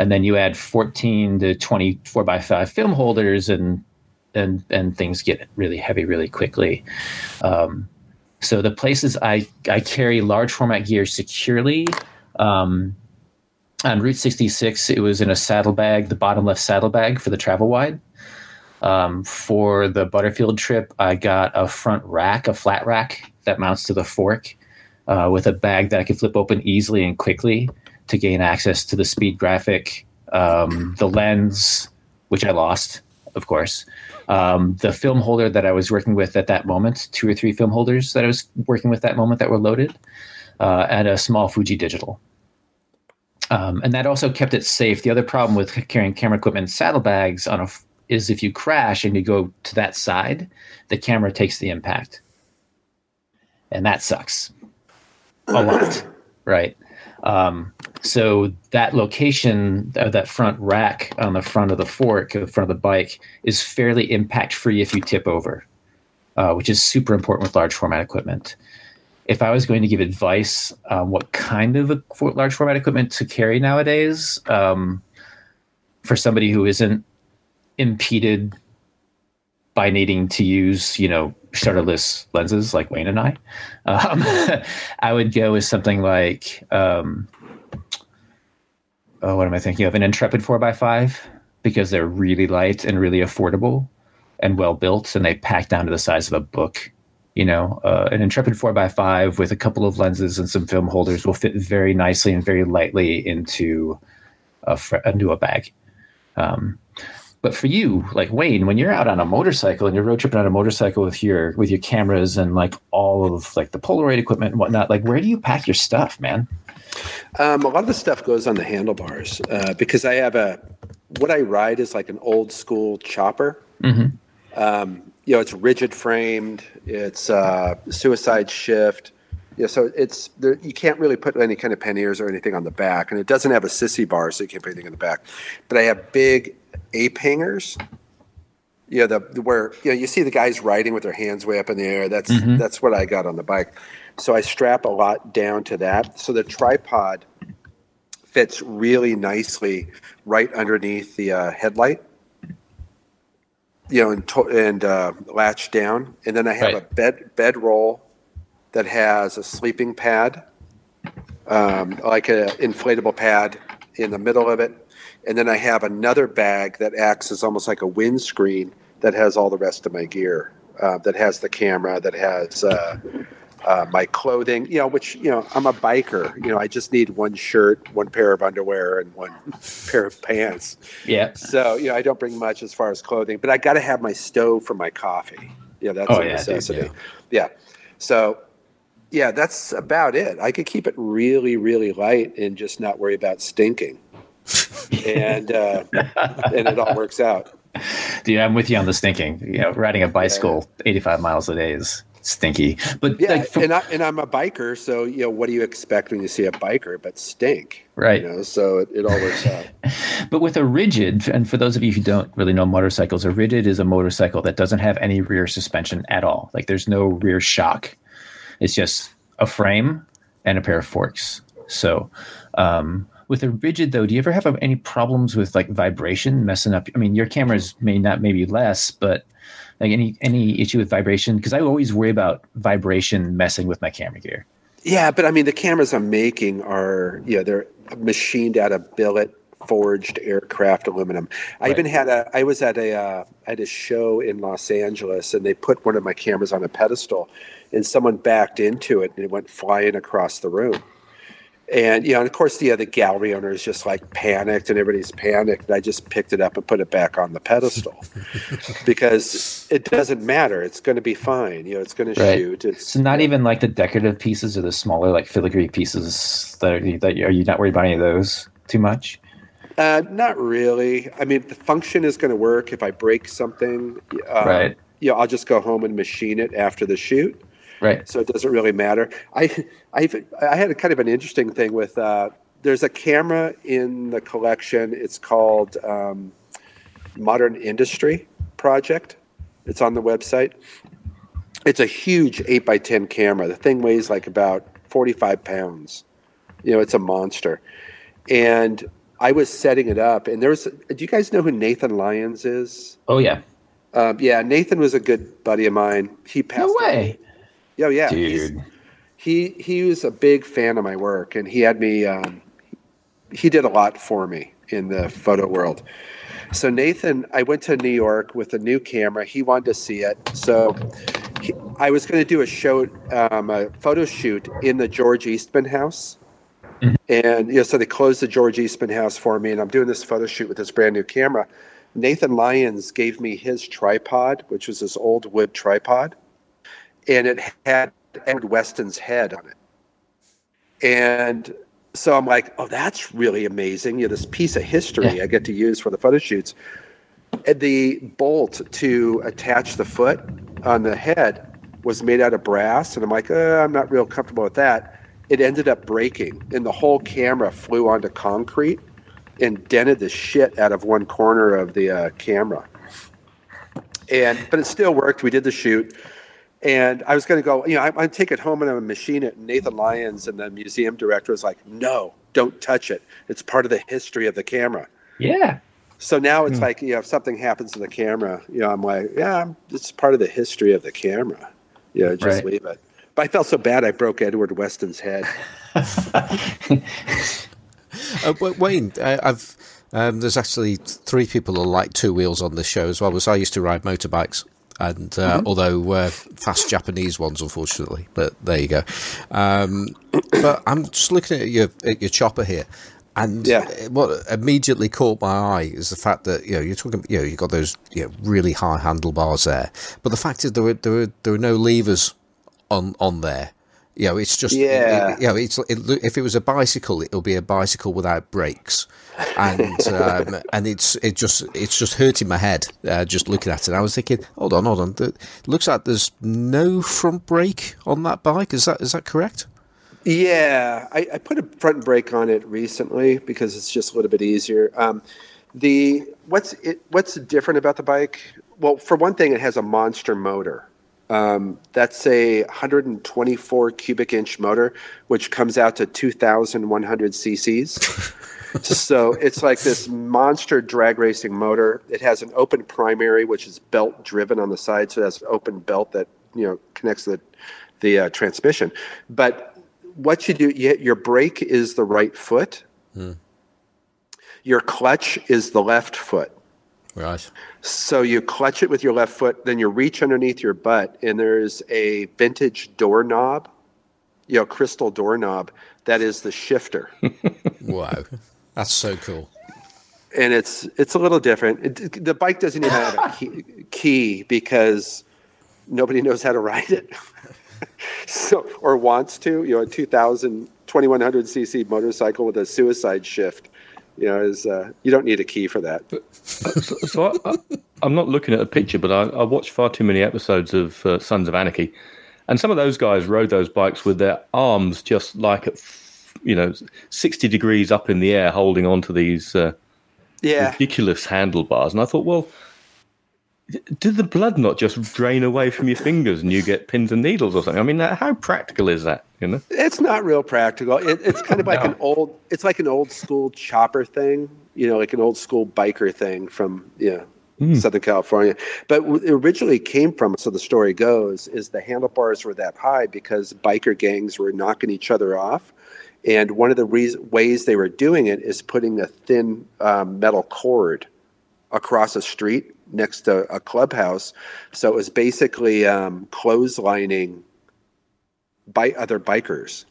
and then you add 14 to 24 by 5 film holders and and and things get really heavy really quickly um, so the places i i carry large format gear securely um, on route 66 it was in a saddlebag the bottom left saddlebag for the travel wide. Um, for the butterfield trip i got a front rack a flat rack that mounts to the fork uh, with a bag that i could flip open easily and quickly to gain access to the speed graphic, um, the lens, which I lost, of course, um, the film holder that I was working with at that moment, two or three film holders that I was working with that moment that were loaded, uh, and a small Fuji digital. Um, and that also kept it safe. The other problem with carrying camera equipment in saddlebags on a f- is if you crash and you go to that side, the camera takes the impact, and that sucks a lot, (clears throat) right? Um, so that location, uh, that front rack on the front of the fork, the front of the bike, is fairly impact free if you tip over, uh, which is super important with large format equipment. If I was going to give advice on what kind of large format equipment to carry nowadays, um, for somebody who isn't impeded by needing to use, you know, shutterless lenses like Wayne and I, (laughs) um, (laughs) I would go with something like, um, oh, what am I thinking of? An Intrepid 4x5 because they're really light and really affordable and well built and they pack down to the size of a book. You know, uh, an Intrepid 4x5 with a couple of lenses and some film holders will fit very nicely and very lightly into a, fr- into a bag. Um, but for you, like Wayne, when you're out on a motorcycle and you're road tripping on a motorcycle with your with your cameras and like all of like the Polaroid equipment and whatnot, like where do you pack your stuff, man? Um, a lot of the stuff goes on the handlebars uh, because I have a what I ride is like an old school chopper. Um, you know, it's rigid framed. It's uh, suicide shift. Yeah, so it's there, you can't really put any kind of panniers or anything on the back, and it doesn't have a sissy bar, so you can't put anything in the back. But I have big ape hangers. Yeah, the, the where you know you see the guys riding with their hands way up in the air. That's that's what I got on the bike. So I strap a lot down to that. So the tripod fits really nicely right underneath the uh, headlight. You know, and to- and uh, latch down, and then I have Right. a bed bed roll that has a sleeping pad, um, like an inflatable pad in the middle of it. And then I have another bag that acts as almost like a windscreen that has all the rest of my gear, uh, that has the camera, that has uh, uh, my clothing, you know, which, you know, I'm a biker. You know, I just need one shirt, one pair of underwear, and one pair of pants. Yeah. So, you know, I don't bring much as far as clothing, but I got to have my stove for my coffee. Yeah, that's Oh, a yeah, dude, necessity. yeah. So, yeah, that's about it. I could keep it really, really light and just not worry about stinking, and uh, (laughs) and it all works out. Dude, I'm with you on the stinking. You know, riding a bicycle 85 miles a day is stinky. But Yeah, like, from- and I and I'm a biker, so you know, what do you expect when you see a biker but stink? Right. You know, so it, it all works out. (laughs) But with a rigid, and for those of you who don't really know motorcycles, a rigid is a motorcycle that doesn't have any rear suspension at all. Like there's no rear shock. It's just a frame and a pair of forks. So, um, with a rigid though, do you ever have any problems with like vibration messing up? I mean, your cameras may not, maybe less, but like any any issue with vibration? Because I always worry about vibration messing with my camera gear. Yeah, but I mean, the cameras I'm making are, you know, they're machined out of billet forged aircraft aluminum. I Right. even had a, I was at a, uh, at a show in Los Angeles and they put one of my cameras on a pedestal and someone backed into it and it went flying across the room. And, you know, and of course, the gallery owner is just like panicked and everybody's panicked. And I just picked it up and put it back on the pedestal (laughs) because it doesn't matter. It's going to be fine. You know, it's going to shoot. It's So not even like the decorative pieces or the smaller like filigree pieces that are, that are you not worried about any of those too much? Uh, not really. I mean, the function is going to work. If I break something, uh, Right. Yeah, I'll just go home and machine it after the shoot, Right. so it doesn't really matter. I, I've, I had a kind of an interesting thing with. Uh, there's a camera in the collection. It's called um, Modern Industry Project. It's on the website. It's a huge eight by ten camera. The thing weighs like about forty five pounds. You know, it's a monster. And I was setting it up, and there was. Do you guys know who Nathan Lyons is? Oh yeah. Um, yeah, Nathan was a good buddy of mine. He passed. No way. away. Oh yeah, Dude. He he was a big fan of my work, and he had me. Um, he did a lot for me in the photo world. So Nathan, I went to New York with a new camera. He wanted to see it, so he, I was going to do a show, um, a photo shoot in the George Eastman house. And you know, so they closed the George Eastman house for me, and I'm doing this photo shoot with this brand new camera. Nathan Lyons gave me his tripod, which was this old wood tripod, and it had Edward Weston's head on it. And so I'm like, oh, that's really amazing. You know, this piece of history Yeah. I get to use for the photo shoots. And the bolt to attach the foot on the head was made out of brass, and I'm like, uh, I'm not real comfortable with that. It ended up breaking, and the whole camera flew onto concrete and dented the shit out of one corner of the uh, camera. And but it still worked. We did the shoot, and I was going to go. You know, I, I'd take it home and I would machine it. And Nathan Lyons and the museum director was like, "No, don't touch it. It's part of the history of the camera." Yeah. So now it's like, you know, if something happens to the camera, you know, I'm like, yeah, it's part of the history of the camera. Yeah, just Right. leave it. But I felt so bad I broke Edward Weston's head. (laughs) Uh, Wayne, uh, I've um, there's actually three people who like two wheels on this show as well. Because I used to ride motorbikes, and uh, although uh, fast Japanese ones, unfortunately. But there you go. Um, but I'm just looking at your at your chopper here, and Yeah. what immediately caught my eye is the fact that you know you're talking, you know, you've got those you know, really high handlebars there, but the fact is there were there were there were no levers on on there. You know, it's just Yeah. It, it- you know, it's it, if it was a bicycle, it'll be a bicycle without brakes, and (laughs) um, and it's it just it's just hurting my head uh, just looking at it. I was thinking, hold on, hold on. It looks like there's no front brake on that bike. Is that is that correct? Yeah, I, I put a front brake on it recently because it's just a little bit easier. Um, the what's it, what's different about the bike? Well, for one thing, it has a monster motor. Um, that's a 124 cubic inch motor, which comes out to 2,100 cc's. (laughs) so it's like this monster drag racing motor. It has an open primary, which is belt driven on the side, so it has an open belt that you know connects the the uh, transmission. But what you do, you, your brake is the right foot. Your clutch is the left foot. Right. So you clutch it with your left foot, then you reach underneath your butt, and there's a vintage doorknob, you know, crystal doorknob that is the shifter. (laughs) Wow. That's so cool. and it's it's a little different. It, the bike doesn't even have a key, key because nobody knows how to ride it, (laughs) so or wants to. You know, a 2000 2100 cc motorcycle with a suicide shift. You know, is uh, you don't need a key for that. so, so I, I, I'm not looking at a picture, but I, I watched far too many episodes of uh, Sons of Anarchy, and some of those guys rode those bikes with their arms just like at, you know, 60 degrees up in the air, holding onto these uh, Yeah, ridiculous handlebars. And I thought, well, did the blood not just drain away from your fingers and you get pins and needles or something? I mean, how practical is that? You know, it's not real practical. It, it's kind of like (laughs) No. an old. It's like an old school chopper thing. You know, like an old school biker thing from you know Southern California. But originally came from. So the story goes is the handlebars were that high because biker gangs were knocking each other off. And one of the reas ways they were doing it is putting a thin um, metal cord across a street next to a clubhouse. So it was basically um, clotheslining by other bikers.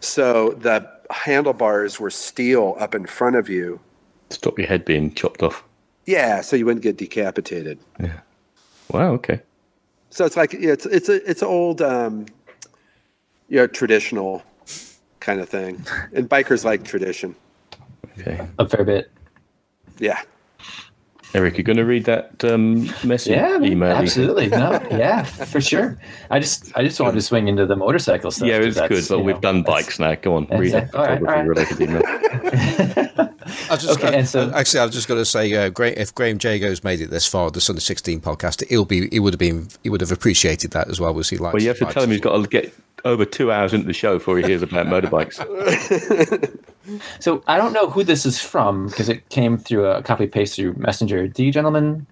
So the handlebars were steel up in front of you. To stop your head being chopped off. Yeah, so you wouldn't get decapitated. Yeah. Wow. Okay. So it's like yeah, it's it's a it's old um, you know traditional kind of thing, and bikers like tradition. Okay. A fair bit. Yeah. Erik, you're going to read that um, message Yeah, email? absolutely. No, (laughs) yeah, for sure. I just, I just wanted to swing into the motorcycle stuff. Yeah, it's that's, good, but we've know, done bikes now. Go on, read it. a All right, all right. related email. (laughs) I just Okay, and so- actually, I was just going to say, uh, great if Graham Jago's made it this far, the Sunny 16 podcast, he'll be, he would have been, he would have appreciated that as well. Was he like? Well, you have to tell him he's got to get over two hours into the show before he hears about motorbikes. (laughs) So I don't know who this is from because it came through a copy paste through Messenger. Do you gentlemen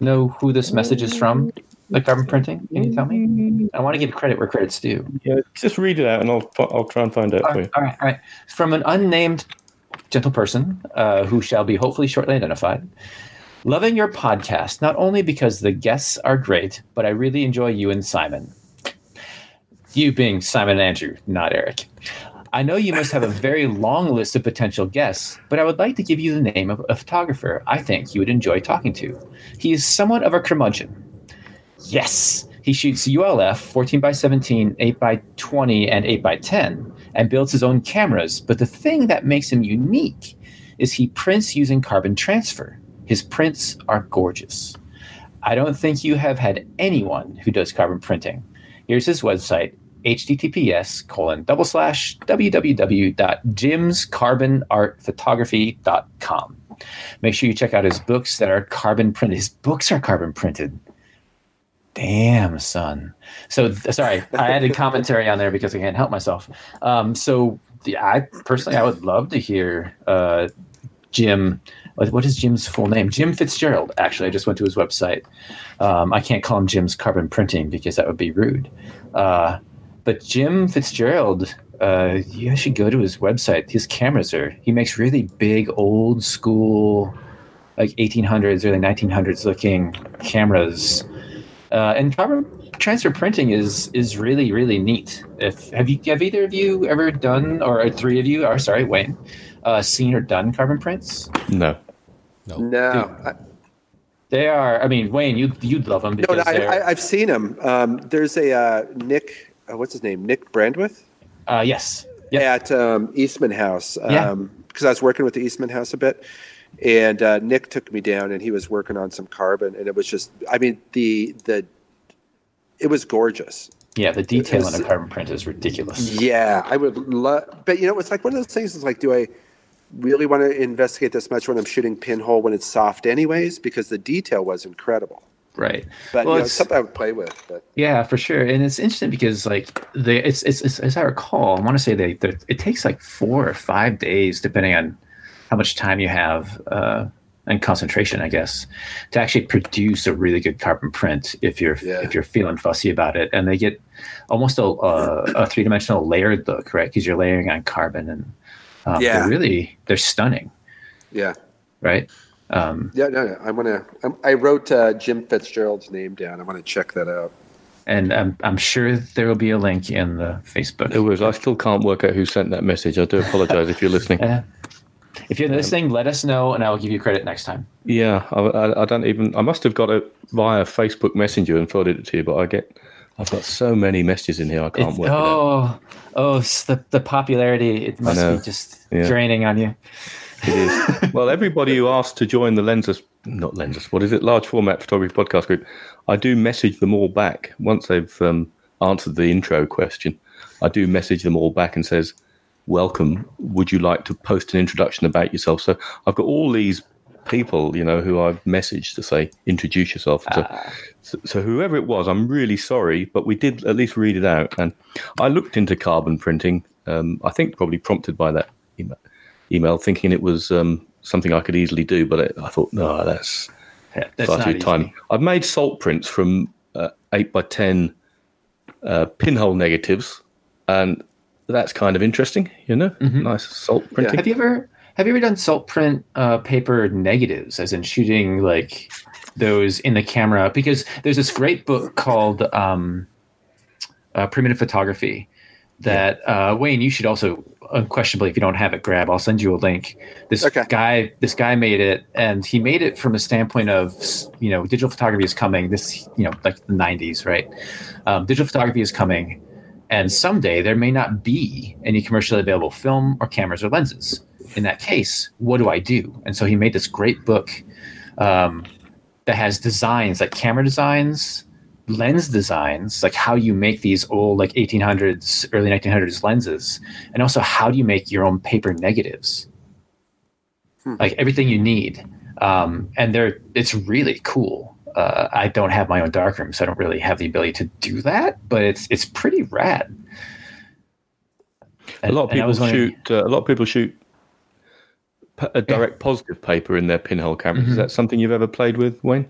know who this message is from? The carbon printing? Can you tell me? I want to give credit where credit's due. Yeah, just read it out, and I'll I'll try and find out All for you. all right, all right. From an unnamed gentle person uh, who shall be hopefully shortly identified. Loving your podcast, not only because the guests are great, but I really enjoy you and Simon. You being Simon Andrew, not Erik. I know you must have a very (laughs) long list of potential guests, but I would like to give you the name of a photographer I think you would enjoy talking to. He is somewhat of a curmudgeon. Yes, he shoots ULF 14 by 17, 8 by 20, and 8 by 10, and builds his own cameras. But the thing that makes him unique is he prints using carbon transfer. His prints are gorgeous. I don't think you have had anyone who does carbon printing. Here's his website https colon double slash www.jimscarbonartphotography.com make sure you check out his books that are carbon printed his books are carbon printed. Damn son. So sorry i added commentary on there because i can't help myself. Um, so i personally i would love to hear uh, jim what, what is jim's full name? Jim fitzgerald actually. I just went to his website. Um, i can't call him jim's carbon printing because that would be rude. Uh, but Jim Fitzgerald, uh, you should go to his website. His cameras are, he makes really big, old school, like 1800s, early 1900s looking cameras. Uh, and carbon transfer printing is is really really neat. If have you have either of you ever done, or three of you, are sorry, Wayne, uh, seen or done carbon prints? No. No, I, They are. I mean, Wayne, you you'd love them no, because no I, I, I've seen them. Um, there's a uh, Nick uh, what's his name, Nick Brandreth Uh, yes. Yep. at um, Eastman House Yeah. because I was working with the Eastman House a bit, and uh, Nick took me down and he was working on some carbon, and it was just, I mean, the the it was gorgeous. Yeah, the detail was- in a carbon print is ridiculous. Yeah, I would love, but you know, it's like one of those things. Is like, do I really want to investigate this much when I'm shooting pinhole when it's soft, anyways? Because the detail was incredible. Right. But Well, you know, it's- something I would play with. But Yeah, for sure, and it's interesting because like the it's it's, it's as I recall, I want to say they it takes like four or five days, depending on how much time you have uh, and concentration, I guess, to actually produce a really good carbon print if you're Yeah. if you're feeling fussy about it, and they get almost a a, a three dimensional layered look, right? Because you're layering on carbon, and um, Yeah. they're really they're stunning, yeah, right? Um, yeah, no, no. I want to. I wrote uh, Jim Fitzgerald's name down. I want to check that out. and I'm I'm sure there will be a link in the Facebook. It was. I still can't work out who sent that message. I do apologize if you're listening. (laughs) Uh, if you're listening, let us know, and I will give you credit next time. Yeah, I, I, I don't even. I must have got it via Facebook Messenger and forwarded it to you, but I get. I've got so many messages in here. I can't It's- work it out. oh, oh, the the popularity. It must be just Yeah. draining on you. It is. (laughs) well, everybody who asked to join the lenses, not lenses, what is it? Large format photography podcast group. I do message them all back once they've um, answered the intro question. I do message them all back and says, "Welcome. Would you like to post an introduction about yourself?" So I've got all these people, you know, who I've messaged to say, "Introduce yourself." So, so, so whoever it was, I'm really sorry, but we did at least read it out. And I looked into carbon printing. Um, I think probably prompted by that email email thinking it was um, something I could easily do, but it, I thought, no, that's Yeah, that's far too time. I've made salt prints from uh, 8 by 10 uh, pinhole negatives, and that's kind of interesting, you know? Nice salt printing. Have you ever have you ever done salt print uh, paper negatives, as in shooting like those in the camera? Because there's this great book called um, uh, Primitive Photography that uh, Wayne, you should also unquestionably, if you don't have it, grab. I'll send you a link. This Okay. guy, this guy made it, and he made it from a standpoint of you know digital photography is coming. This you know like the '90s, right? Um, digital photography is coming, and someday there may not be any commercially available film or cameras or lenses. In that case, what do I do? And so he made this great book um, that has designs like camera designs, lens designs, like how you make these old like 1800s, early 1900s lenses, and also how do you make your own paper negatives, like everything you need. Um, and they're it's really cool. Uh, I don't have my own darkroom, so I don't really have the ability to do that, but it's it's pretty rad. a lot of And- and I people was shoot. Uh, a lot of people shoot a direct positive paper in their pinhole cameras. Mm-hmm. Is that something you've ever played with, Wayne?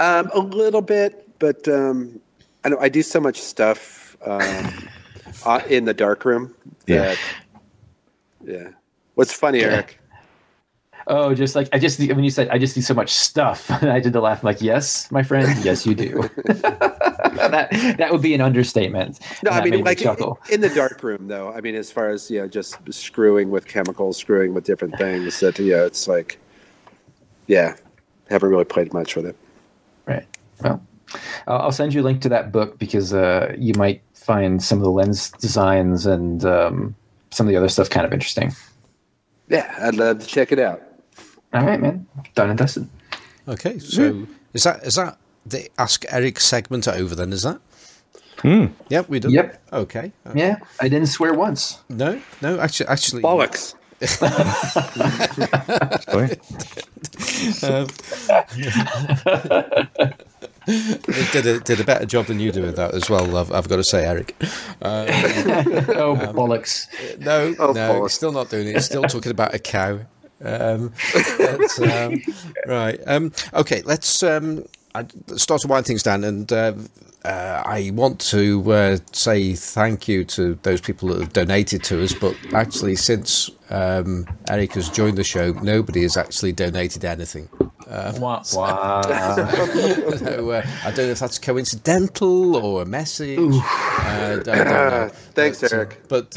Um, a little bit, but um, I know I do so much stuff um, (laughs) uh, in the dark room. Yeah. That, yeah. What's funny, Erik? Oh, just like I just when you said I just need so much stuff, (laughs) I did the laugh. I'm like, yes, my friend, (laughs) yes, you do. that that would be an understatement. No, I mean made me like in, in the dark room, though. I mean, as far as you know, just screwing with chemicals, screwing with different things. That yeah, it's like, yeah, haven't really played much with it. Right. Well, I'll I'll send you a link to that book because uh, you might find some of the lens designs and um, some of the other stuff kind of interesting. Yeah, I'd love to check it out. All right, man. Done and dusted. Okay, so is that is that the Ask Erik segment over then? Is that? Hmm. Yep, we done. Yep. Okay. Uh, Yeah, I didn't swear once. No, no, actually, actually, Bollocks. (laughs) Sorry. (laughs) did a did a better job than you do with that as well. I've, I've got to say, Erik. (laughs) oh bollocks! No, Oh, no, bollocks. still not doing it. He's still talking about a cow. Um, but, um, (laughs) right. Um, okay. Let's um, I start to wind things down, and uh, uh, I want to uh, say thank you to those people that have donated to us. But actually, since um, Erik has joined the show, nobody has actually donated anything. Wah, wah. (laughs) So uh, I don't know if that's coincidental or a message. Uh, I don't know. (laughs) Thanks, But, uh, Erik. But (laughs)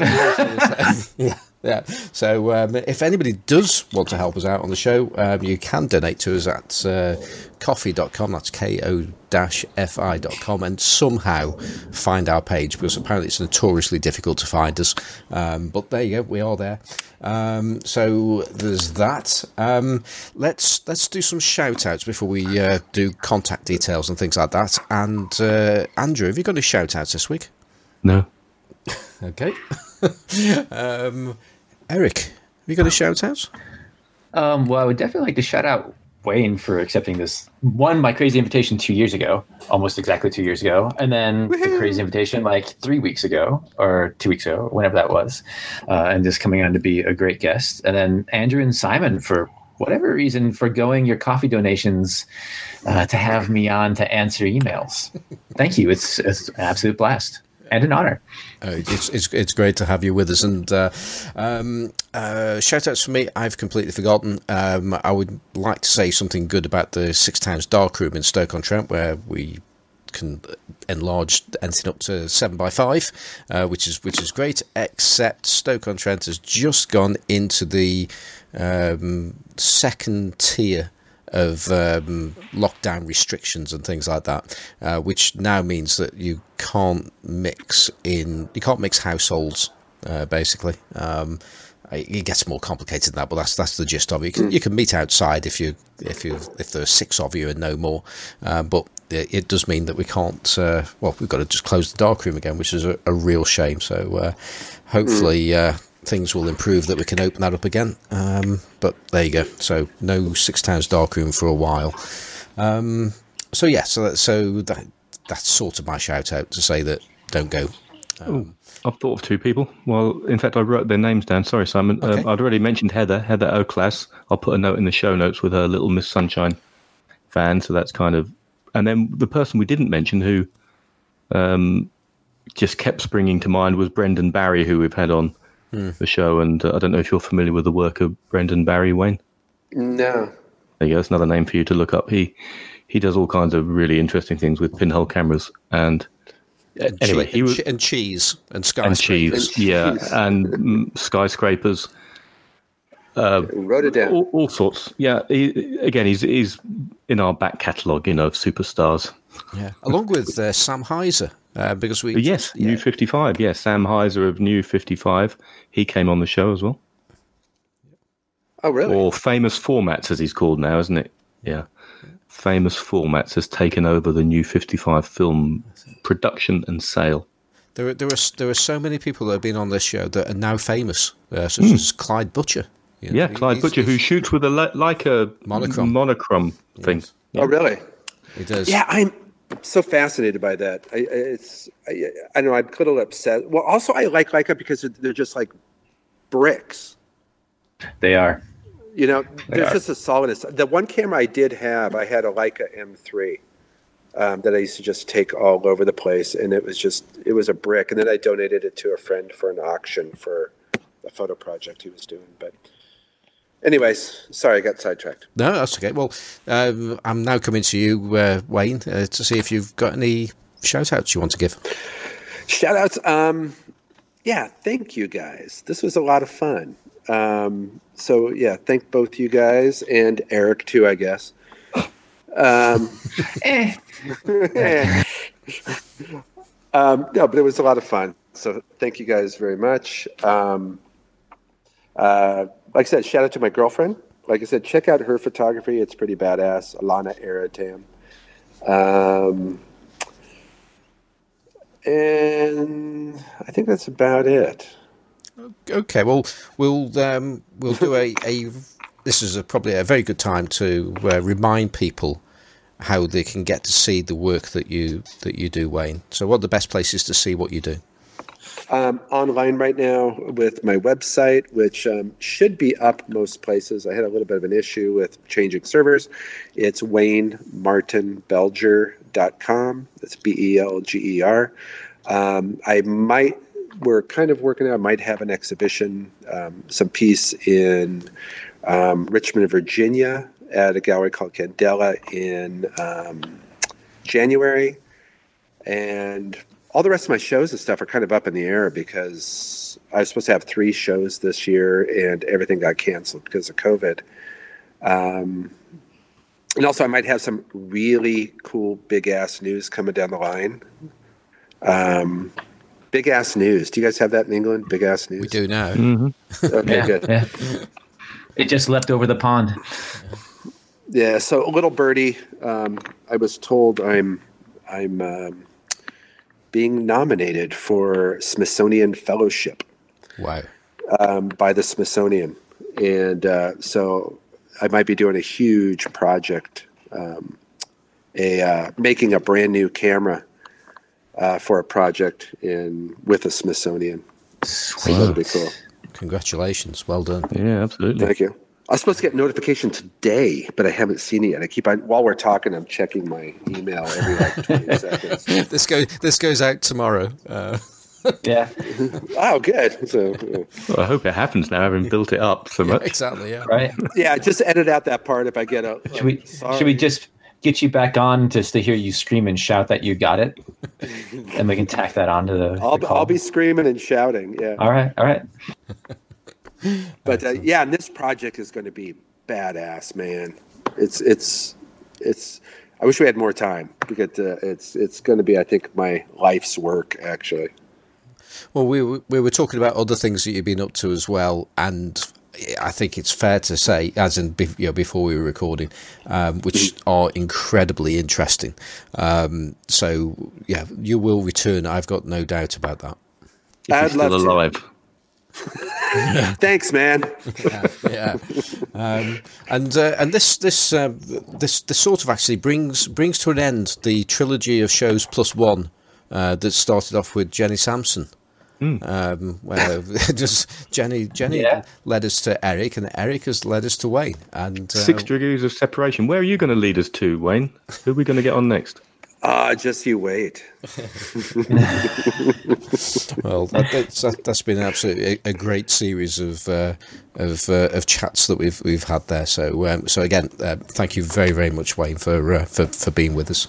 yeah, yeah. So um, if anybody does want to help us out on the show, um, you can donate to us at uh, ko-fi.com. That's ko fi.com and somehow find our page because apparently it's notoriously difficult to find us. Um, but there you go, we are there. Um, so there's that. Um, let's let's do some shout outs before we uh, do contact details and things like that. And uh, Andrew, have you got any shout outs this week? No. (laughs) Okay. (laughs) Erik, have you got a shout out? Um, well, I would definitely like to shout out Wayne for accepting this one my crazy invitation two years ago, almost exactly two years ago, and then the crazy invitation like three weeks ago or two weeks ago, whenever that was, uh, and just coming on to be a great guest, and then Andrew and Simon for whatever reason forgoing your coffee donations uh, to have me on to answer emails. Thank you. It's, it's an absolute blast and an honor. Uh, it's, it's it's great to have you with us. And uh, um, uh, shout outs for me, I've completely forgotten. Um, I would like to say something good about the Six Towns Dark Room in Stoke on Trent, where we can enlarge anything up to seven by five, uh, which is which is great. Except Stoke on Trent has just gone into the um, second tier of um, lockdown restrictions and things like that, uh, which now means that you can't mix in, you can't mix households, uh, basically. Um, it gets more complicated than that, but that's that's the gist of it. You can, you can meet outside if you if you if there's six of you and no more, uh, but it, it, does mean that we can't. Uh, well, we've got to just close the dark room again, which is a, a real shame. So uh, hopefully uh, things will improve that we can open that up again. Um, but there you go. So no Six Towns Darkroom for a while. Um, so yeah, so that, so that that's sort of my shout out to say that don't go. Um, I've thought of two people. Well, in fact, I wrote their names down. Sorry, Simon. Um, okay. I'd already mentioned Heather, Heather Oelklaus. I'll put a note in the show notes with her Little Miss Sunshine fan. So that's kind of. And then the person we didn't mention who um, just kept springing to mind was Brendan Barry, who we've had on mm. the show. And uh, I don't know if you're familiar with the work of Brendan Barry, Wayne. No. There you go. That's another name for you to look up. He he does all kinds of really interesting things with pinhole cameras and. And anyway, che- he was and cheese and skyscrapers. And cheese, yeah, and skyscrapers. Uh, wrote it down. All, all sorts. Yeah. He, again, he's he's in our back catalogue, you know, of superstars. Yeah, along with uh, Sam Hiser, uh, because we yes, yeah. New Fifty Five. Yes, Sam Hiser of New Fifty Five. He came on the show as well. Oh, really? Or famous formats, as he's called now, isn't it? Yeah. Famous formats has taken over the New Fifty Five film production and sale. There, are, there are there are so many people that have been on this show that are now famous, uh, such mm. as Clyde Butcher. You know, yeah, Clyde Butcher, who shoots with a like a monochrome monochrome thing. Yes. Yeah. Oh, really? He does. Yeah, I'm so fascinated by that. I, it's I, I know I'm a little upset. Well, also I like Leica because they're just like bricks. They are. You know, they there's are. just a solidness. The one camera I did have, I had a Leica M3 um, that I used to just take all over the place, and it was just it was a brick. And then I donated it to a friend for an auction for a photo project he was doing, but anyways, sorry, I got sidetracked. No, that's okay. Well, um, I'm now coming to you, uh, Wayne, uh, to see if you've got any shout outs you want to give. Shout outs. Um, yeah, thank you guys. This was a lot of fun. Um, so, yeah, thank both you guys and Erik, too, I guess. Um, (laughs) eh. (laughs) um, no, but it was a lot of fun. So, thank you guys very much. Um, uh, like I said, shout out to my girlfriend. Like I said, check out her photography. It's pretty badass. Alanna Airitam. Um, and I think that's about it. Okay, well, we'll um, we'll do a, a this is a, probably a very good time to uh, remind people how they can get to see the work that you that you do, Wayne. So, what are the best places to see what you do? Um, online right now with my website, which um, should be up most places. I had a little bit of an issue with changing servers. It's waynemartinbelger.com. That's B E L G E R. Um, I might, we're kind of working out, I might have an exhibition, um, some piece in um, Richmond, Virginia at a gallery called Candela in um, January. And all the rest of my shows and stuff are kind of up in the air because I was supposed to have three shows this year, and everything got canceled because of COVID. Um, and also, I might have some really cool big ass news coming down the line. Um, big ass news. Do you guys have that in England? Big ass news. We do now. Okay, yeah, good. yeah. It just leapt over the pond. Yeah, so a little birdie, um, I was told I'm I'm um, being nominated for Smithsonian Fellowship Wow. um, by the Smithsonian, and uh, so I might be doing a huge project, um, a uh, making a brand new camera uh, for a project in with the Smithsonian. So that'll be cool. Congratulations. Well done. Yeah, absolutely. Thank you. I was supposed to get notification today, but I haven't seen it yet. I keep on while we're talking. I'm checking my email every like (laughs) 20 seconds. This goes this goes out tomorrow. Uh, Yeah, (laughs) Oh, good. So uh, Well, I hope it happens now, having built it up so much. exactly. Yeah. right. yeah, just edit out that part if I get a. Should we sorry. should we just get you back on just to hear you scream and shout that you got it, (laughs) and we can tack that onto the. I'll, the call. I'll be screaming and shouting. Yeah, All right, all right. But uh, yeah, and this project is going to be badass, man. It's it's it's. I wish we had more time because uh, it's it's going to be, I think, my life's work actually. Well, we were- we were talking about other things that you've been up to as well, and I think it's fair to say, as in bef- you know, before we were recording, um, which (clears throat) are incredibly interesting. Um, so yeah, you will return. I've got no doubt about that. If I'd he's still love to. Alive. (laughs) Thanks, man. yeah, um, and uh, and this this uh, this this sort of actually brings brings to an end the trilogy of shows plus one uh, that started off with Jenny Sampson. Um, where (laughs) just Jenny Jenny Yeah. led us to Erik, and Erik has led us to Wayne. And uh, Six degrees of separation. Where are you going to lead us to, Wayne? Who are we going to get on next? Ah, just you wait. (laughs) Well, that, that's that, that's been absolutely a, a great series of uh, of uh, of chats that we've we've had there. So um, so again, uh, thank you very very much, Wayne, for uh, for for being with us.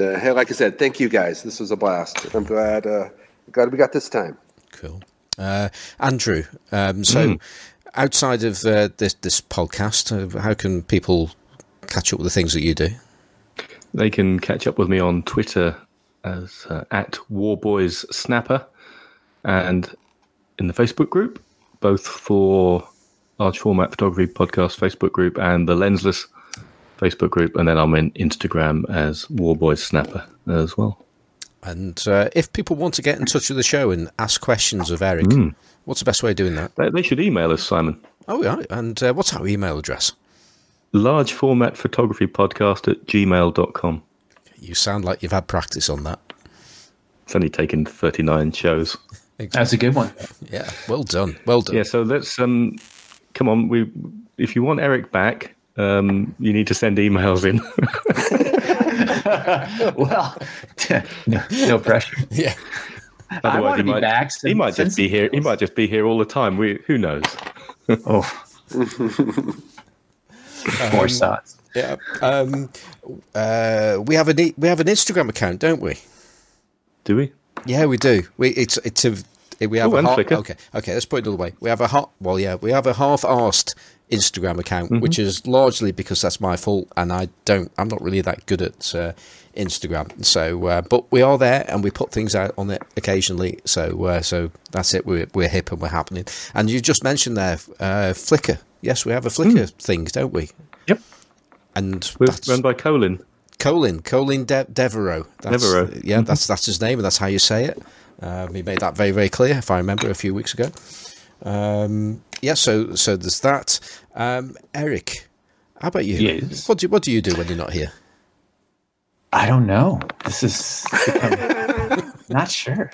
Uh, hey, like I said, thank you guys. This was a blast. I'm glad uh, glad we got this time. Cool, uh, Andrew. Um, so outside of uh, this this podcast, uh, how can people catch up with the things that you do? They can catch up with me on Twitter as uh, at Warboys Snapper and in the Facebook group, both for Large Format Photography Podcast Facebook group and the Lensless Facebook group. And then I'm in Instagram as Warboys Snapper as well. And uh, if people want to get in touch with the show and ask questions of Erik, what's the best way of doing that? They, they should email us, Simon. Oh, yeah. And uh, what's our email address? Large Format Photography Podcast at gmail.com. You sound like you've had practice on that. It's only taken 39 shows. (laughs) That's a good one. Yeah, well done, well done. Yeah, so let's um, come on. We, if you want Erik back, um, you need to send emails in. (laughs) well, no, (laughs) no pressure. Yeah, I Otherwise, want he to be might- back. he might just be here. He might just be here all the time. We, who knows? Oh, more sods. yeah. Um, uh, we have an we have an Instagram account, don't we? Do we? Yeah, we do. We it's it's a we have Oh, a half, okay okay. Let's put it another way. We have a half well yeah we have a half-arsed Instagram account, Mm-hmm. which is largely because that's my fault, and I don't I'm not really that good at uh, Instagram. So, uh, but we are there, and we put things out on it occasionally. So uh, so that's it. We're we're hip and we're happening. And you just mentioned there uh, Flickr. Yes, we have a Flickr things, don't we? Yep. And We're that's run by Colin. Colin, Colin De- Devereaux. That's, Devereaux. Mm-hmm. Yeah, that's that's his name, and that's how you say it. Um, he made that very very clear, if I remember, a few weeks ago. Um, yeah, so so there's that. Um, Erik, how about you? Yes. What do what do you do when you're not here? I don't know. This is become- (laughs) not sure.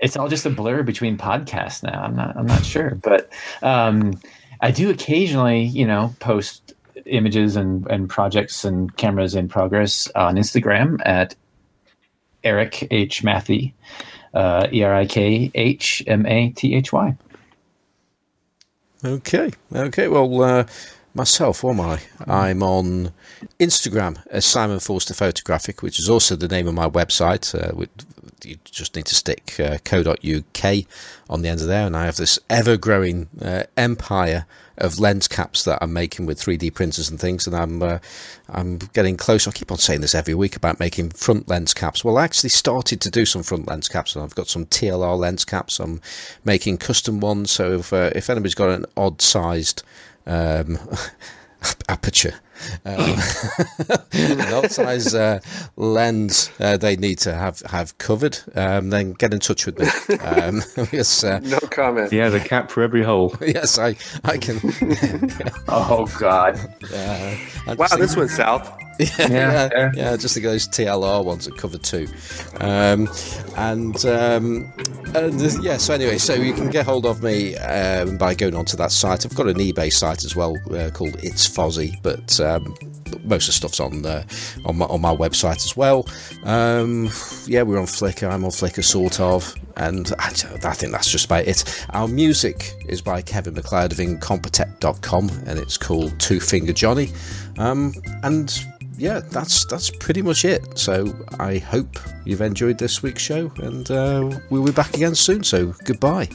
It's all just a blur between podcasts now. I'm not. I'm not sure, but um, I do occasionally, you know, post images and and projects and cameras in progress on Instagram at Erik H Mathy, uh, E R I K H M A T H Y. Okay, okay. Well, uh, myself, am I? I'm on Instagram as Simon Forster Photographic, which is also the name of my website, uh, you just need to stick uh, co.uk on the end of there, and I have this ever growing uh, empire of lens caps that I'm making with 3D printers and things, and I'm uh, I'm getting close. I keep on saying this every week about making front lens caps. Well, I actually started to do some front lens caps, and I've got some TLR lens caps. I'm making custom ones, so if uh, if anybody's got an odd sized um, (laughs) aperture. Um, (laughs) odd size uh, lens uh, they need to have have covered. Um, then get in touch with me. Um, (laughs) because, uh, No comment. Yeah, the cap for every hole. (laughs) yes, I I can. Oh God. Uh, Wow, this went south. yeah, Yeah, yeah, yeah. just think of those TLR ones that cover two. Um, and, um, and uh, yeah, so anyway, so you can get hold of me um, by going onto that site. I've got an eBay site as well uh, called It's Fozzy, but um, most of the stuff's on uh, on, my, on my website as well. Um, yeah, we're on Flickr. I'm on Flickr, sort of. And I, I think that's just about it. Our music is by Kevin MacLeod of Incompetech.com and it's called Two Finger Johnny. Um, and yeah, that's that's pretty much it. So I hope you've enjoyed this week's show, and uh, we'll be back again soon. So goodbye.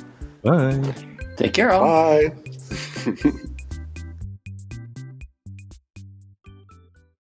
Bye. Take care, all. Bye. (laughs)